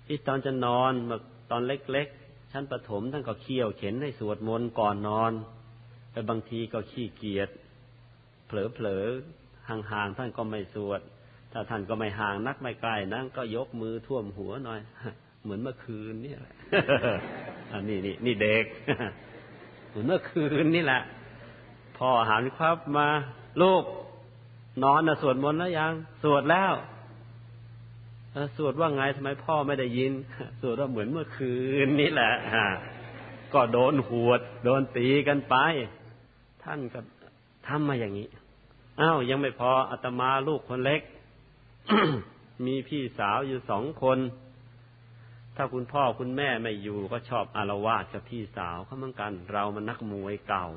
อีตอนจะนอนเมื่อตอนเล็กๆชั้นประถมท่านก็เคี่ยวเข็นให้สวดมนต์ก่อนนอนแต่บางทีก็ขี้เกียจ เผลอๆห่างๆท่านก็ไม่สวด ถ้าท่านก็ไม่ห่างนักไม่ไกลนั่งก็ยกมือท่วมหัวหน่อย เหมือนเมื่อคืนนี่แหละอันนี้นี่นี่เด็กเหมือนเมื่อคืนนี่แหละพ่อหันครับมาลูกนอนนะสวดมนต์แล้วยัง สวดแล้วสวดว่าไงทำไมพ่อไม่ได้ยิน สวดว่าเหมือนเมื่อคืนนี่แหละก็โดนหวด โดนตีกันไป ท่านก็ ทำมาอย่างนี้อ้าวยังไม่พออาตมาลูกคนเล็ก มีพี่สาวอยู่สองคน ถ้าคุณพ่อคุณแม่ไม่อยู่ก็ชอบอารวาสกับพี่สาวเขาเหมือนกัน เรามันนักมวยเก่า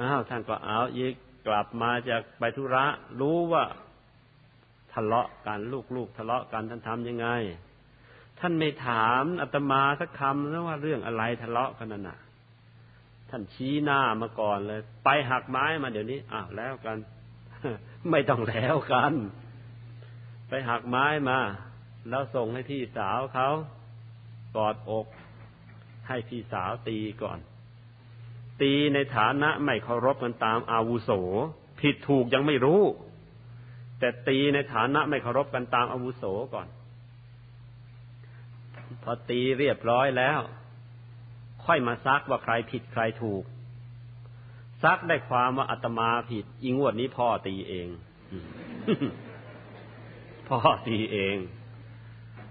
อ้าวท่านก็เอาอีกกลับมาจากไปธุระ รู้ว่าทะเลาะกันลูกๆทะเลาะกันท่านทำยังไง ท่านไม่ถามอาตมาสักคำนะว่าเรื่องอะไรทะเลาะกันน่ะ ท่านชี้หน้ามาก่อนเลย ไปหักไม้มาเดี๋ยวนี้อ้าวแล้วกัน ไม่ต้องแล้วกัน ไปหักไม้มา แล้วส่งให้พี่สาวเขากอดอก ให้พี่สาวตีก่อน ตีในฐานะไม่เคารพกันตามอาวุโส ผิดถูกยังไม่รู้ แต่ตีในฐานะไม่เคารพกันตามอาวุโสก่อน พอตีเรียบร้อยแล้ว ค่อยมาซักว่าใครผิดใครถูก ซักได้ความว่าอาตมาผิดอิงวดนี้พ่อตีเอง พ่อตีเอง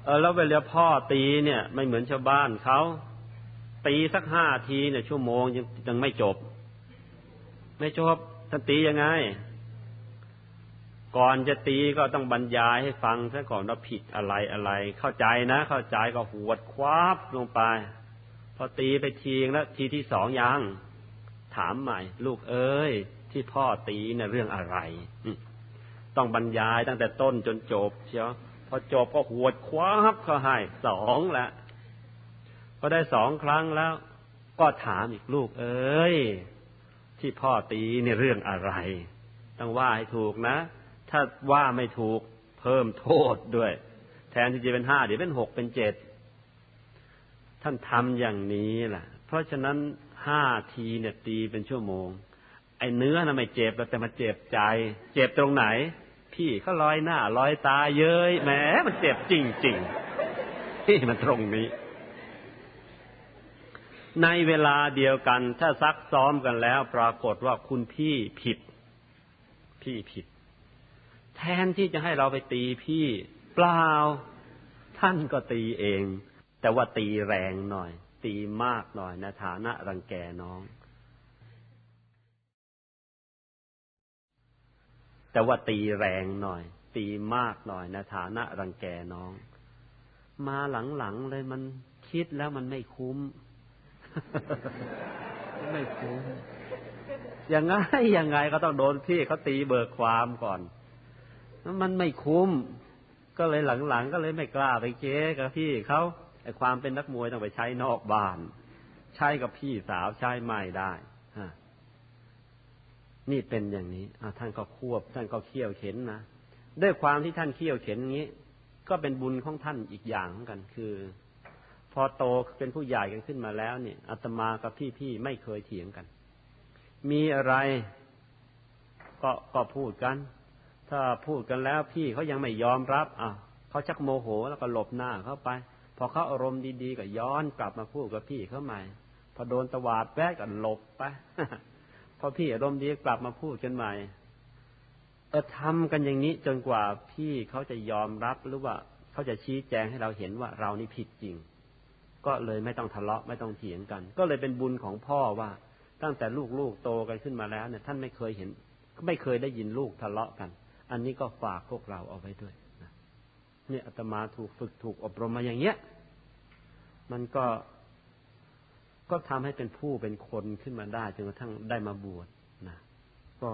เออแล้วเวลาพ่อตีเนี่ย ไม่เหมือนชาวบ้านเขาตีสักห้าทีเนี่ยชั่วโมงยังยังไม่จบ ไม่จบท่านตียังไง ก่อนจะตีก็ต้องบรรยายให้ฟังซะก่อนว่าผิดอะไรอะไร เข้าใจนะ เข้าใจก็หวดคว้าลงไป พอตีไปทีแล้วทีที่สองยัง ถามใหม่ ลูกเอ้ย ที่พ่อตีเนี่ยเรื่องอะไร ต้องบรรยายตั้งแต่ต้นจนจบเชียวพอจบก็หวดคว้าบเขาให้สองละพอได้สองครั้งแล้ว ก็ถามอีกลูกเอ้ย ที่พ่อตีเนี่ยเรื่องอะไร ต้องว่าให้ถูกนะ ถ้าว่าไม่ถูกเพิ่มโทษด้วย แทนที่จะเป็นห้าเดี๋ยวเป็นหกเป็นเจ็ด ท่านทำอย่างนี้แหละเพราะฉะนั้นห้าทีเนี่ยตีเป็นชั่วโมง ไอ้เนื้อนะไม่เจ็บแต่มาเจ็บใจ เจ็บตรงไหน พี่เขาลอยหน้าลอยตาเย้ยแหมมันเจ็บจริงๆที่มันตรงนี้ ในเวลาเดียวกัน ถ้าซักซ้อมกันแล้ว ปรากฏว่าคุณพี่ผิด พี่ผิด แทนที่จะให้เราไปตีพี่ เปล่า ท่านก็ตีเอง แต่ว่าตีแรงหน่อย ตีมากหน่อยในฐานะรังแกน้อง แต่ว่าตีแรงหน่อย ตีมากหน่อยนะฐานะรังแกน้อง มาหลังๆเลยมันคิดแล้วมันไม่คุ้ม ไม่คุ้มยังไงยังไงก็ต้องโดนพี่เขาตีเบิกความก่อน มันไม่คุ้ม ก็เลยหลังๆก็เลยไม่กล้าไปเจ๊กับพี่เขา ความเป็นนักมวยต้องไปใช้นอกบ้าน ใช้กับพี่สาวใช้ไม่ได้นี่เป็นอย่างนี้ท่านก็ควบ ท่านก็เขี่ยวเข็นนะด้วยความที่ท่านเขี่ยวเข็นอย่างนี้ ก็เป็นบุญของท่านอีกอย่างกัน คือ พอโตเป็นผู้ใหญ่กันขึ้นมาแล้วเนี่ยอาตมากับพี่ๆไม่เคยเถียงกัน มีอะไรก็ก็พูดกัน ถ้าพูดกันแล้วพี่เขายังไม่ยอมรับอะเขาชักโมโหแล้วก็หลบหน้าเข้าไป พอเขาอารมณ์ดีๆก็ย้อนกลับมาพูดกับพี่เขาใหม่ พอโดนตวาดแป๊กก็หลบไปพอพี่อารมณ์ดีกลับมาพูดกันใหม่เออทำกันอย่างนี้จนกว่าพี่เขาจะยอมรับหรือว่าเขาจะชี้แจงให้เราเห็นว่าเรานี่ผิดจริง ก็เลยไม่ต้องทะเลาะไม่ต้องเถียงกัน ก็เลยเป็นบุญของพ่อว่า ตั้งแต่ลูกๆโตกันขึ้นมาแล้วเนี่ยท่านไม่เคยเห็น ไม่เคยได้ยินลูกทะเลาะกัน อันนี้ก็ฝากพวกเราเอาไว้ด้วย เนี่ยอาตมาถูกฝึกถูกอบรมมาอย่างเงี้ย มันก็ก็ทำให้เป็นผู้เป็นคนขึ้นมาได้จนกระทั่งได้มาบวชนะก็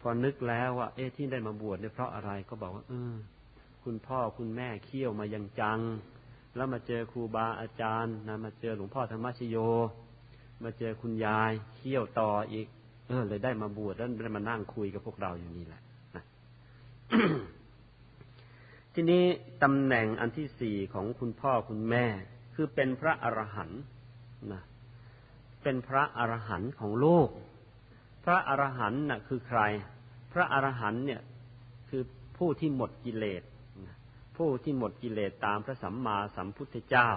พอนึกแล้วว่า เอ๊ะที่ได้มาบวชเนี่ยเพราะอะไรก็บอกว่าเออคุณพ่อคุณแม่เคี่ยวมายังจัง แล้วมาเจอครูบาอาจารย์นะมาเจอหลวงพ่อธรรมชโย มาเจอคุณยายเคี่ยวต่ออีก เออ เลยได้มาบวชแล้วได้มานั่งคุยกับพวกเราอยู่นี่แหละนะ ทีนี้ตำแหน่งอันที่สี่ของคุณพ่อคุณแม่ คือเป็นพระอรหันต์นะเป็นพระอรหันต์ของโลก พระอรหันต์น่ะคือใคร พระอรหันต์เนี่ยคือผู้ที่หมดกิเลสผู้ที่หมดกิเลสตามพระสัมมาสัมพุทธเจ้า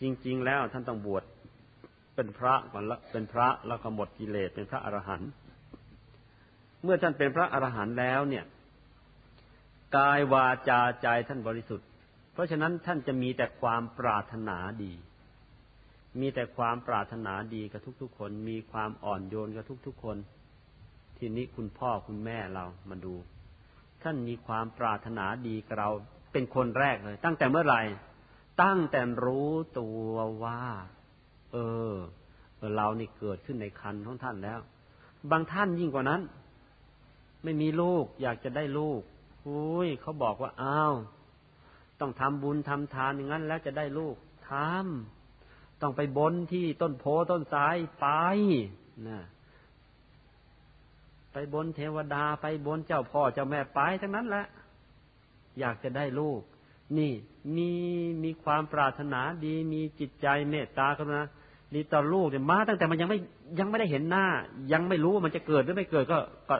จริง ๆ แล้วท่านต้องบวชเป็นพระก่อนละเป็นพระแล้วก็หมดกิเลสเป็นพระอรหันต์เมื่อท่านเป็นพระอรหันต์แล้วเนี่ย กายวาจาใจท่านบริสุทธิ์ เพราะฉะนั้นท่านจะมีแต่ความปรารถนาดี มีแต่ความปรารถนาดีกับทุกๆคน มีความอ่อนโยนกับทุกๆคน ทีนี้คุณพ่อคุณแม่เรามาดู ท่านมีความปรารถนาดีกับเราเป็นคนแรกเลย ตั้งแต่เมื่อไหร่ ตั้งแต่รู้ตัวว่า เออ เรานี่เกิดขึ้นในคันของท่านแล้ว บางท่านยิ่งกว่านั้น ไม่มีลูกอยากจะได้ลูก อุ้ยเขาบอกว่าอ้าวต้องทำบุญทำทานอย่างนั้น แล้วจะได้ลูกทำต้องไปบนที่ต้นโพต้นสายไปนะไปบนเทวดาไปบนเจ้าพ่อเจ้าแม่ไปทั้งนั้นแหละอยากจะได้ลูก นี่ มีมีความปรารถนาดีมีจิตใจเมตตากรุณาดีต่อลูกเนี่ยมา ตั้งแต่มันยังไม่ยังไม่ได้เห็นหน้า ยังไม่รู้ว่ามันจะเกิดหรือไม่เกิดก็ก็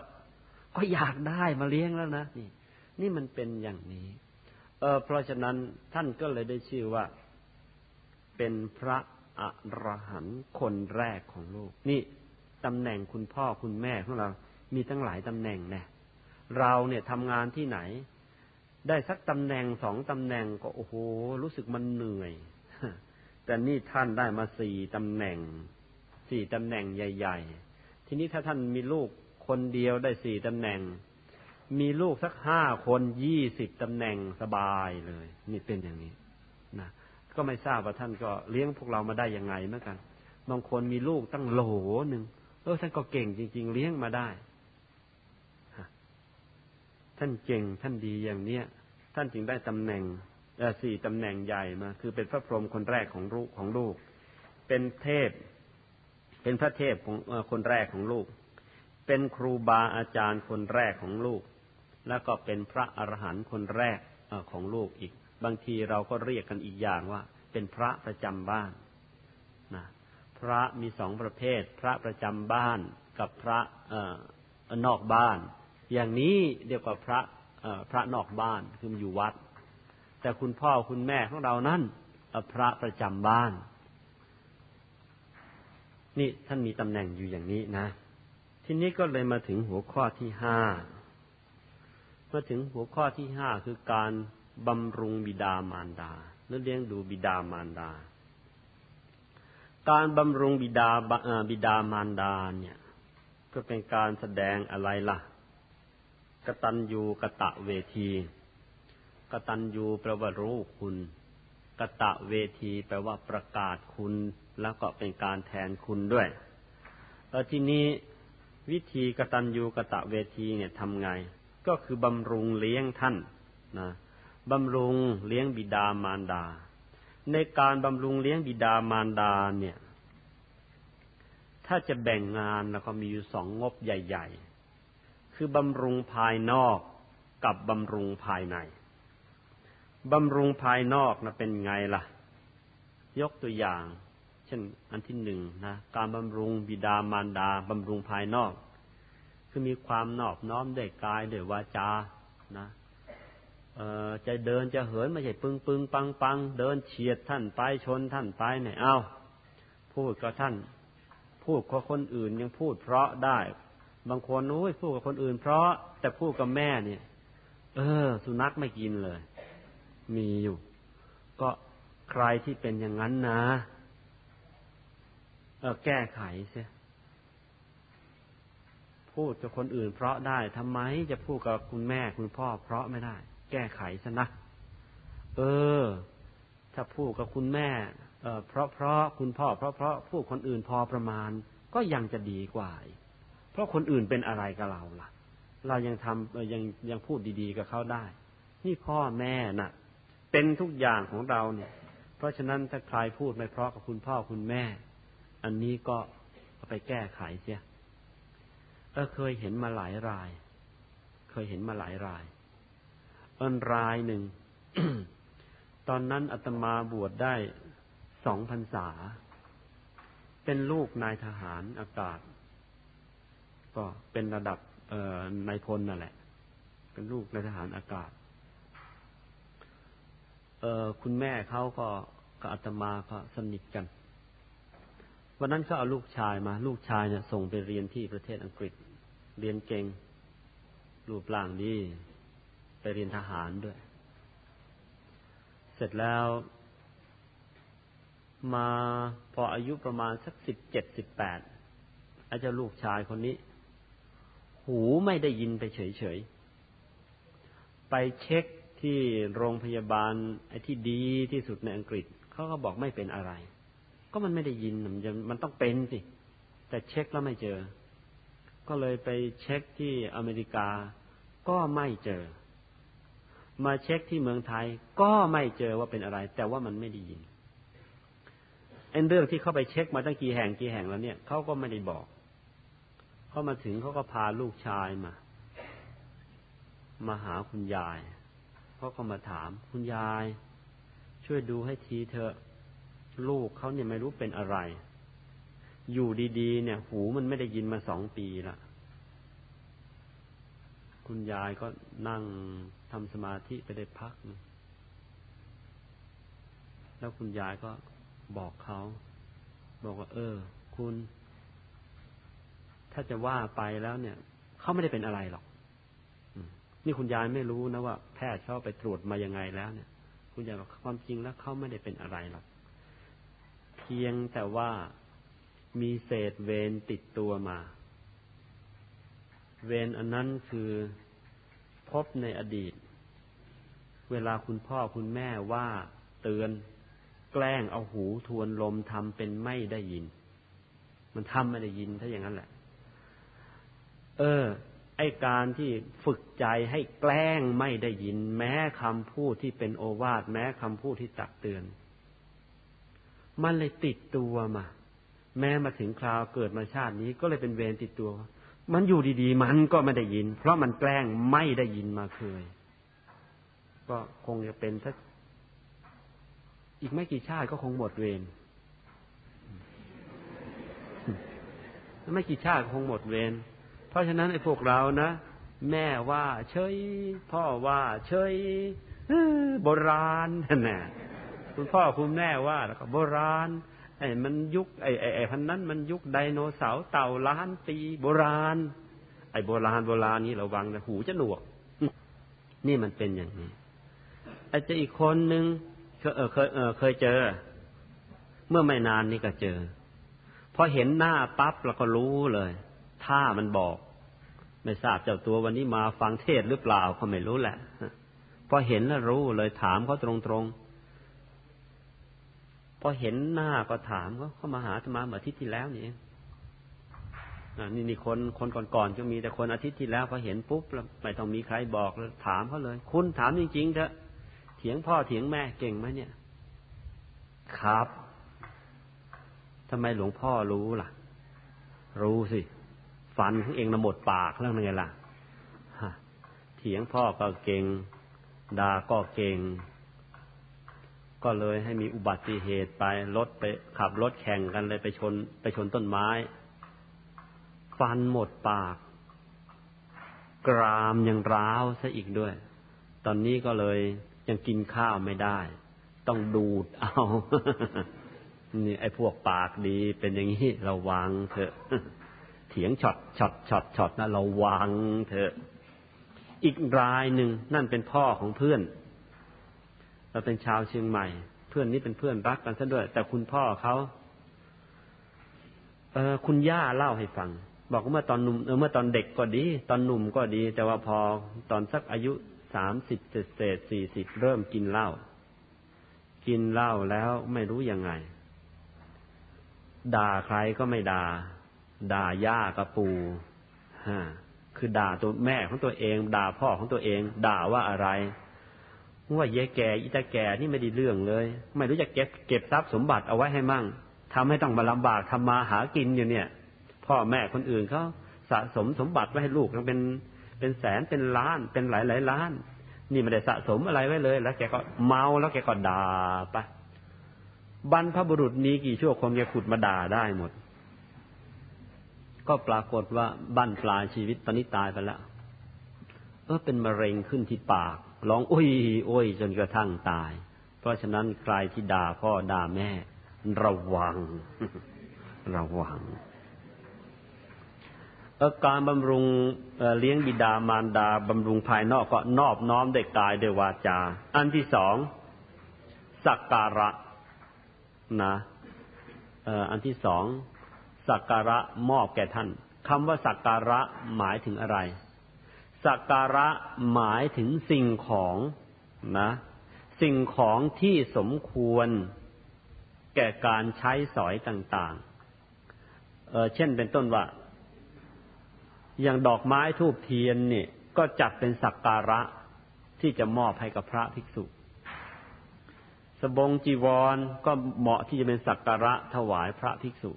ก็อยากได้มาเลี้ยงแล้วนะนี่ นี่มันเป็นอย่างนี้ เออเพราะฉะนั้นท่านก็เลยได้ชื่อว่า เป็นพระอรหันต์คนแรกของโลก นี่ตำแหน่งคุณพ่อคุณแม่ของเรา มีตั้งหลายตำแหน่งแน่เราเนี่ยทำงานที่ไหน ได้สักตำแหน่งสองตำแหน่งก็โอ้โหรู้สึกมันเหนื่อย แต่นี่ท่านได้มาสี่ตำแหน่ง สี่ตำแหน่งใหญ่ ๆ ทีนี้ถ้าท่านมีลูกคนเดียวได้สี่ตำแหน่ง มีลูกสักห้าคนยี่สิบตำแหน่งสบายเลย นี่เป็นอย่างนี้นะก็ไม่ทราบว่าท่านก็เลี้ยงพวกเรามาได้ยังไงเหมือนกันบางคนมีลูกตั้งโหลหนึ่งเออท่านก็เก่งจริง ๆ เลี้ยงมาได้ท่านเก่งท่านดีอย่างเนี้ยท่านจึงได้ตำแหน่งสี่ตำแหน่งใหญ่มา คือเป็นพระพรหมคนแรกของลูกของลูก เป็นเทพ เป็นพระเทพของคนแรกของลูก เป็นครูบาอาจารย์คนแรกของลูก แล้วก็เป็นพระอรหันต์คนแรกของโลกอีก บางทีเราก็เรียกกันอีกอย่างว่า เป็นพระประจำบ้านนะพระมีสองประเภท พระประจำบ้านกับพระนอกบ้าน อย่างนี้เรียกว่าพระพระนอกบ้านคืออยู่วัด แต่คุณพ่อคุณแม่ของเรานั้นพระประจำบ้าน นี่ท่านมีตำแหน่งอยู่อย่างนี้นะ ทีนี้ก็เลยมาถึงหัวข้อที่ห้า มาถึงหัวข้อที่ห้าคือการบำรุงบิดามารดาหรือเลี้ยงดูบิดามารดา การบำรุงบิดาบิดามารดาเนี่ย ก็เป็นการแสดงอะไรล่ะกตัญญูกะตะเวที กตัญญูแปลว่ารู้คุณ กะตะเวทีแปลว่าประกาศคุณ แล้วก็เป็นการแทนคุณด้วยแล้วทีนี้วิธีกตัญญูกะตะเวทีเนี่ยทำไง ก็คือบำรุงเลี้ยงท่านนะบำรุงเลี้ยงบิดามารดา ในการบำรุงเลี้ยงบิดามารดาเนี่ย ถ้าจะแบ่งงานแล้วก็มีอยู่สองงบใหญ่ ๆ คือบำรุงภายนอกกับบำรุงภายใน บำรุงภายนอกนะเป็นไงล่ะ ยกตัวอย่าง เช่นอันที่หนึ่งนะ การบำรุงบิดามารดา บำรุงภายนอก คือมีความนอบน้อมด้วยกายด้วยวาจา นะจะเดินจะเหินไม่ใช่ปึงปึงปังปังเดินเฉียดท่านไปชนท่านไปเนี่ยเอาพูดกับท่าน พูดกับคนอื่นยังพูดเพราะได้ บางคนนู้ยพูดกับคนอื่น เพราะแต่พูดกับแม่เนี่ย เออ สุนัขไม่กินเลย มีอยู่ ก็ใครที่เป็นอย่างนั้นนะ เออแก้ไขเสีย พูดกับคนอื่น เพราะได้ทำไมจะพูดกับคุณแม่คุณพ่อ เพราะไม่ได้ แก้ไขซะนะ เออ ถ้าพูดกับคุณแม่เออเพราะเพราะคุณพ่อ เพราะเพราะพูดคนอื่นพอประมาณ ก็ยังจะดีกว่าเพราะคนอื่นเป็นอะไรกับเราล่ะ เรายังทำยังยังพูดดีๆกับเขาได้ นี่พ่อแม่น่ะ เป็นทุกอย่างของเราเนี่ย เพราะฉะนั้นถ้าใครพูดไม่เพราะกับคุณพ่อคุณแม่ อันนี้ก็ไปแก้ไขเสีย เออเคยเห็นมาหลายราย เคยเห็นมาหลายราย เอินรายหนึ่ง ตอนนั้นอาตมาบวชได้สองพรรษา เป็นลูกนายทหารอากาศ ก็เป็นระดับนายพลนั่นแหละ เป็นลูกนายทหารอากาศ เออคุณแม่เขาก็กับอาตมาก็สนิทกัน วันนั้นเขาเอาลูกชายมา ลูกชายเนี่ยส่งไปเรียนที่ประเทศอังกฤษ เรียนเก่งรูปร่างดี ไปเรียนทหารด้วย เสร็จแล้ว มาพออายุประมาณสักสิบเจ็ดสิบแปดอาจจะลูกชายคนนี้ หูไม่ได้ยินไปเฉยๆ ไปเช็คที่โรงพยาบาลไอ้ที่ดีที่สุดในอังกฤษ เขาก็บอกไม่เป็นอะไร ก็มันไม่ได้ยินมันมันต้องเป็นสิ แต่เช็คแล้วไม่เจอ ก็เลยไปเช็คที่อเมริกา ก็ไม่เจอ มาเช็คที่เมืองไทย ก็ไม่เจอว่าเป็นอะไร แต่ว่ามันไม่ได้ยินไอ้เรื่องที่เขาไปเช็คมาตั้งกี่แห่งกี่แห่งแล้วเนี่ยเขาก็ไม่ได้บอก เขามาถึงเขาก็พาลูกชายมา มาหาคุณยายเขาก็มาถามคุณยาย ช่วยดูให้ทีเถอะ ลูกเขาเนี่ยไม่รู้เป็นอะไร อยู่ดีๆ เนี่ย หูมันไม่ได้ยินมาสองปีละคุณยายก็นั่งทำสมาธิไปได้พัก แล้วคุณยายก็บอกเขาบอกว่า เออ คุณ ถ้าจะว่าไปแล้วเนี่ยเขาไม่ได้เป็นอะไรหรอกนี่คุณยายไม่รู้นะว่าแพทย์เขาไปตรวจมายังไงแล้วเนี่ย คุณยายบอกความจริงแล้วเขาไม่ได้เป็นอะไรหรอก พียงแต่ว่ามีเศษเวรติดตัวมา เวรอันนั้นคือพบในอดีต เวลาคุณพ่อคุณแม่ว่าเตือนแกล้งเอาหูทวนลมทำเป็นไม่ได้ยิน มันทำไม่ได้ยินถ้าอย่างนั้นแหละ เออ ไอการที่ฝึกใจให้แกล้งไม่ได้ยิน แม้คำพูดที่เป็นโอวาทแม้คำพูดที่ตักเตือน มันเลยติดตัวมา แม้มาถึงคราวเกิดมาชาตินี้ก็เลยเป็นเวรติดตัว มันอยู่ดีๆ มันก็ไม่ได้ยิน เพราะมันแกล้งไม่ได้ยินมาเคย ก็คงจะเป็นสักอีกไม่กี่ชาติก็คงหมดเวรไม่กี่ชาติคงหมดเวร เพราะฉะนั้นไอ้พวกเรานะ แม่ว่าเฉย พ่อว่าเฉยโบราณน่ะ คุณพ่อคุณแม่ว่าแล้วก็โบราณไอ้มันยุคไอ้ไอ้ไอ้พันนั้นมันยุคไดโนเสาร์เต่าล้านปีโบราณ ไอ้โบราณโบราณนี้ระวังนะหูจะหนวก นี่มันเป็นอย่างนี้ไอ้จะอีกคนหนึ่งเคยเคยเคยเจอ เมื่อไม่นานนี้ก็เจอพอเห็นหน้าปั๊บเราก็รู้เลยท่ามันบอก ไม่ทราบเจ้าตัววันนี้มาฟังเทศหรือเปล่าเขาไม่รู้แหละพอเห็นแล้วรู้เลยถามเขาตรงๆ พอเห็นหน้าก็ถามเขาเข้ามาหาธรรมาเมื่ออาทิตย์ที่แล้วนี่นี่นี่คนคนก่อนๆจะมีแต่คนอาทิตย์ที่แล้วพอเห็นปุ๊บแล้วไม่ต้องมีใครบอกเลยถามเขาเลย คุณถามจริงๆเถอะเถียงพ่อเถียงแม่เก่งไหมเนี่ย ครับทำไมหลวงพ่อรู้ล่ะ รู้สิฟันของเองนะหมดปากแล้วไงล่ะเถียงพ่อก็เก่งด่าก็เก่ง ก็เลยให้มีอุบัติเหตุไปรถไปขับรถแข่งกันเลยไปชน ไปชนต้นไม้ ฟันหมดปาก กรามยังร้าวซะอีกด้วย ตอนนี้ก็เลยยังกินข้าวไม่ได้ ต้องดูดเอา นี่ไอ้พวกปากดีเป็นอย่างนี้ระวังเถอะ เถียงช็อตช็อตช็อตช็อตนะเราวางเถอะ อีกรายหนึ่งนั่นเป็นพ่อของเพื่อน เราเป็นชาวเชียงใหม่ เพื่อนนี้เป็นเพื่อนรักกันซะด้วย แต่คุณพ่อเขาเออคุณย่าเล่าให้ฟัง บอกว่าเมื่อตอนหนุ่มเมื่อตอนเด็กก็ดี ตอนหนุ่มก็ดี แต่ว่าพอตอนสักอายุสามสิบเศษสี่สิบเริ่มกินเหล้ากินเหล้าแล้วไม่รู้ยังไง ด่าใครก็ไม่ด่า ด่าย่ากับปูฮะคือด่าตัวแม่ของตัวเอง ด่าพ่อของตัวเอง ด่าว่าอะไร ว่าเย่แก่อีตาแก่นี่ไม่ดีเรื่องเลย ไม่รู้จะเก็บเก็บทรัพย์สมบัติเอาไว้ให้มั่งทำให้ต้องมาลำบากทำมาหากินอยู่เนี่ย พ่อแม่คนอื่นเขาสะสมสมบัติไว้ให้ลูกทั้งเป็นเป็นแสนเป็นล้านเป็นหลายหลายล้าน นี่ไม่ได้สะสมอะไรไว้เลย แล้วแกก็เมาแล้วแกก็ด่าไปบรรพบุรุษนี้กี่ชั่วคนแกขุดมาด่าได้หมด ก็ปรากฏว่าบั้นปลายชีวิตตอนนี้ตายไปแล้วเออเป็นมะเร็งขึ้นที่ปาก ร้องโอ้ยโอ้ยจนกระทั่งตาย เพราะฉะนั้นใครที่ด่าพ่อด่าแม่ ระวัง ระวังการบำรุงเลี้ยงบิดามารดาบำรุงภายนอกก็นอบน้อมเด็กกายด้วยวาจา อันที่สองสักการะนะอันที่สองสักการะมอบแก่ท่านคำว่าสักการะหมายถึงอะไร สักการะหมายถึงสิ่งของนะ สิ่งของที่สมควรแก่การใช้สอยต่างๆเเช่นเป็นต้นว่า อย่างดอกไม้ทูบเทียนเนี่ย ก็จัดเป็นสักการะที่จะมอบให้กับพระภิกษุสบงจีวรก็เหมาะที่จะเป็นสักการะถวายพระภิกษุ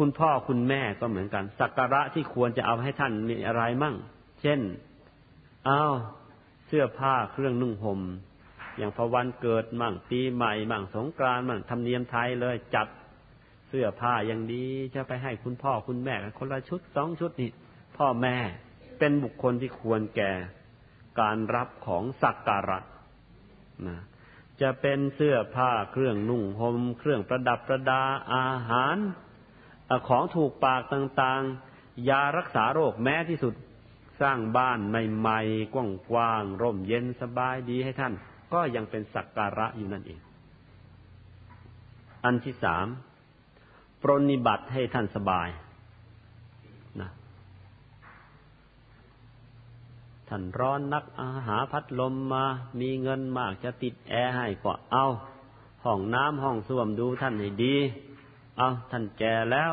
คุณพ่อคุณแม่ก็เหมือนกัน สักการะที่ควรจะเอาให้ท่านมีอะไรมั่ง เช่นเอาเสื้อผ้าเครื่องนุ่งห่มอย่างพอวันเกิดมั่งปีใหม่มั่งสงกรานต์มั่งธรรมเนียมไทยเลยจัดเสื้อผ้าอย่างดีจะไปให้คุณพ่อคุณแม่คนละชุดสองชุดนี่พ่อแม่เป็นบุคคลที่ควรแก่การรับของสักการะนะจะเป็นเสื้อผ้าเครื่องนุ่งหม่มเครื่องประดับประดาอาหาร ของถูกปากต่างๆ ยารักษาโรคแม้ที่สุด สร้างบ้านใหม่ๆกว้างๆร่มเย็นสบายดีให้ท่าน ก็ยังเป็นสักการะอยู่นั่นเอง อันที่สามปรนิบัติให้ท่านสบายนะท่านร้อนนักอาหาพัดลมมา มีเงินมากจะติดแอร์ให้ก็เอา ห้องน้ำห้องส้วมดูท่านให้ดี เอาท่านแก่แล้ว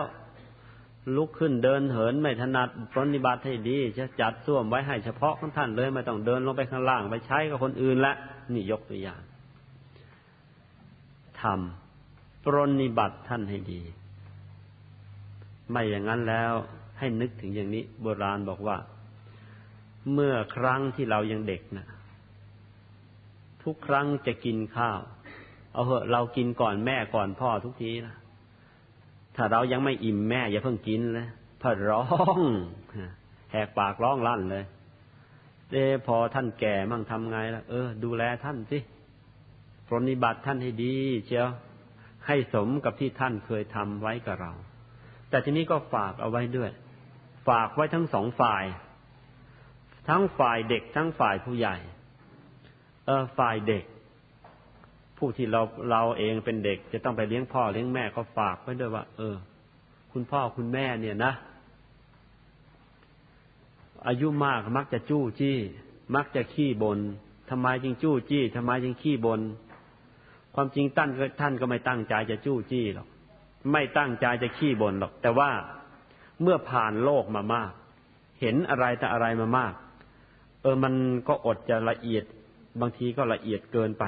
ลุกขึ้นเดินเหินไม่ถนัดปรนิบัติให้ดีจะจัดส้วมไว้ให้เฉพาะของท่านเลยไม่ต้องเดินลงไปข้างล่างไปใช้กับคนอื่นละนี่ยกตัวอย่างทำปรนิบัติท่านให้ดี ไม่อย่างนั้นแล้วให้นึกถึงอย่างนี้ โบราณบอกว่า เมื่อครั้งที่เรายังเด็กนะทุกครั้งจะกินข้าว เอาเหอะเรากินก่อนแม่ก่อนพ่อทุกทีนะ ถ้าเรายังไม่อิ่มแม่อย่าเพิ่งกินเลยพอร้องแหกปากร้องลั่นเลยเอพอท่านแก่มั่งทำไงล่ะเออ ดูแลท่านสิปรนิบัติท่านให้ดีเชียวให้สมกับที่ท่านเคยทำไว้กับเรา แต่ทีนี้ก็ฝากเอาไว้ด้วย ฝากไว้ทั้งสองฝ่าย ทั้งฝ่ายเด็กทั้งฝ่ายผู้ใหญ่ เออฝ่ายเด็ก ผู้ที่เราเราเองเป็นเด็ก จะต้องไปเลี้ยงพ่อเลี้ยงแม่ก็ฝากไว้ด้วยว่า เออ คุณพ่อคุณแม่เนี่ยนะ อายุมากมักจะจู้จี้ มักจะขี้บนทำไมจึงจู้จี้ทำไมจึงขี้บนความจริงตั้นท่านก็ไม่ตั้งใจจะจู้จี้หรอกไม่ตั้งใจจะขี้บ่นหรอก แต่ว่าเมื่อผ่านโลกมามาก เห็นอะไรแต่อะไรมามาก เออมันก็อดจะละเอียด บางทีก็ละเอียดเกินไป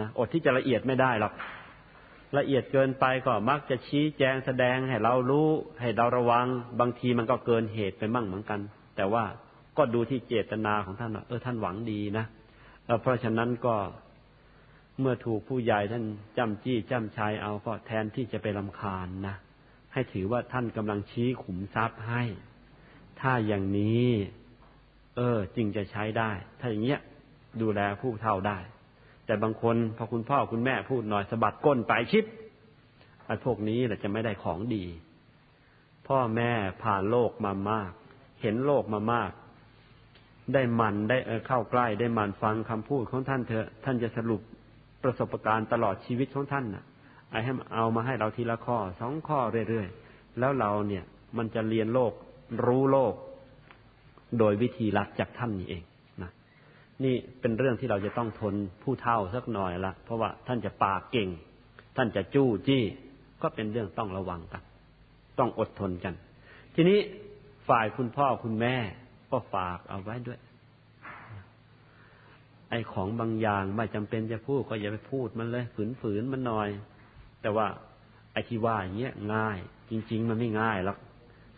นะอดที่จะละเอียดไม่ได้หรอกละเอียดเกินไปก็มักจะชี้แจงแสดงให้เรารู้ ให้เราระวัง บางทีมันก็เกินเหตุไปมั่งเหมือนกัน แต่ว่าก็ดูที่เจตนาของท่านว่าเออท่านหวังดีนะเพราะฉะนั้นก็เมื่อถูกผู้ใหญ่ท่านจำจี้จำชายเอาก็แทนที่จะไปลำคาญนะให้ถือว่าท่านกำลังชี้ขุมทรัพย์ให้ ถ้าอย่างนี้ เออ จึงจะใช้ได้ ถ้าอย่างเงี้ยดูแลผู้เท่าได้ แต่บางคนพอคุณพ่อคุณแม่พูดหน่อยสะบัดก้นไปชิดไอ้พวกนี้แหละจะไม่ได้ของดี พ่อแม่ผ่านโลกมามาก เห็นโลกมามาก ได้มันได้เข้าใกล้ได้มันฟังคำพูดของท่านเถอะ ท่านจะสรุปประสบการณ์ตลอดชีวิตของท่านน่ะไอ้ให้เอามาให้เราทีละข้อสองข้อเรื่อยๆแล้วเราเนี่ย มันจะเรียนโลกรู้โลก โดยวิธีลัดจากท่านนี่เอง นี่เป็นเรื่องที่เราจะต้องทนผู้เท่าสักหน่อยละเพราะว่าท่านจะปากเก่ง ท่านจะจู้จี้ก็เป็นเรื่องต้องระวังกัน ต้องอดทนกัน ทีนี้ฝ่ายคุณพ่อคุณแม่ก็ฝากเอาไว้ด้วย ไอ้ของบางอย่างไม่จำเป็นจะพูดก็อย่าไปพูดมันเลยฝืนๆมันหน่อย แต่ว่าไอ้ที่ว่าอย่างเงี้ยง่าย จริง ๆ มันไม่ง่ายหรอก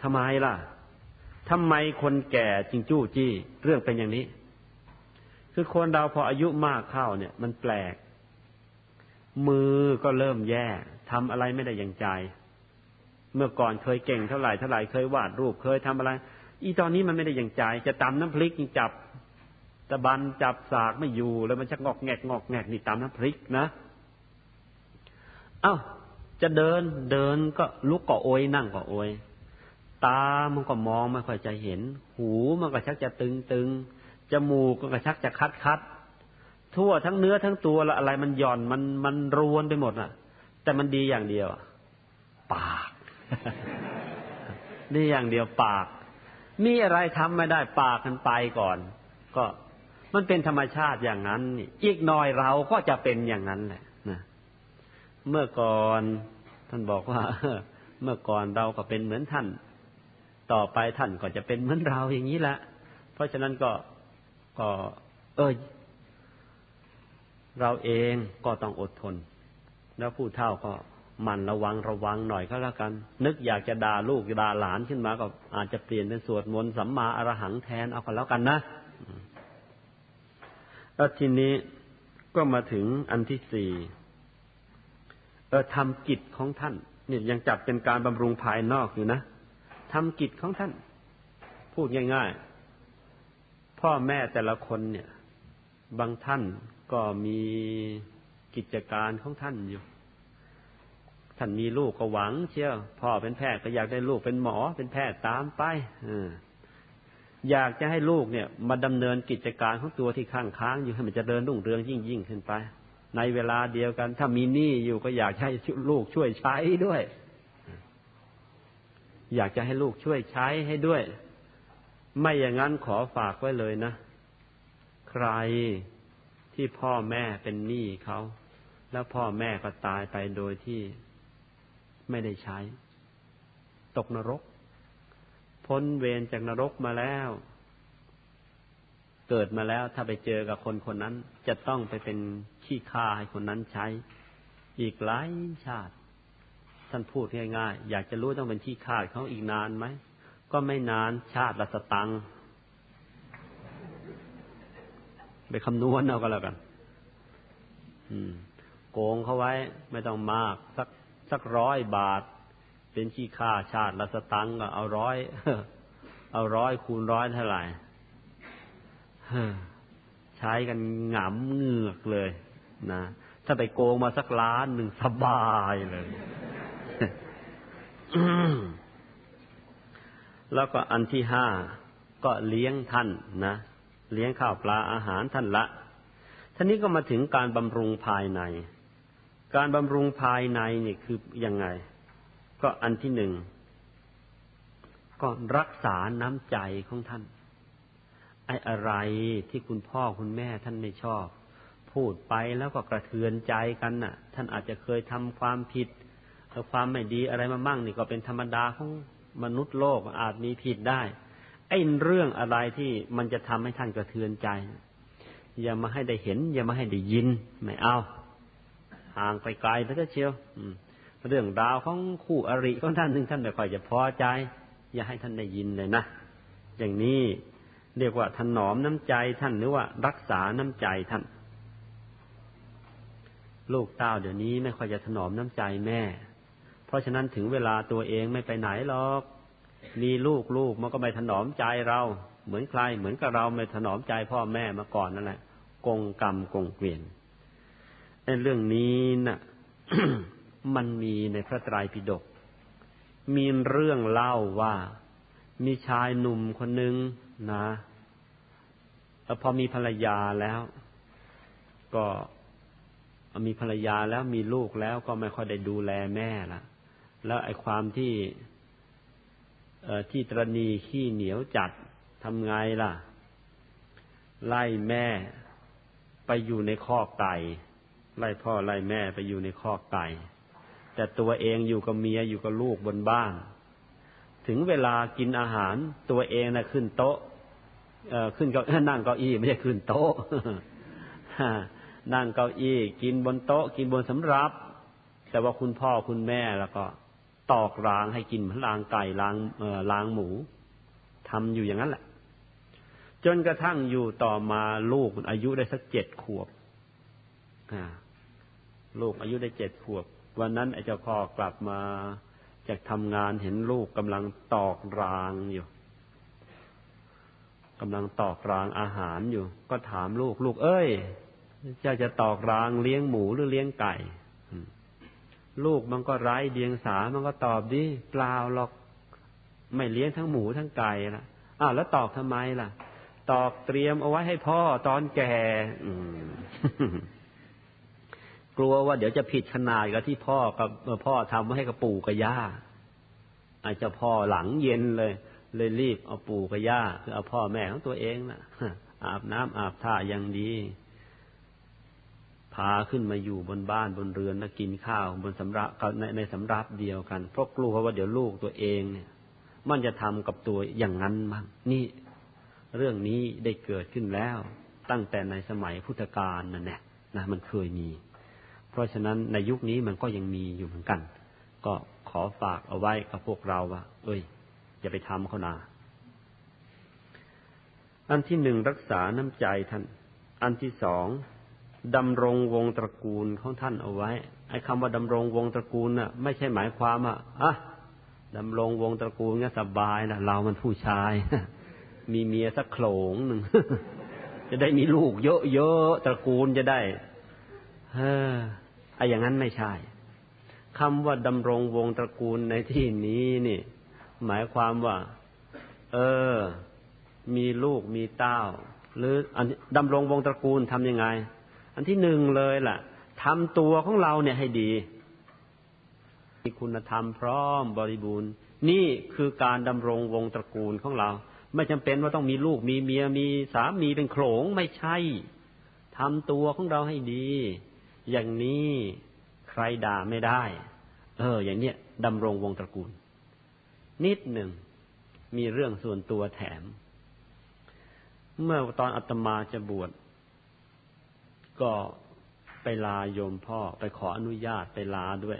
ทำไมล่ะทำไมคนแก่จริงจู้จี้ เรื่องเป็นอย่างนี้ คือคนเราพออายุมากเข้าเนี่ย มันแปลก มือก็เริ่มแย่ทำอะไรไม่ได้อย่างใจ เมื่อก่อนเคยเก่งเท่าไหร่เท่าไหร่เคยวาดรูปเคยทำอะไร อีตอนนี้มันไม่ได้อย่างใจ จะตำน้ำพริกยังจับตะบันจับสากไม่อยู่แล้วมันชักงอกแงกงอกแงกนี่ตามน้ำพริกนะเอา้าจะเดินเดินก็ลุกก็โอยนั่งก็โอย ตามันก็มองไม่ค่อยจะเห็น หูมันก็ชักจะตึงตึง จมูกก็ชักจะคัดคัดทั่วทั้งเนื้อทั้งตัวละอะไรมันหย่อนมันมันรวนไปหมดอะ แต่มันดีอย่างเดียวปากดีอย่างเดียวปาก มีอะไรทำไม่ได้ปากกันไปก่อน ก็มันเป็นธรรมชาติอย่างนั้น อีกหน่อยเราก็จะเป็นอย่างนั้นแหละนะเมื่อก่อนท่านบอกว่าเมื่อก่อนเราก็เป็นเหมือนท่าน ต่อไปท่านก็จะเป็นเหมือนเราอย่างนี้แหละเพราะฉะนั้นก็ ก็ เออเราเองก็ต้องอดทน แล้วผู้เฒ่าก็มันระวังระวังหน่อยก็แล้วกัน นึกอยากจะด่าลูกด่าหลานขึ้นมาก็อาจจะเปลี่ยนเป็นสวดมนต์สัมมาอรหังแทนเอากันแล้วกันนะแล้วทีนี้ก็มาถึงอันที่สี่เออทำกิจของท่านเนี่ยังจับเป็นการบำรุงภายนอกอยู่นะทำกิจของท่าน พูดง่าย ๆ พ่อแม่แต่ละคนเนี่ย บางท่านก็มีกิจการของท่านอยู่ ท่านมีลูกก็หวัง เชียวพ่อเป็นแพทย์ก็อยากได้ลูกเป็นหมอ เป็นแพทย์ตามไปอยากจะให้ลูกเนี่ย มาดำเนินกิจการของตัวที่ข้างค้างอยู่ให้มันจะเดินรุ่งเรืองยิ่งยิ่งขึ้นไป ในเวลาเดียวกัน ถ้ามีหนี้อยู่ก็อยากให้ลูกช่วยใช้ด้วย อยากจะให้ลูกช่วยใช้ให้ด้วย ไม่อย่างนั้นขอฝากไว้เลยนะ ใครที่พ่อแม่เป็นหนี้เขา แล้วพ่อแม่ก็ตายไปโดยที่ไม่ได้ใช้ ตกนรก พ้นเวรจากนรกมาแล้ว เกิดมาแล้วถ้าไปเจอกับคนคนนั้น จะต้องไปเป็นขี้ข้าให้คนนั้นใช้ อีกหลายชาติ ท่านพูดง่ายๆ อยากจะรู้ต้องเป็นขี้ข้าเขาอีกนานไหม ก็ไม่นานชาติละสตังไปคำนวณเอาก็แล้วกันโกงเขาไว้ไม่ต้องมาก สักสักร้อยบาท เป็นขี้ค่าชาติละสตังก็เอาร้อยเอาร้อยคูณร้อยเท่าไหร่ใช้กันหงำเงือกเลยนะถ้าไปโกงมาสักล้านหนึ่งสบายเลย แล้วก็อันที่ห้าก็เลี้ยงท่านนะ เลี้ยงข้าวปลาอาหารท่านละท่านี้ก็มาถึงการบำรุงภายใน การบำรุงภายในนี่คือยังไง ก็อันที่หนึ่งก็รักษาน้ำใจของท่าน ไอ้อะไรที่คุณพ่อคุณแม่ท่านไม่ชอบ พูดไปแล้วก็กระเทือนใจกันน่ะ ท่านอาจจะเคยทำความผิดความไม่ดีอะไรมามั่งนี่ก็เป็นธรรมดาของ มนุษย์โลกอาจมีผิดได้ไอ้เรื่องอะไรที่มันจะทำให้ท่านกระเทือนใจ อย่ามาให้ได้เห็น อย่ามาให้ได้ยิน ไม่เอา ห่างไปไกลพระเชียวเรื่องราวของคู่อริของท่านถึงท่านไม่ค่อยจะพอใจ อย่าให้ท่านได้ยินเลยนะอย่างนี้เรียกว่าถนอมน้ำใจท่านหรือว่า รักษาน้ำใจท่าน ลูกเต้าเดี๋ยวนี้ไม่ค่อยจะถนอมน้ำใจแม่ เพราะฉะนั้นถึงเวลาตัวเองไม่ไปไหนหรอก มีลูกลูกมันก็ไม่ถนอมใจเรา เหมือนใคร เหมือนกับเราไม่ถนอมใจพ่อแม่มาก่อนนั่นแหละกงกรรมกงเกวียนในเรื่องนี้นะ่ะ มันมีในพระไตรปิฎกมีเรื่องเล่าว่า มีชายหนุ่มคนหนึ่งนะแล้วพอมีภรรยาแล้ว ก็มีภรรยาแล้วมีลูกแล้วก็ไม่ค่อยได้ดูแลแม่ละ แล้วไอ้ความที่ที่ตรณีขี้เหนียวจัดทำไงล่ะ ไล่แม่ไปอยู่ในคอกไก่ไล่พ่อไล่แม่ไปอยู่ในคอกไก่แต่ตัวเองอยู่กับเมียอยู่กับลูกบนบ้าน ถึงเวลากินอาหารตัวเองนะ่ะขึ้นโต๊ะขึ้นเก้านั่งเก้าอี้ไม่ใช่ขึ้นโต๊ะนั่งเก้าอี้ กินบนโต๊ะ กินบนสำรับ แต่ว่าคุณพ่อคุณแม่แล้วก็ ตอกรางให้กินเหมือนรางไก่รางเออรางหมูทำอยู่อย่างนั้นแหละ จนกระทั่งอยู่ต่อมาลูกอายุได้สักเจ็ดขวบลูกอายุได้เจ็ดขวบ วันนั้นไอ้เจ้าพ่อกลับมาจากทำงานเห็นลูกกำลังตอกรางอยู่กำลังตอกรางอาหารอยู่ ก็ถามลูก ลูกเอ้ยเจะจะตอกรางเลี้ยงหมูหรือเลี้ยงไก่ ลูกมันก็ไร้เดียงสา มันก็ตอบดิเปล่าหรอก ไม่เลี้ยงทั้งหมูทั้งไก่ละอ้าวแล้วตอกทำไมล่ะ ตอกเตรียมเอาไว้ให้พ่อตอนแก่กลัวว่าเดี๋ยวจะผิดขนาดกับที่พ่อกับพ่อทำไว้ให้กับปู่กับย่า อาจจะพ่อหลังเย็นเลย เลยรีบเอาปู่กับย่าคือเอาพ่อแม่ของตัวเองนะอาบน้ำอาบท่ายังดี พาขึ้นมาอยู่บนบ้านบนเรือนแล้วกินข้าวบนสำรับในในสำรับเดียวกัน เพราะกลัวว่าเดี๋ยวลูกตัวเองเนี่ย มันจะทำกับตัวอย่างนั้นบ้างนี่ เรื่องนี้ได้เกิดขึ้นแล้ว ตั้งแต่ในสมัยพุทธกาลนั่นแหละนะมันเคยมี เพราะฉะนั้นในยุคนี้มันก็ยังมีอยู่เหมือนกัน ก็ขอฝากเอาไว้กับพวกเราว่า เอ้ย อย่าไปทำเขานาอันที่หนึ่งรักษาน้ำใจท่าน อันที่สอง ดำรงวงตระกูลของท่านเอาไว้ ไอ้คำว่าดำรงวงตระกูลน่ะ ไม่ใช่หมายความว่าอะดำรงวงตระกูลเนี่ยสบายนะเรามันผู้ชาย มีเมียสักโขลงหนึ่งจะได้มีลูกเยอะๆตระกูลจะได้เฮ้อไอ้อย่างนั้นไม่ใช่คำว่าดำรงวงตระกูลในที่นี้นี่ หมายความว่า เออ มีลูกมีเต้า หรืออันดำรงวงตระกูลทำยังไง อันที่หนึ่งเลยล่ะทำตัวของเราเนี่ยให้ดี มีคุณธรรมพร้อมบริบูรณ์ นี่คือการดำรงวงตระกูลของเรา ไม่จำเป็นว่าต้องมีลูกมีเมียมีสามีเป็นโขลงไม่ใช่ทำตัวของเราให้ดี อย่างนี้ใครด่าไม่ได้ เออ อย่างเนี้ยดำรงวงตระกูล นิดหนึ่งมีเรื่องส่วนตัวแถม เมื่อตอนอาตมาจะบวช ก็ไปลาโยมพ่อ ไปขออนุญาตไปลาด้วย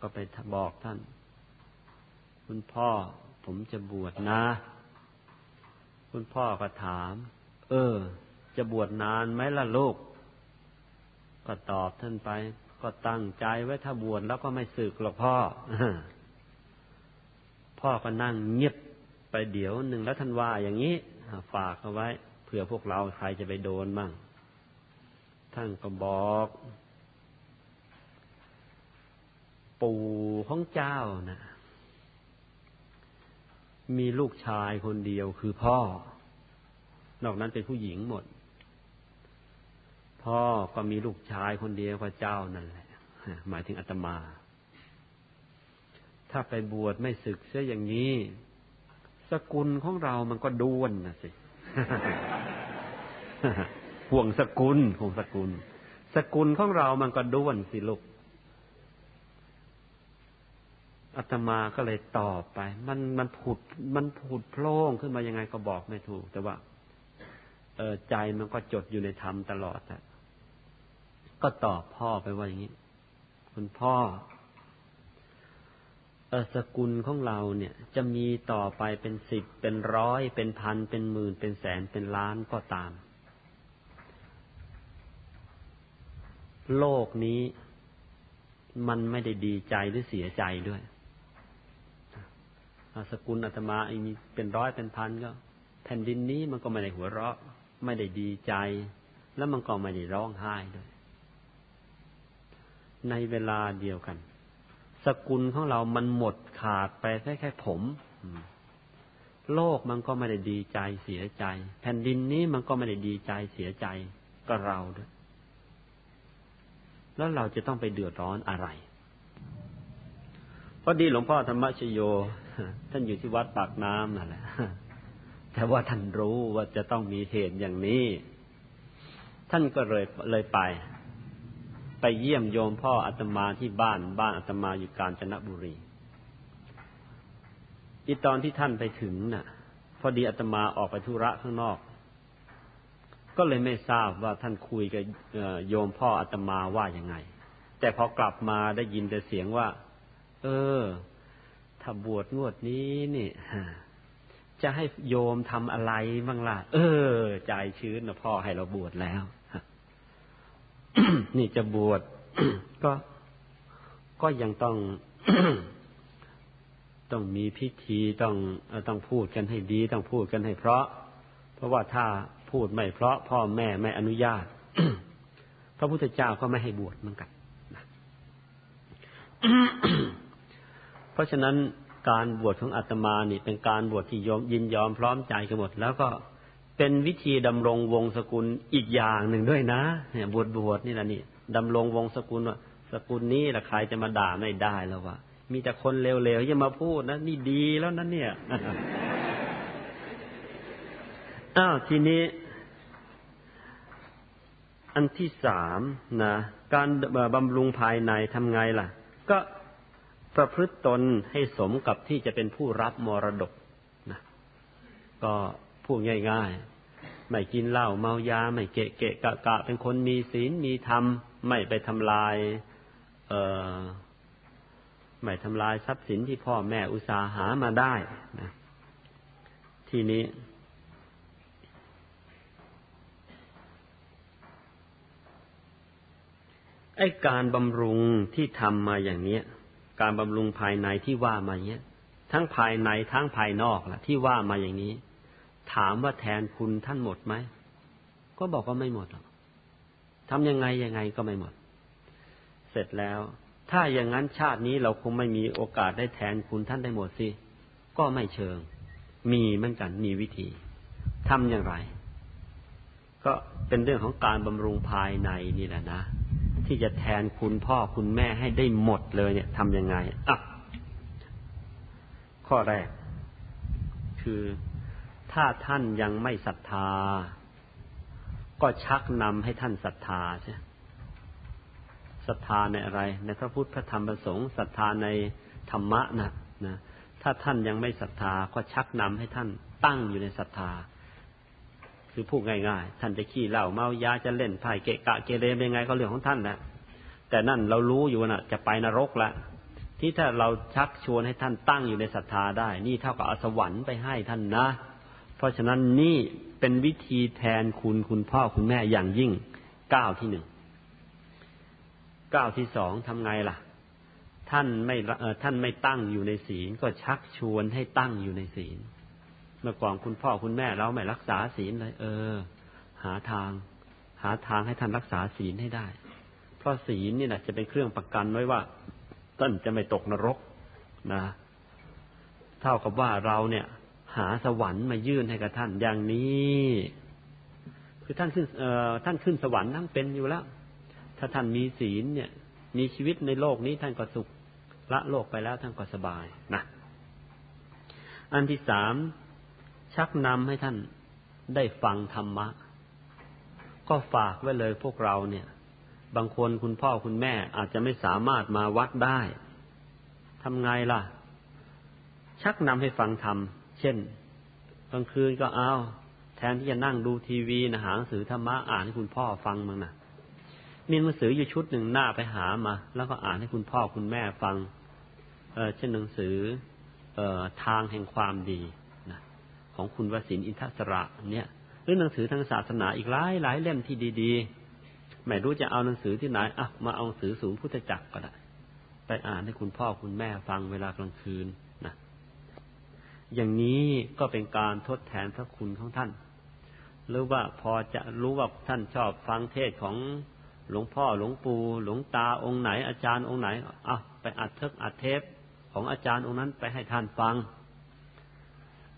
ก็ไปบอกท่าน คุณพ่อผมจะบวชนะ คุณพ่อก็ถาม เออ จะบวชนานไหมล่ะลูก ก็ตอบท่านไป ก็ตั้งใจไว้ถ้าบวชแล้วก็ไม่สึกหรอกพ่อ พ่อก็นั่งเงียบไปเดี๋ยวหนึ่งแล้วท่านว่าอย่างนี้ฝากเอาไว้เผื่อพวกเราใครจะไปโดนมั่ง่านก็บอก ปู่ของเจ้านะมีลูกชายคนเดียวคือพ่อ นอกนั้นเป็นผู้หญิงหมด พ่อก็มีลูกชายคนเดียวกับเจ้านั่นแหละ หมายถึงอาตมา ถ้าไปบวชไม่ศึกเสียอย่างนี้ สกุลของเรามันก็ด้วนนะสิ ห่วงสกุลห่วงสกุล สกุลของเรามันก็ด้วนสิลูกอาตมาก็เลยตอบไป มันมันผุดมันผุดโพล่งขึ้นมายังไงก็บอกไม่ถูก แต่ว่า เออใจมันก็จดอยู่ในธรรมตลอดอะก็ตอบพ่อไปว่าอย่างนี้คุณพ่อเออสกุลของเราเนี่ย จะมีต่อไปเป็นสิบเป็นร้อยเป็นพันเป็นหมื่นเป็นแสนเป็นล้านก็ตาม โลกนี้มันไม่ได้ดีใจหรือเสียใจด้วยสกุลอาตมามีเป็นร้อยเป็นพันก็แผ่นดินนี้มันก็ไม่ได้หัวเราะ ไม่ได้ดีใจ แล้วมันก็ไม่ได้ร้องไห้ด้วย ในเวลาเดียวกัน สกุลของเรามันหมดขาดไปแค่แค่ผม โลกมันก็ไม่ได้ดีใจเสียใจ แผ่นดินนี้มันก็ไม่ได้ดีใจเสียใจก็เราด้วย แล้วเราจะต้องไปเดือดร้อนอะไรพอดีหลวงพ่อธรรมชโย ท่านอยู่ที่วัดปากน้ำนั่นแหละแต่ว่าท่านรู้ว่าจะต้องมีเหตุอย่างนี้ ท่านก็เลยเลยไป ไปเยี่ยมโยมพ่ออาตมาที่บ้านบ้านอาตมาอยู่กาญจนบุรีอีตอนที่ท่านไปถึงน่ะ พอดีอาตมาออกไปธุระข้างนอก ก็เลยไม่ทราบว่าท่านคุยกับโยมพ่ออาตมาว่ายังไง แต่พอกลับมาได้ยินแต่เสียงว่า เออ ถ้าบวชงวดนี้นี่จะให้โยมทำอะไรบ้างล่ะ เออ ใจชื้นนะพ่อให้เราบวชแล้ว นี่จะบวชก็ ก็ยังต้อง ต้องมีพิธีต้องต้องพูดกันให้ดี ต้องพูดกันให้เพราะ เพราะว่าถ้า พูดไม่เพราะพ่อแม่ไม่อนุญาต พระพุทธเจ้าก็ไม่ให้บวชเหมือนกันเพราะฉะนั้นการบวชของอาตมานี่เป็นการบวชที่ยอมยินยอมพร้อมใจกันหมด แล้วก็เป็นวิธีดำรงวงศกุลอีกอย่างหนึ่งด้วยนะ เนี่ย บวชบวชนี่แหละนี่ดำรงวงศกุลว่าสกุลนี้ละใครจะมาด่าไม่ได้แล้ววะมีแต่คนเลวๆอย่ามาพูดนะนี่ดีแล้วนั่นเนี่ยอ้าวทีนี้ อันที่สามนะการบำรุงภายในทำไงล่ะ ก็ประพฤติตนให้สมกับที่จะเป็นผู้รับมรดกนะก็พูดง่ายๆ ไม่กินเหล้าเมายา ไม่เกะเกะกะกะ เป็นคนมีศีลมีธรรม ไม่ไปทำลาย เอ่อไม่ทำลายทรัพย์สินที่พ่อแม่อุตสาหามาได้นะทีนี้ ไอ้การบำรุงที่ทำมาอย่างเนี้ย การบำรุงภายในที่ว่ามาเนี้ย ทั้งภายในทั้งภายนอกล่ะ ที่ว่ามาอย่างนี้ ถามว่าแทนคุณท่านหมดไหมก็บอกว่าไม่หมดหรอกทำยังไงยังไงก็ไม่หมด เสร็จแล้ว ถ้าอย่างนั้นชาตินี้เราคงไม่มีโอกาสได้แทนคุณท่านได้หมดสิก็ไม่เชิง มีเหมือนกันมีวิธีทำอย่างไร ก็เป็นเรื่องของการบำรุงภายในนี่แหละนะ ที่จะแทนคุณพ่อคุณแม่ให้ได้หมดเลยเนี่ยทำยังไงอะข้อแรก คือถ้าท่านยังไม่ศรัทธา ก็ชักนำให้ท่านศรัทธาใช่ศรัทธาในอะไร ในพระพุทธพระธรรมพระสงฆ์ศรัทธาในธรรมะนะนะถ้าท่านยังไม่ศรัทธาก็ชักนำให้ท่านตั้งอยู่ในศรัทธา คือพูดง่ายๆ ท่านจะขี้เหล้าเมายาจะเล่นไพ่เกะกะเกเรเป็นไงก็เรื่องของท่านนะแต่นั่นเรารู้อยู่นะจะไปนรกละที่ถ้าเราชักชวนให้ท่านตั้งอยู่ในศรัทธาได้ นี่เท่ากับอสวรรค์ไปให้ท่านนะ เพราะฉะนั้นนี่เป็นวิธีแทนคุณคุณพ่อคุณแม่อย่างยิ่งก้าวที่หนึ่งก้าวที่สองทำไงล่ะ ท่านไม่ท่านไม่ตั้งอยู่ในศีลก็ชักชวนให้ตั้งอยู่ในศีล เมื่อก่อนคุณพ่อคุณแม่เราไม่รักษาศีลเลย เออ หาทาง หาทางให้ท่านรักษาศีลให้ได้ เพราะศีลนี่แหละจะเป็นเครื่องประกันไว้ว่าท่านจะไม่ตกนรกนะ เท่ากับว่าเราเนี่ย หาสวรรค์มายื่นให้กับท่านอย่างนี้คือท่านขึ้นเอ่อท่านขึ้นสวรรค์ทั้งเป็นอยู่แล้ว ถ้าท่านมีศีลเนี่ย มีชีวิตในโลกนี้ท่านก็สุขละโลกไปแล้วท่านก็สบายนะอันที่สาม ชักนำให้ท่านได้ฟังธรรมะ ก็ฝากไว้เลยพวกเราเนี่ย บางคนคุณพ่อคุณแม่อาจจะไม่สามารถมาวัดได้ทำไงล่ะ ชักนำให้ฟังธรรม เช่นกลางคืนก็เอา แทนที่จะนั่งดูทีวีนะหาหนังสือธรรมะอ่านให้คุณพ่อฟังมั้งนะมีหนังสืออยู่ชุดหนึ่งหน้าไปหามา แล้วก็อ่านให้คุณพ่อคุณแม่ฟัง เออเช่นหนังสือ เอ่อทางแห่งความดี ของคุณวสินอินทศระเนี่ย หรือหนังสือทางศาสนาอีกหลายหลายเล่มที่ดีๆ ไม่รู้จะเอาหนังสือที่ไหนอะมาเอาหนังสือสูงพุทธจักรก็ได้ ไปอ่านให้คุณพ่อคุณแม่ฟังเวลากลางคืนนะอย่างนี้ก็เป็นการทดแทนพระคุณของท่าน หรือว่าพอจะรู้ว่าท่านชอบฟังเทศของหลวงพ่อหลวงปู่หลวงตาองค์ไหนอาจารย์องค์ไหนอะไปอัดเทปอัดเทปของอาจารย์องค์นั้นไปให้ท่านฟัง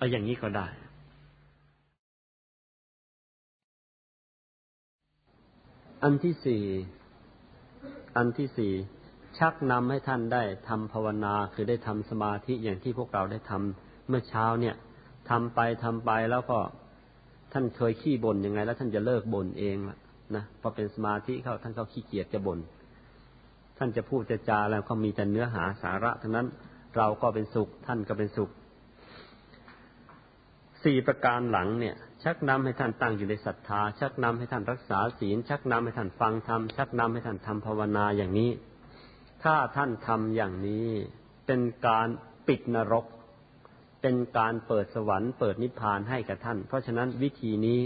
เอาอย่างนี้ก็ได้ อันที่สี่ อันที่สี่ชักนำให้ท่านได้ทำภาวนาคือได้ทำสมาธิอย่างที่พวกเราได้ทำเมื่อเช้าเนี่ยทำไปทำไปแล้วก็ท่านเคยขี้บ่นยังไง แล้วท่านจะเลิกบ่นเองละนะพอเป็นสมาธิเขาท่านเขาขี้เกียจจะบน่นท่านจะพูดจะจาแล้วเขามีแต่เนื้อหาสาระทั้งนั้น เราก็เป็นสุข ท่านก็เป็นสุข สี่ประการหลังเนี่ย ชักนำให้ท่านตั้งอยู่ในศรัทธา ชักนำให้ท่านรักษาศีล ชักนำให้ท่านฟังธรรมชักนำให้ท่านทำภาวนาอย่างนี้ ถ้าท่านทำอย่างนี้ เป็นการปิดนรก เป็นการเปิดสวรรค์เปิดนิพพานให้กับท่าน เพราะฉะนั้นวิธีนี้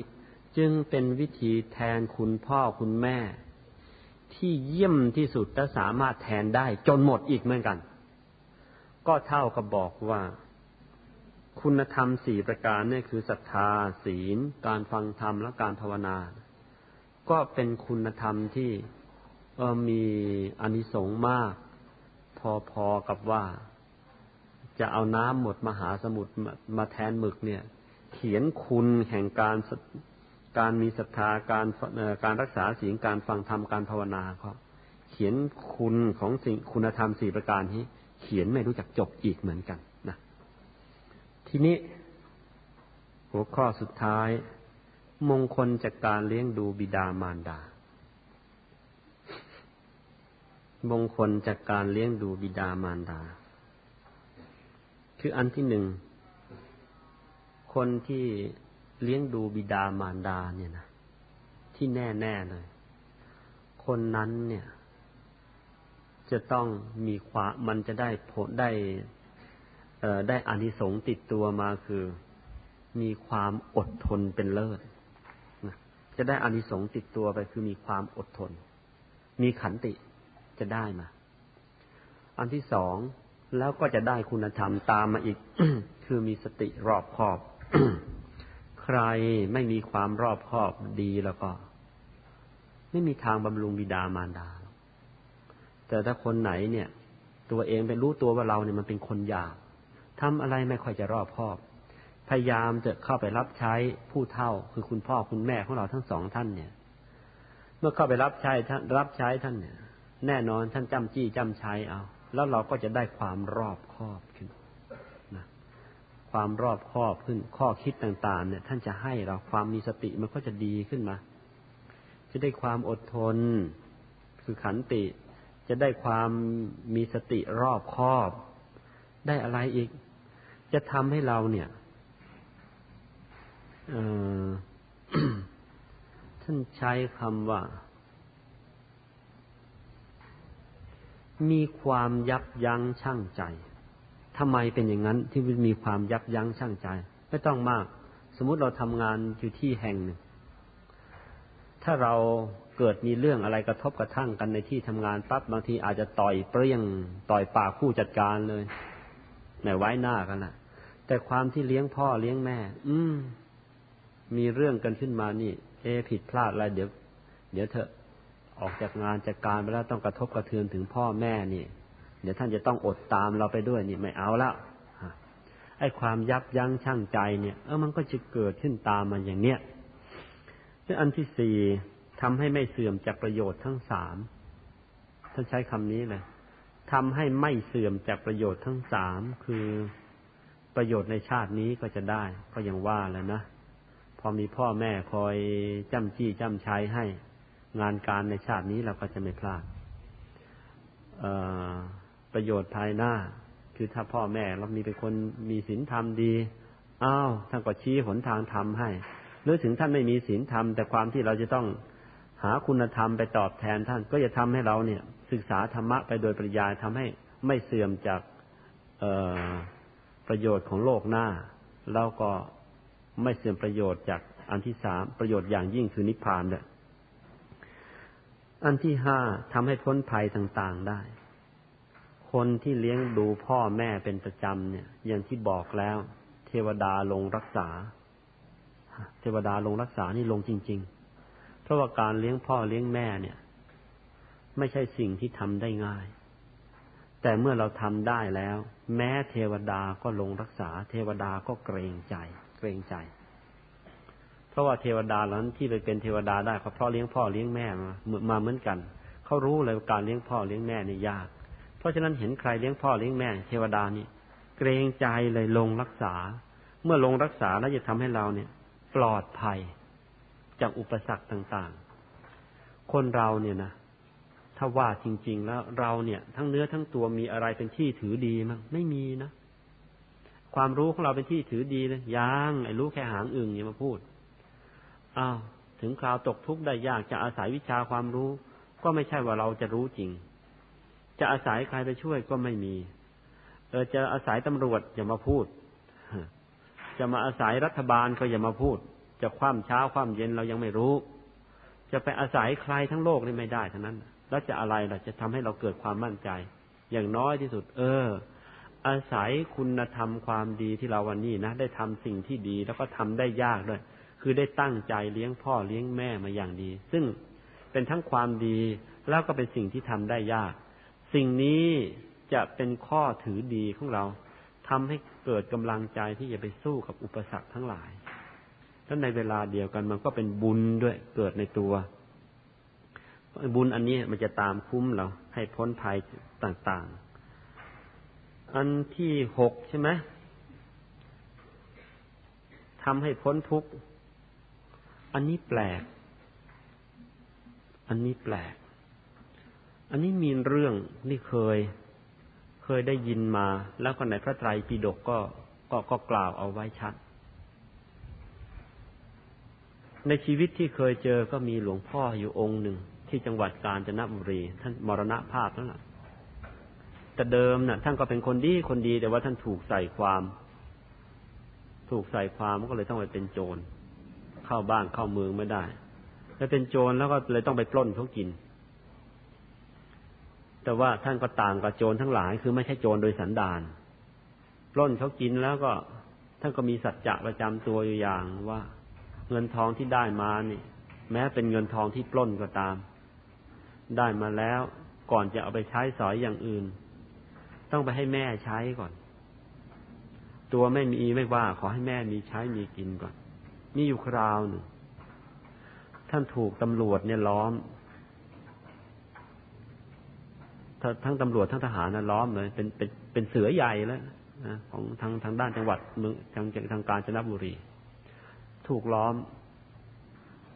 จึงเป็นวิธีแทนคุณพ่อคุณแม่ ที่เยี่ยมที่สุดและสามารถแทนได้จนหมดอีกเหมือนกัน ก็เท่ากับบอกว่า คุณธรรมสี่ประการเนี่ยคือศรัทธา ศีล การฟังธรรมและการภาวนา ก็เป็นคุณธรรมที่มีอนิสงส์มาก พอๆกับว่า จะเอาน้ำหมดมหาสมุทรมาแทนหมึกเนี่ย เขียนคุณแห่งการการมีศรัทธาการการรักษาศีลการฟังธรรมการภาวนาเขาเขียนคุณของสิ่งคุณธรรมสี่ประการนี้ เขียนไม่รู้จักจบอีกเหมือนกัน ทีนี้ หัวข้อสุดท้าย มงคลจากการเลี้ยงดูบิดามารดา มงคลจากการเลี้ยงดูบิดามารดา คืออันที่หนึ่ง คนที่เลี้ยงดูบิดามารดาเนี่ยนะที่แน่แน่เลย คนนั้นเนี่ย จะต้องมีความมันจะได้ผลได้ ได้อานิสงส์ติดตัวมาคือ มีความอดทนเป็นเลิศจะได้อานิสงส์ติดตัวไปคือมีความอดทน มีขันติจะได้มา อันที่สองแล้วก็จะได้คุณธรรมตามมาอีก คือมีสติรอบคอบ ใครไม่มีความรอบคอบดีแล้วก็ ไม่มีทางบำรุงบิดามารดาแต่ถ้าคนไหนเนี่ย ตัวเองเป็นรู้ตัวว่าเราเนี่ยมันเป็นคนหยาบ ทำอะไรไม่ค่อยจะรอบคอบ พยายามจะเข้าไปรับใช้ผู้เท่า คือคุณพ่อคุณแม่ของเราทั้งสองท่านเนี่ย เมื่อเข้าไปรับใช้ท่านรับใช้ท่านเนี่ย แน่นอนท่านจำจี้จำใช้เอา แล้วเราก็จะได้ความรอบคอบขึ้นนะความรอบคอบขึ้นข้อคิดต่าง ๆ เนี่ย ท่านจะให้เราความมีสติมันก็จะดีขึ้นมา จะได้ความอดทน คือขันติ จะได้ความมีสติรอบคอบ ได้อะไรอีก จะทำให้เราเนี่ยท่านใช้คำว่า มีความยับยั้งชั่งใจทำไมเป็นอย่างนั้นที่มีความยับยั้งชั่งใจ ไม่ต้องมาก สมมติเราทำงานอยู่ที่แห่งหนึ่ง ถ้าเราเกิดมีเรื่องอะไรกระทบกระทั่งกันในที่ทำงานปั๊บบางทีอาจจะต่อยเปรี้ยง ต่อยปากผู้จัดการเลย ไม่ไว้หน้ากันละแต่ความที่เลี้ยงพ่อเลี้ยงแม่ อืม มีเรื่องกันขึ้นมานี่ เอผิดพลาดอะไรเดี๋ยว เดี๋ยวเถอะออกจากงานจากการไปแล้วต้องกระทบกระเทือนถึงพ่อแม่นี่ เดี๋ยวท่านจะต้องอดตามเราไปด้วยนี่ไม่เอาแล้วไอ้ความยับยั้งชั่งใจเนี่ย เออมันก็จะเกิดขึ้นตามมาอย่างเนี้ยและอันที่สี่ทำให้ไม่เสื่อมจากประโยชน์ทั้งสามท่านใช้คำนี้เลย ทำให้ไม่เสื่อมจากประโยชน์ทั้งสามคือประโยชน์ในชาตินี้ก็จะได้ ก็ยังว่าแล้วนะพอมีพ่อแม่คอยจำจี้จำใชัยให้ งานการในชาตินี้เราก็จะไม่พลาดประโยชน์ภายหน้า คือถ้าพ่อแม่เรามีเป็นคนมีศีลธรรมดีอ้าวท่านก็ชี้หนทางธรรมให้หรือถึงท่านไม่มีศีลธรรมแต่ความที่เราจะต้อง หาคุณธรรมไปตอบแทนท่าน ก็จะทำให้เราเนี่ย ศึกษาธรรมะไปโดยปริยายทำให้ไม่เสื่อมจากประโยชน์ของโลกหน้า แล้วก็ไม่เสื่อมประโยชน์จากอันที่สามประโยชน์อย่างยิ่งคือนิพพานเนี่ยอันที่ห้าทำให้พ้นภัยต่างๆได้ คนที่เลี้ยงดูพ่อแม่เป็นประจำเนี่ย อย่างที่บอกแล้ว เทวดาลงรักษา เทวดาลงรักษานี่ลงจริง ๆ เพราะว่าการเลี้ยงพ่อเลี้ยงแม่เนี่ย ไม่ใช่สิ่งที่ทำได้ง่าย แต่เมื่อเราทำได้แล้ว แม้เทวดาก็ลงรักษา เทวดาก็เกรงใจ เกรงใจ เพราะว่าเทวดาเหล่านั้นที่ไปเป็นเทวดาได้ก็เพราะเลี้ยงพ่อเลี้ยงแม่มามาเหมือนกันเขารู้เลยว่าการเลี้ยงพ่อเลี้ยงแม่นี่ยาก เพราะฉะนั้นเห็นใครเลี้ยงพ่อเลี้ยงแม่ เทวดานี่ เกรงใจเลยลงรักษา เมื่อลงรักษาแล้วจะทำให้เราเนี่ย ปลอดภัย จากอุปสรรคต่างๆ คนเราเนี่ยนะถ้าว่าจริง ๆ แล้วเราเนี่ย ทั้งเนื้อทั้งตัวมีอะไรเป็นที่ถือดีมั้งไม่มีนะความรู้ของเราเป็นที่ถือดีเลยยังไอ้รู้แค่หางอึ่งอย่ามาพูดอ้าวถึงคราวตกทุกข์ได้ยากจะอาศัยวิชาความรู้ ก็ไม่ใช่ว่าเราจะรู้จริง จะอาศัยใครไปช่วยก็ไม่มี เออจะอาศัยตำรวจอย่ามาพูด จะมาอาศัยรัฐบาลก็อย่ามาพูด จะคว่ำเช้าคว่ำเย็นเรายังไม่รู้ จะไปอาศัยใครทั้งโลกนี่ไม่ได้ทั้งนั้น แล้วจะอะไรล่ะจะทำให้เราเกิดความมั่นใจ อย่างน้อยที่สุด เออ อาศัยคุณธรรมความดีที่เราวันนี้นะได้ทำสิ่งที่ดีแล้วก็ทำได้ยากด้วย คือได้ตั้งใจเลี้ยงพ่อเลี้ยงแม่มาอย่างดี ซึ่งเป็นทั้งความดีแล้วก็เป็นสิ่งที่ทำได้ยาก สิ่งนี้จะเป็นข้อถือดีของเราทำให้เกิดกำลังใจที่จะไปสู้กับอุปสรรคทั้งหลาย แล้วในเวลาเดียวกันมันก็เป็นบุญด้วยเกิดในตัว บุญอันนี้มันจะตามคุ้มเราให้พ้นภัยต่างๆ อันที่หกใช่ไหมทำให้พ้นทุกข์ อันนี้แปลก อันนี้แปลก อันนี้มีเรื่องนี่เคย เคยได้ยินมา แล้วก็ในพระไตรปิฎกก็ก็ก็กล่าวเอาไว้ชัด ในชีวิตที่เคยเจอก็มีหลวงพ่ออยู่องค์หนึ่งที่จังหวัดกาญจนบุรี ท่านมรณภาพแล้วล่ะแต่เดิมนะ่ะ ท่านก็เป็นคนดีคนดี แต่ว่าท่านถูกใส่ความ ถูกใส่ความก็เลยต้องไปเป็นโจร เข้าบ้านเข้าเมืองไม่ได้แล้วเป็นโจรแล้วก็เลยต้องไปปล้นเขากิน แต่ว่าท่านก็ต่างกับโจรทั้งหลาย คือไม่ใช่โจรโดยสันดานปล้นเขากินแล้วก็ ท่านก็มีสัจจะประจำตัวอยู่อย่างว่า เงินทองที่ได้มานี่ แม้เป็นเงินทองที่ปล้นก็ตาม ได้มาแล้วก่อนจะเอาไปใช้สอยอย่างอื่น ต้องไปให้แม่ใช้ก่อน ตัวไม่มีไม่ว่า ขอให้แม่มีใช้มีกินก่อน มีอยู่คราวหนึ่งท่านถูกตำรวจเนี่ยล้อมทั้งตำรวจทั้งทหารนะล้อมเลย เป็นเป็นเป็นเสือใหญ่แล้วนะของทางทางด้านจังหวัดเมืองทางทางการจนบุรี ถูกล้อม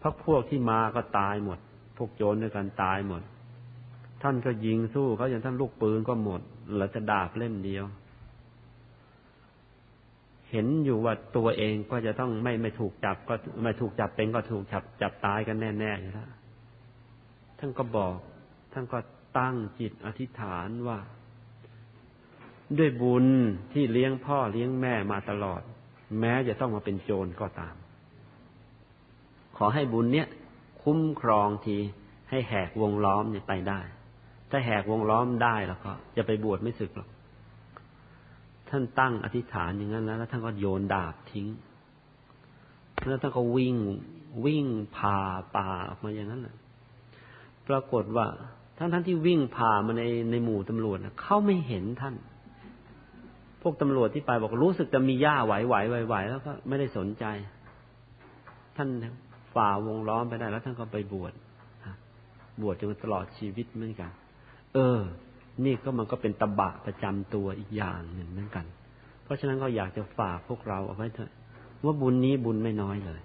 พักพวกที่มาก็ตายหมด พวกโจรด้วยกันตายหมด ท่านก็ยิงสู้เขาอย่างท่านลูกปืนก็หมดเหลือจะดาบเล่มเดียว เห็นอยู่ว่าตัวเองก็จะต้องไม่ไม่ถูกจับก็ไม่ถูกจับเป็นก็ถูกจับจับตายกันแน่ๆอยู่แล้วท่านก็บอก ท่านก็ตั้งจิตอธิษฐานว่า ด้วยบุญที่เลี้ยงพ่อเลี้ยงแม่มาตลอด แม้จะต้องมาเป็นโจรก็ตาม ขอให้บุญเนี้ยคุ้มครองทีให้แหกวงล้อมเนี่ยไปได้ ถ้าแหกวงล้อมได้แล้วก็จะไปบวชไม่สึกหรอก ท่านตั้งอธิษฐานอย่างนั้นแล้วแล้วท่านก็โยนดาบทิ้ง แล้วท่านก็วิ่งวิ่งผ่าป่าออกมาอย่างนั้นแหละปรากฏว่าท่านท่านที่วิ่งผ่ามาในในหมู่ตำรวจนะเขาไม่เห็นท่าน พวกตำรวจที่ไปบอกรู้สึกจะมีหญ้าไหวไหวไหวไหวแล้วก็ไม่ได้สนใจ ท่าน ฝ่าวงล้อมไปได้ แล้วท่านก็ไปบวชบวชจนตลอดชีวิตเหมือนกัน เออ นี่ก็มันก็เป็นตบะประจำตัวอีกอย่างหนึ่งเหมือนกัน เพราะฉะนั้นก็อยากจะฝากพวกเราเอาไว้เถอะว่าบุญนี้บุญไม่น้อยเลย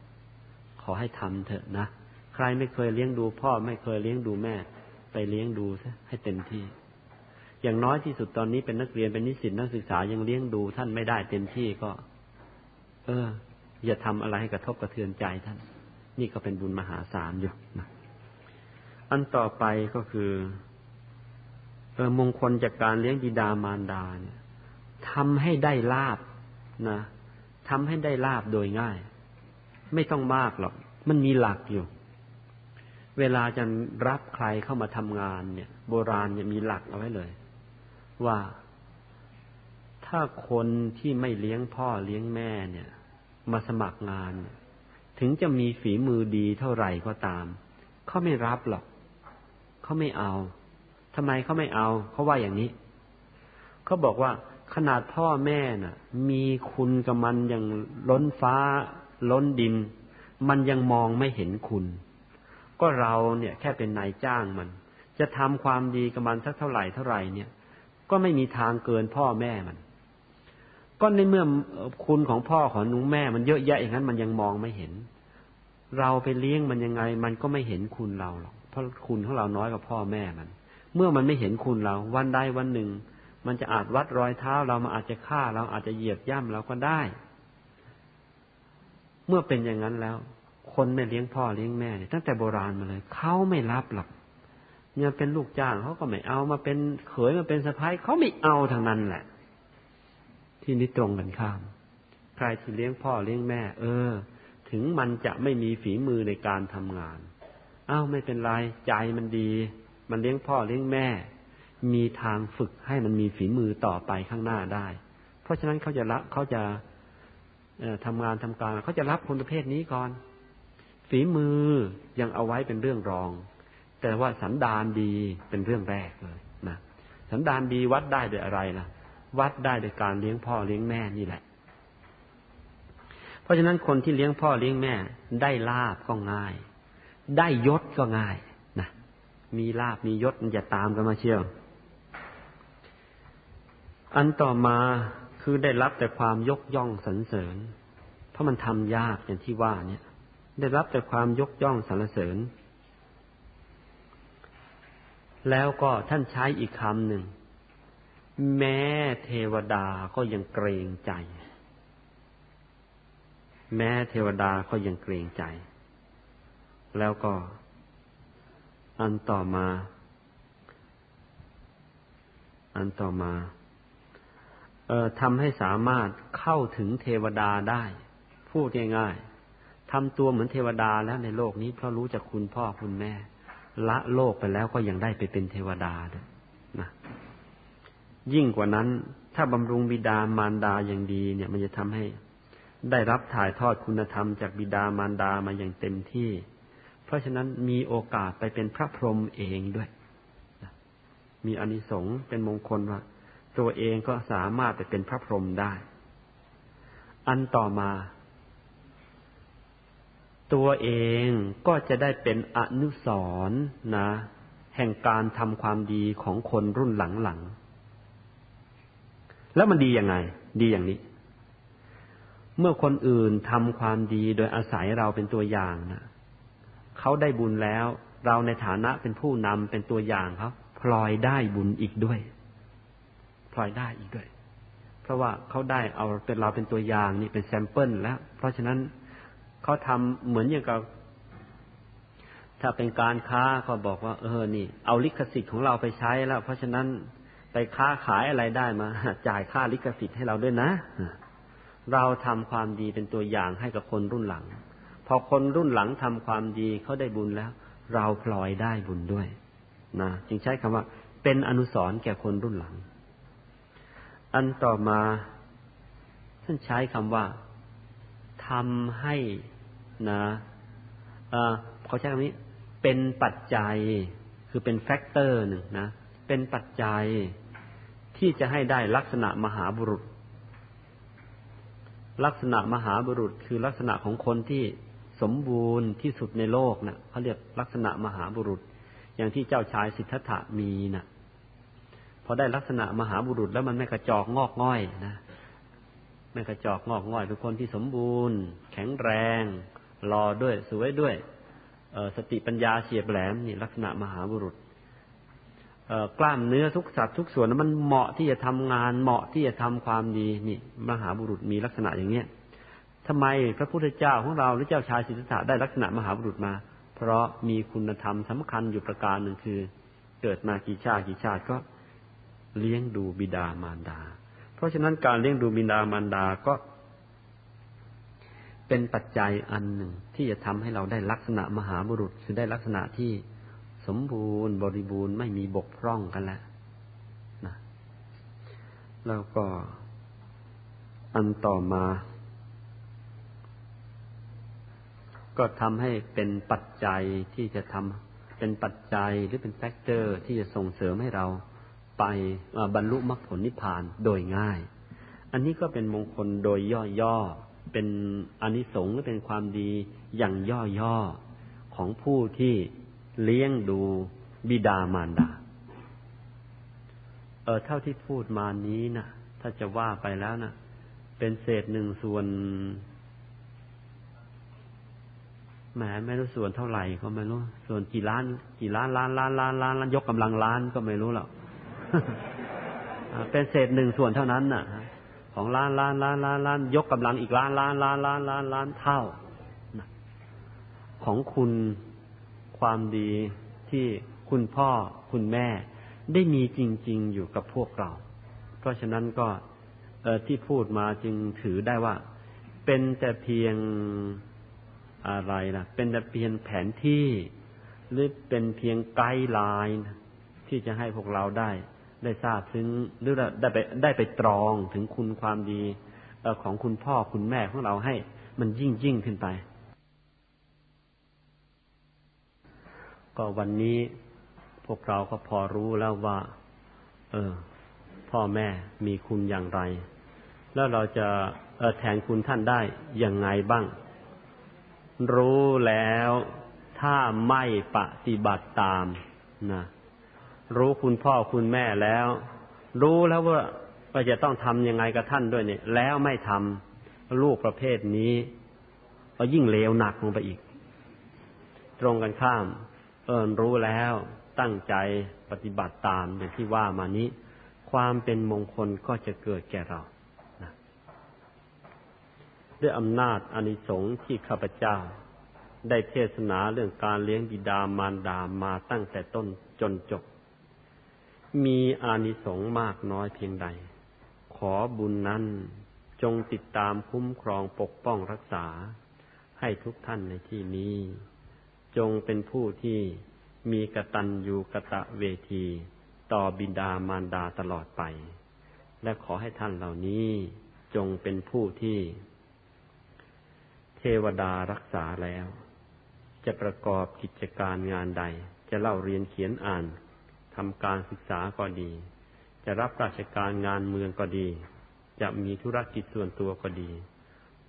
ขอให้ทำเถอะนะ ใครไม่เคยเลี้ยงดูพ่อ ไม่เคยเลี้ยงดูแม่ ไปเลี้ยงดูซะให้เต็มที่ อย่างน้อยที่สุดตอนนี้เป็นนักเรียนเป็นนิสิตนักศึกษายังเลี้ยงดูท่านไม่ได้เต็มที่ก็ เออ อย่าทำอะไรให้กระทบกระเทือนใจท่าน นี่ก็เป็นบุญมหาศาลอยู่นะอันต่อไปก็คือเออมงคลจากการเลี้ยงบิดามารดาเนี่ยทำให้ได้ลาบนะทำให้ได้ลาบโดยง่าย ไม่ต้องมากหรอก มันมีหลักอยู่ เวลาจะรับใครเข้ามาทำงานเนี่ย โบราณเนี่ยมีหลักเอาไว้เลย ว่าถ้าคนที่ไม่เลี้ยงพ่อเลี้ยงแม่เนี่ย มาสมัครงาน ถึงจะมีฝีมือดีเท่าไหร่ก็ตาม เขาไม่รับหรอก เขาไม่เอา ทำไมเขาไม่เอา เขาว่าอย่างนี้ เขาบอกว่าขนาดพ่อแม่น่ะ มีคุณกับมันอย่างล้นฟ้า ล้นดิน มันยังมองไม่เห็นคุณ ก็เราเนี่ย แค่เป็นนายจ้างมัน จะทำความดีกับมันสักเท่าไหร่เท่าไหร่เนี่ย ก็ไม่มีทางเกินพ่อแม่มัน ก็ในเมื่อคุณของพ่อของนุ้งแม่มันเยอะแยะอย่างนั้นมันยังมองไม่เห็น เราไปเลี้ยงมันยังไง มันก็ไม่เห็นคุณเราหรอกเพราะคุณของเราน้อยกว่าพ่อแม่มัน เมื่อมันไม่เห็นคุณเรา วันใดวันหนึ่ง มันจะอาจวัดรอยเท้าเรามาอาจจะฆ่าเราอาจจะเหยียบย่ำเราก็ได้ เมื่อเป็นอย่างนั้นแล้ว คนไม่เลี้ยงพ่อเลี้ยงแม่เนี่ยตั้งแต่โบราณมาเลยเขาไม่รับหรอกเนี่ยเป็นลูกจ้างเขาก็ไม่เอามาเป็นเขยมาเป็นสะพ้ายเขาไม่เอาทางนั้นแหละ ที่นี้ตรงกันข้าม ใครที่เลี้ยงพ่อเลี้ยงแม่ เออ ถึงมันจะไม่มีฝีมือในการทำงาน อ้าวไม่เป็นไร ใจมันดี มันเลี้ยงพ่อเลี้ยงแม่ มีทางฝึกให้มันมีฝีมือต่อไปข้างหน้าได้ เพราะฉะนั้นเขาจะรับเขาจะทำงานทำการเขาจะรับคนประเภทนี้ก่อน ฝีมือยังเอาไว้เป็นเรื่องรอง แต่ว่าสันดานดีเป็นเรื่องแรกเลยนะสันดานดีวัดได้ด้วยอะไรล่ะ วัดได้ด้วยการเลี้ยงพ่อเลี้ยงแม่นี่แหละ เพราะฉะนั้นคนที่เลี้ยงพ่อเลี้ยงแม่ ได้ลาบก็ง่าย ได้ยศก็ง่ายนะมีลาบมียศมันจะตามกันมาเชียว อันต่อมาคือได้รับแต่ความยกย่องสรรเสริญ เพราะมันทำยากอย่างที่ว่าเนี่ย ได้รับแต่ความยกย่องสรรเสริญ แล้วก็ท่านใช้อีกคำหนึ่ง แม้เทวดาก็ยังเกรงใจ แม้เทวดาก็ยังเกรงใจ แล้วก็ อันต่อมา อันต่อมาเอ่อทำให้สามารถเข้าถึงเทวดาได้ พูดง่ายๆทำตัวเหมือนเทวดาแล้วในโลกนี้เพราะรู้จักคุณพ่อคุณแม่ ละโลกไปแล้วก็ยังได้ไปเป็นเทวดาด้วยนะ ยิ่งกว่านั้น ถ้าบำรุงบิดามารดาอย่างดีเนี่ย มันจะทำให้ ได้รับถ่ายทอดคุณธรรมจากบิดามารดามาอย่างเต็มที่ เพราะฉะนั้นมีโอกาสไปเป็นพระพรหมเองด้วย มีอนิสงส์เป็นมงคลว่า ตัวเองก็สามารถไปเป็นพระพรหมได้ อันต่อมา ตัวเองก็จะได้เป็นอนุสรณ์นะ แห่งการทำความดีของคนรุ่นหลังๆ แล้วมันดียังไง ดีอย่างนี้ เมื่อคนอื่นทำความดีโดยอาศัยเราเป็นตัวอย่างนะเขาได้บุญแล้ว เราในฐานะเป็นผู้นำเป็นตัวอย่างเขาพลอยได้บุญอีกด้วยพลอยได้อีกด้วย เพราะว่าเขาได้เอาเป็นเราเป็นตัวอย่างนี่เป็น sample แล้ว เพราะฉะนั้นเขาทำเหมือนอย่างกับถ้าเป็นการค้าก็บอกว่า เออ นี่ เอาลิขสิทธิ์ของเราไปใช้แล้ว เพราะฉะนั้น ไปค้าขายอะไรได้มา จ่ายค่าลิขสิทธิ์ให้เราด้วยนะ เราทำความดีเป็นตัวอย่างให้กับคนรุ่นหลัง พอคนรุ่นหลังทำความดีเขาได้บุญแล้ว เราพลอยได้บุญด้วยนะจึงใช้คำว่า เป็นอนุสรณ์แก่คนรุ่นหลัง อันต่อมาท่านใช้คำว่าทำให้นะเขาใช้คำนี้ เป็นปัจจัย คือเป็นแฟกเตอร์หนึ่งนะ เป็นปัจจัย ที่จะให้ได้ลักษณะมหาบุรุษ ลักษณะมหาบุรุษคือลักษณะของคนที่สมบูรณ์ที่สุดในโลกนะ่ะเขาเรียกลักษณะมหาบุรุษ อย่างที่เจ้าชายสิทธัตถะมีนะ่ะพอได้ลักษณะมหาบุรุษแล้วมันไม่กระจอกงอกง่อยนะไม่กระจอกงอกง่อยเป็นคนที่สมบูรณ์ แข็งแรงรอด้วยสวยด้วยสติปัญญาเฉียบแหลมนี่ลักษณะมหาบุรุษ กล้ามเนื้อทุกสัตว์ทุกส่วนมันเหมาะที่จะทำงานเหมาะที่จะทำความดีนี่ มหาบุรุษมีลักษณะอย่างเนี้ยทำไมพระพุทธเจ้าของเราหรือเจ้าชายสิทธัตถะได้ลักษณะมหาบุรุษมา เพราะมีคุณธรรมสำคัญอยู่ประการหนึ่งคือ เกิดมากี่ชาติกี่ชาติก็เลี้ยงดูบิดามารดา เพราะฉะนั้นการเลี้ยงดูบิดามารดาก็ เป็นปัจจัยอันหนึ่งที่จะทำให้เราได้ลักษณะมหาบุรุษคือได้ลักษณะที่ สมบูรณ์บริบูรณ์ไม่มีบกพร่องกันแล้วนะแล้วก็อันต่อมา ก็ทำให้เป็นปัจจัยที่จะทำเป็นปัจจัยหรือเป็น factor ที่จะส่งเสริมให้เราไปบรรลุมรรคผลนิพพานโดยง่าย อันนี้ก็เป็นมงคลโดยย่อๆ เป็นอานิสงส์หรือเป็นความดีอย่างย่อๆ ของผู้ที่ เลี้ยงดูบิดามารดา เออเท่าที่พูดมานี้นะถ้าจะว่าไปแล้วนะเป็นเศษหนึ่งส่วนแหมไม่รู้ส่วนเท่าไหร่ก็ไม่รู้ ส่วนกี่ล้าน กี่ล้านล้านล้านล้านล้านยกกำลังล้านก็ไม่รู้หรอกเป็นเศษหนึ่งส่วนเท่านั้นน่ะ ของล้านล้านล้านล้านล้านยกกำลังอีกล้านล้านล้านล้านล้านล้านเท่า ของคุณ ความดีที่คุณพ่อคุณแม่ ได้มีจริง ๆ อยู่กับพวกเรา เพราะฉะนั้นก็ที่พูดมาจึงถือได้ว่า เป็นแต่เพียงอะไรนะเป็นแต่เพียงแผนที่ หรือเป็นเพียงไกด์ไลน์ที่จะให้พวกเราได้ ได้ทราบถึงหรือได้ไปได้ไปตรองถึงคุณความดีของคุณพ่อคุณแม่ของเราให้ มันยิ่งยิ่งขึ้นไป ก็วันนี้พวกเราก็พอรู้แล้วว่า เออ พ่อแม่มีคุณอย่างไร แล้วเราจะเออแทนคุณท่านได้อยังไงบ้าง รู้แล้วถ้าไม่ปฏิบัติตามนะรู้คุณพ่อคุณแม่แล้ว รู้แล้วว่าว่าจะต้องทำยังไงกับท่านด้วยเนี่ย แล้วไม่ทำลูกประเภทนี้ ก็ยิ่งเลวหนักลงไปอีก ตรงกันข้าม เอิญรู้แล้วตั้งใจปฏิบัติตามอย่างที่ว่ามานี้ ความเป็นมงคลก็จะเกิดแก่เรานะด้วยอำนาจอนิสงส์ที่ข้าพเจ้า ได้เทศนาเรื่องการเลี้ยงบิดามารดามาตั้งแต่ต้นจนจบ มีอานิสงส์มากน้อยเพียงใด ขอบุญนั้นจงติดตามคุ้มครองปกป้องรักษาให้ทุกท่านในที่นี้ จงเป็นผู้ที่มีกตัญญูกะตะเวที ต่อบิดามารดาตลอดไป และขอให้ท่านเหล่านี้จงเป็นผู้ที่ เทวดารักษาแล้ว จะประกอบกิจการงานใด จะเล่าเรียนเขียนอ่านทำการศึกษาก็ดี จะรับราชการงานเมืองก็ดี จะมีธุรกิจส่วนตัวก็ดี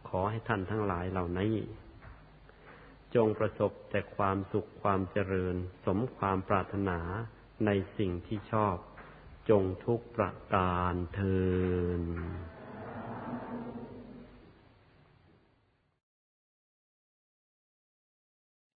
ขอให้ท่านทั้งหลายเหล่านี้ จงประสบแต่ความสุขความเจริญ สมความปรารถนาในสิ่งที่ชอบ จงทุกประการเทิน